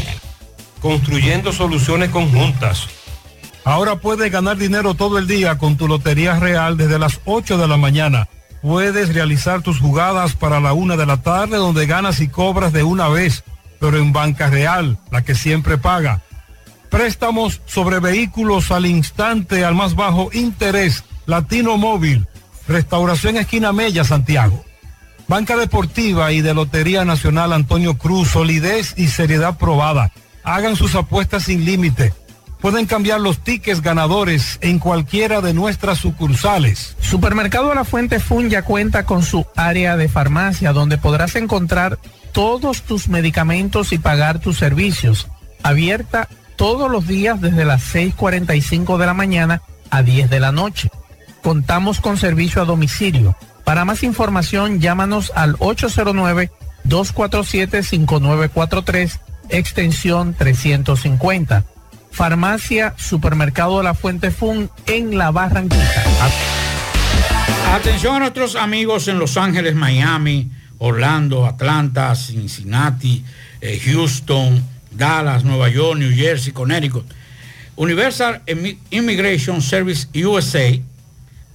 construyendo soluciones conjuntas. Ahora puedes ganar dinero todo el día con tu Lotería Real desde las 8 de la mañana. Puedes realizar tus jugadas para la una de la tarde donde ganas y cobras de una vez, pero en Banca Real, la que siempre paga. Préstamos sobre vehículos al instante al más bajo interés. Latino Móvil. Restauración Esquina Mella, Santiago. Banca Deportiva y de Lotería Nacional Antonio Cruz, solidez y seriedad probada. Hagan sus apuestas sin límite. Pueden cambiar los tickets ganadores en cualquiera de nuestras sucursales. Supermercado La Fuente Fun ya cuenta con su área de farmacia donde podrás encontrar todos tus medicamentos y pagar tus servicios. Abierta todos los días desde las 6.45 de la mañana a 10 de la noche. Contamos con servicio a domicilio. Para más información, llámanos al 809-247-5943, extensión 350. Farmacia Supermercado de la Fuente Fun en La Barranquita. Atención a nuestros amigos en Los Ángeles, Miami, Orlando, Atlanta, Cincinnati, eh, Houston, Dallas, Nueva York, New Jersey, Connecticut. Universal Immigration Service USA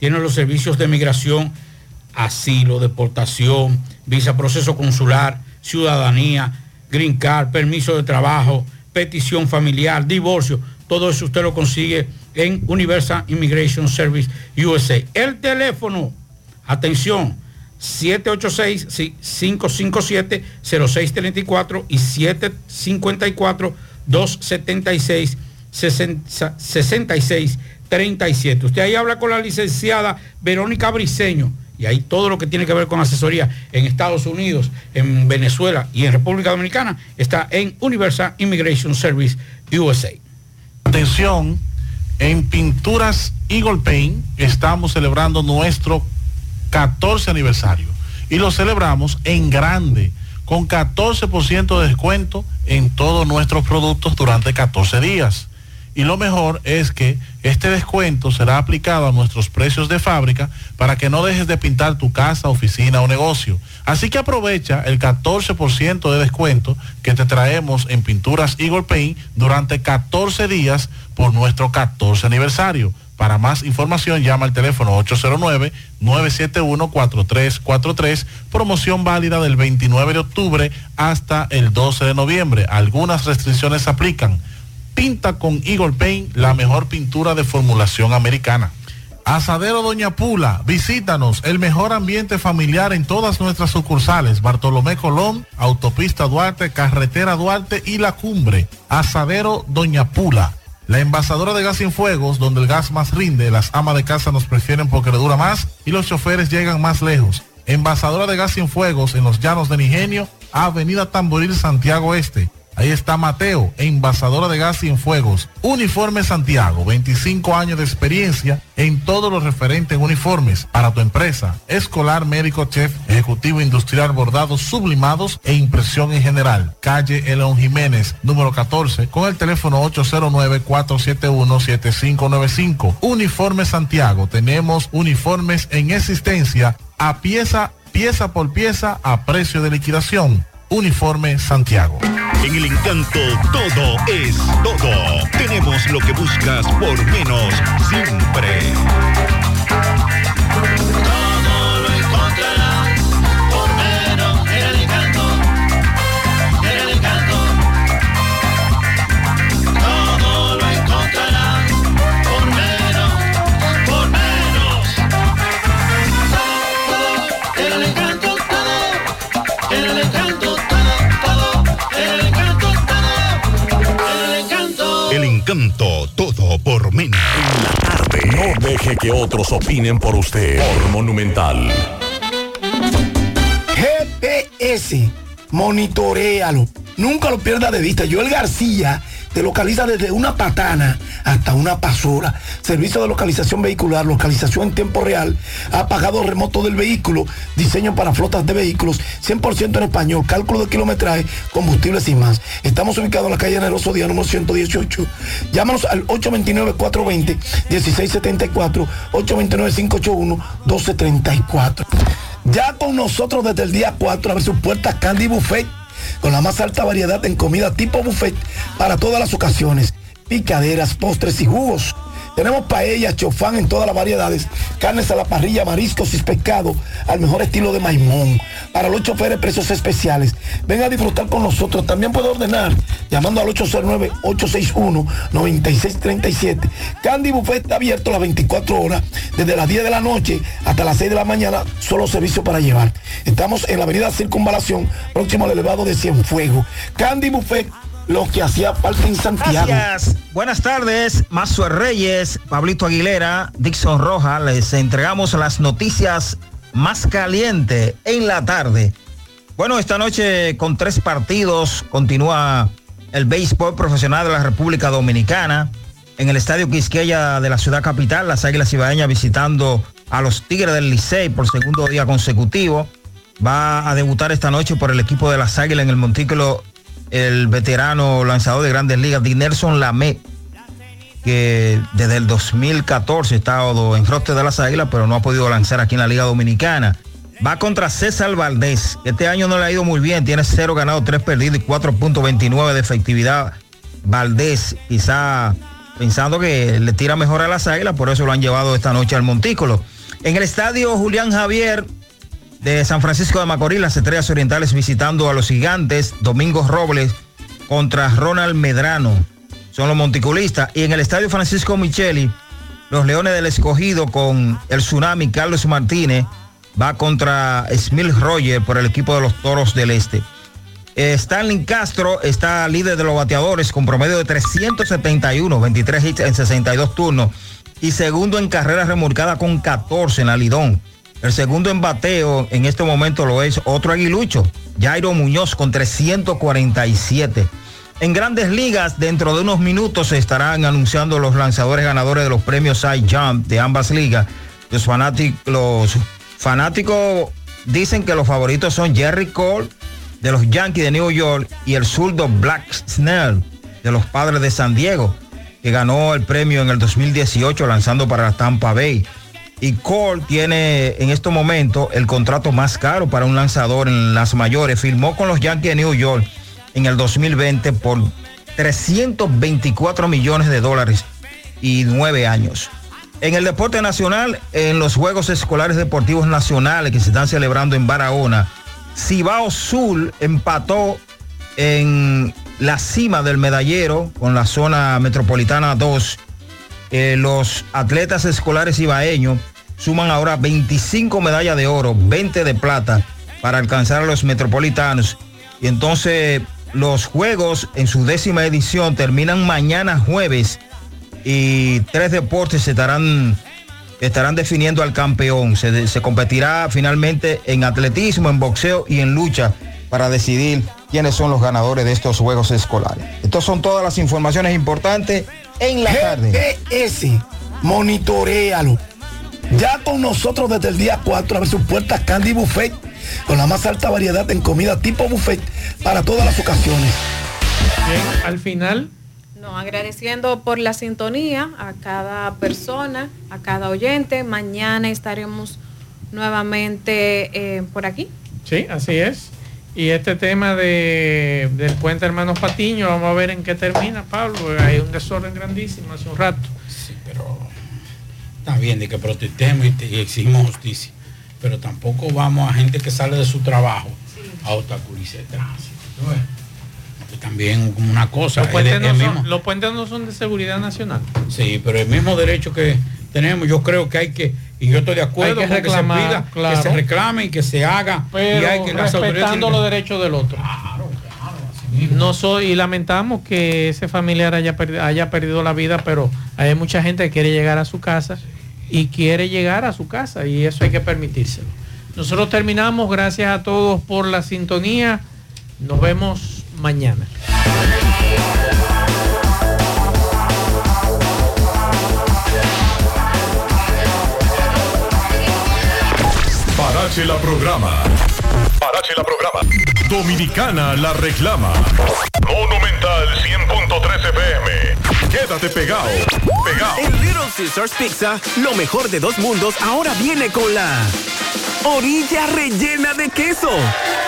tiene los servicios de migración, asilo, deportación, visa, proceso consular, ciudadanía, green card, permiso de trabajo, petición familiar, divorcio. Todo eso usted lo consigue en Universal Immigration Service USA. El teléfono, atención, 786-557-0634 y 754-276-6637. Usted ahí habla con la licenciada Verónica Briceño y ahí todo lo que tiene que ver con asesoría en Estados Unidos, en Venezuela y en República Dominicana está en Universal Immigration Service USA. Atención, en Pinturas Eagle Paint estamos celebrando nuestro 14 aniversario y lo celebramos en grande con 14% de descuento en todos nuestros productos durante 14 días. Y lo mejor es que este descuento será aplicado a nuestros precios de fábrica para que no dejes de pintar tu casa, oficina o negocio. Así que aprovecha el 14% de descuento que te traemos en Pinturas Eagle Paint durante 14 días por nuestro 14 aniversario. Para más información llama al teléfono 809-971-4343, promoción válida del 29 de octubre hasta el 12 de noviembre. Algunas restricciones aplican. Pinta con Eagle Paint la mejor pintura de formulación americana. Asadero Doña Pula, visítanos, el mejor ambiente familiar en todas nuestras sucursales, Bartolomé Colón, Autopista Duarte, Carretera Duarte y La Cumbre. Asadero Doña Pula. La envasadora de gas sin fuegos, donde el gas más rinde, las amas de casa nos prefieren porque le dura más y los choferes llegan más lejos. Envasadora de gas sin fuegos en los llanos de Nigenio, Avenida Tamboril, Santiago Este. Ahí está Mateo, envasadora de gas sin fuegos. Uniforme Santiago, 25 años de experiencia en todo lo referente en uniformes para tu empresa, escolar, médico, chef, ejecutivo industrial, bordados, sublimados e impresión en general. Calle Elon Jiménez, número 14, con el teléfono 809-471-7595. Uniforme Santiago, tenemos uniformes en existencia a pieza, pieza por pieza a precio de liquidación. Uniforme Santiago. En el encanto todo es todo. Tenemos lo que buscas por menos siempre. Encanto todo por menos. En la tarde. No deje que otros opinen por usted. Por Monumental. GPS, monitorealo. Nunca lo pierdas de vista. Joel García te localiza desde una patana hasta una pasora. Servicio de localización vehicular, localización en tiempo real, apagado remoto del vehículo, diseño para flotas de vehículos, 100% en español, cálculo de kilometraje, combustibles y más. Estamos ubicados en la calle Neroso, día número 118. Llámanos al 829-420-1674, 829-581-1234. Ya con nosotros desde el día 4 abre sus puertas Candy Buffet con la más alta variedad en comida tipo buffet para todas las ocasiones, picaderas, postres y jugos. Tenemos paella, chofán en todas las variedades, carnes a la parrilla, mariscos y pescado al mejor estilo de Maimón. Para los choferes, precios especiales. Ven a disfrutar con nosotros. También puede ordenar llamando al 809-861-9637. Candy Buffet está abierto las 24 horas, desde las 10 de la noche hasta las 6 de la mañana, solo servicio para llevar. Estamos en la avenida Circunvalación, próximo al elevado de Cienfuegos. Candy Buffet lo que hacía falta en Santiago. Gracias. Buenas tardes, Mazue Reyes, Pablito Aguilera, Dixon Roja. Les entregamos las noticias más calientes en la tarde. Bueno, esta noche con tres partidos continúa el béisbol profesional de la República Dominicana. En el Estadio Quisqueya de la ciudad capital, las Águilas Ibaeñas visitando a los Tigres del Licey por segundo día consecutivo. Va a debutar esta noche por el equipo de las Águilas en el montículo el veterano lanzador de grandes ligas, Dinelson Lamé, que desde el 2014 ha estado en roster de las Águilas, pero no ha podido lanzar aquí en la Liga Dominicana. Va contra César Valdés. Este año no le ha ido muy bien. Tiene cero ganado, tres perdidos y 4.29 de efectividad. Valdés, quizá pensando que le tira mejor a las águilas, por eso lo han llevado esta noche al Montículo. En el estadio Julián Javier de San Francisco de Macorís, las estrellas orientales visitando a los gigantes, Domingo Robles contra Ronald Medrano. Son los monticulistas. Y en el estadio Francisco Micheli, los Leones del Escogido con el Tsunami Carlos Martínez va contra Smith Roger por el equipo de los Toros del Este. Eh, Stanley Castro está líder de los bateadores con promedio de 371, 23 hits en 62 turnos y segundo en carrera remolcada con 14 en la Lidón. El segundo en bateo en este momento lo es otro aguilucho, Jairo Muñoz con 347. En grandes ligas, dentro de unos minutos se estarán anunciando los lanzadores ganadores de los premios Cy Jump de ambas ligas. Los fanáticos, los fanáticos dicen que los favoritos son Jerry Cole de los Yankees de New York y el zurdo Black Snell de los Padres de San Diego, que ganó el premio en el 2018 lanzando para la Tampa Bay. Y Cole tiene en este momento el contrato más caro para un lanzador en las mayores. Firmó con los Yankees de New York en el 2020 por 324 millones de dólares y nueve años. En el deporte nacional, en los Juegos Escolares Deportivos Nacionales que se están celebrando en Barahona, Cibao Sur empató en la cima del medallero con la zona metropolitana 2. Eh, los atletas escolares ibaeños suman ahora 25 medallas de oro, 20 de plata para alcanzar a los metropolitanos. Y entonces los juegos en su décima edición terminan mañana jueves y tres deportes estarán, estarán definiendo al campeón. Se, se competirá finalmente en atletismo, en boxeo y en lucha para decidir quiénes son los ganadores de estos juegos escolares. Estas son todas las informaciones importantes en la tarde. GPS, monitorealo. Ya con nosotros desde el día 4 abre sus puertas Candy Buffet con la más alta variedad en comida tipo buffet para todas las ocasiones. Bien, al final No, agradeciendo por la sintonía a cada persona, a cada oyente. Mañana estaremos nuevamente eh, por aquí. Sí, así es. Y este tema de, del puente Hermanos Patiño, vamos a ver en qué termina, Pablo. Hay un desorden grandísimo hace un rato. Está bien de que protestemos y, exigimos justicia, pero tampoco vamos a gente que sale de su trabajo a obstaculizar el tránsito. También como una cosa, Los puentes, no mismo- son, los puentes no son de seguridad nacional. Sí, pero el mismo derecho que tenemos, yo creo que hay que, y yo estoy de acuerdo Hay que con que se reclamar, pida, claro. que se reclame y que se haga, Pero y hay que las autoridades respetando los derechos del otro. No soy, y lamentamos que ese familiar haya, perdi- haya perdido la vida, pero hay mucha gente que quiere llegar a su casa y quiere llegar a su casa y eso hay que permitírselo. Nosotros terminamos, gracias a todos por la sintonía. Nos vemos mañana. Parache la programa. Parache la programa. Dominicana la reclama. Monumental 100.13 FM. Quédate pegado. Pegado. En Little Caesars Pizza, lo mejor de dos mundos ahora viene con la orilla rellena de queso.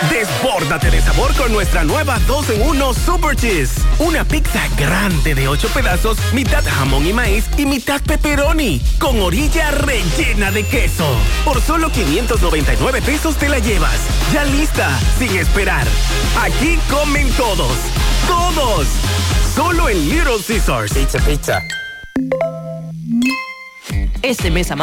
Desbórdate de sabor con nuestra nueva 2 en 1 Super Cheese. Una pizza grande de 8 pedazos, mitad jamón y maíz y mitad pepperoni, con orilla rellena de queso. Por solo 599 pesos te la llevas. Ya lista, sin esperar. Aquí comen todos. Todos. Solo en Little Caesars. Pizza, pizza. Este mes a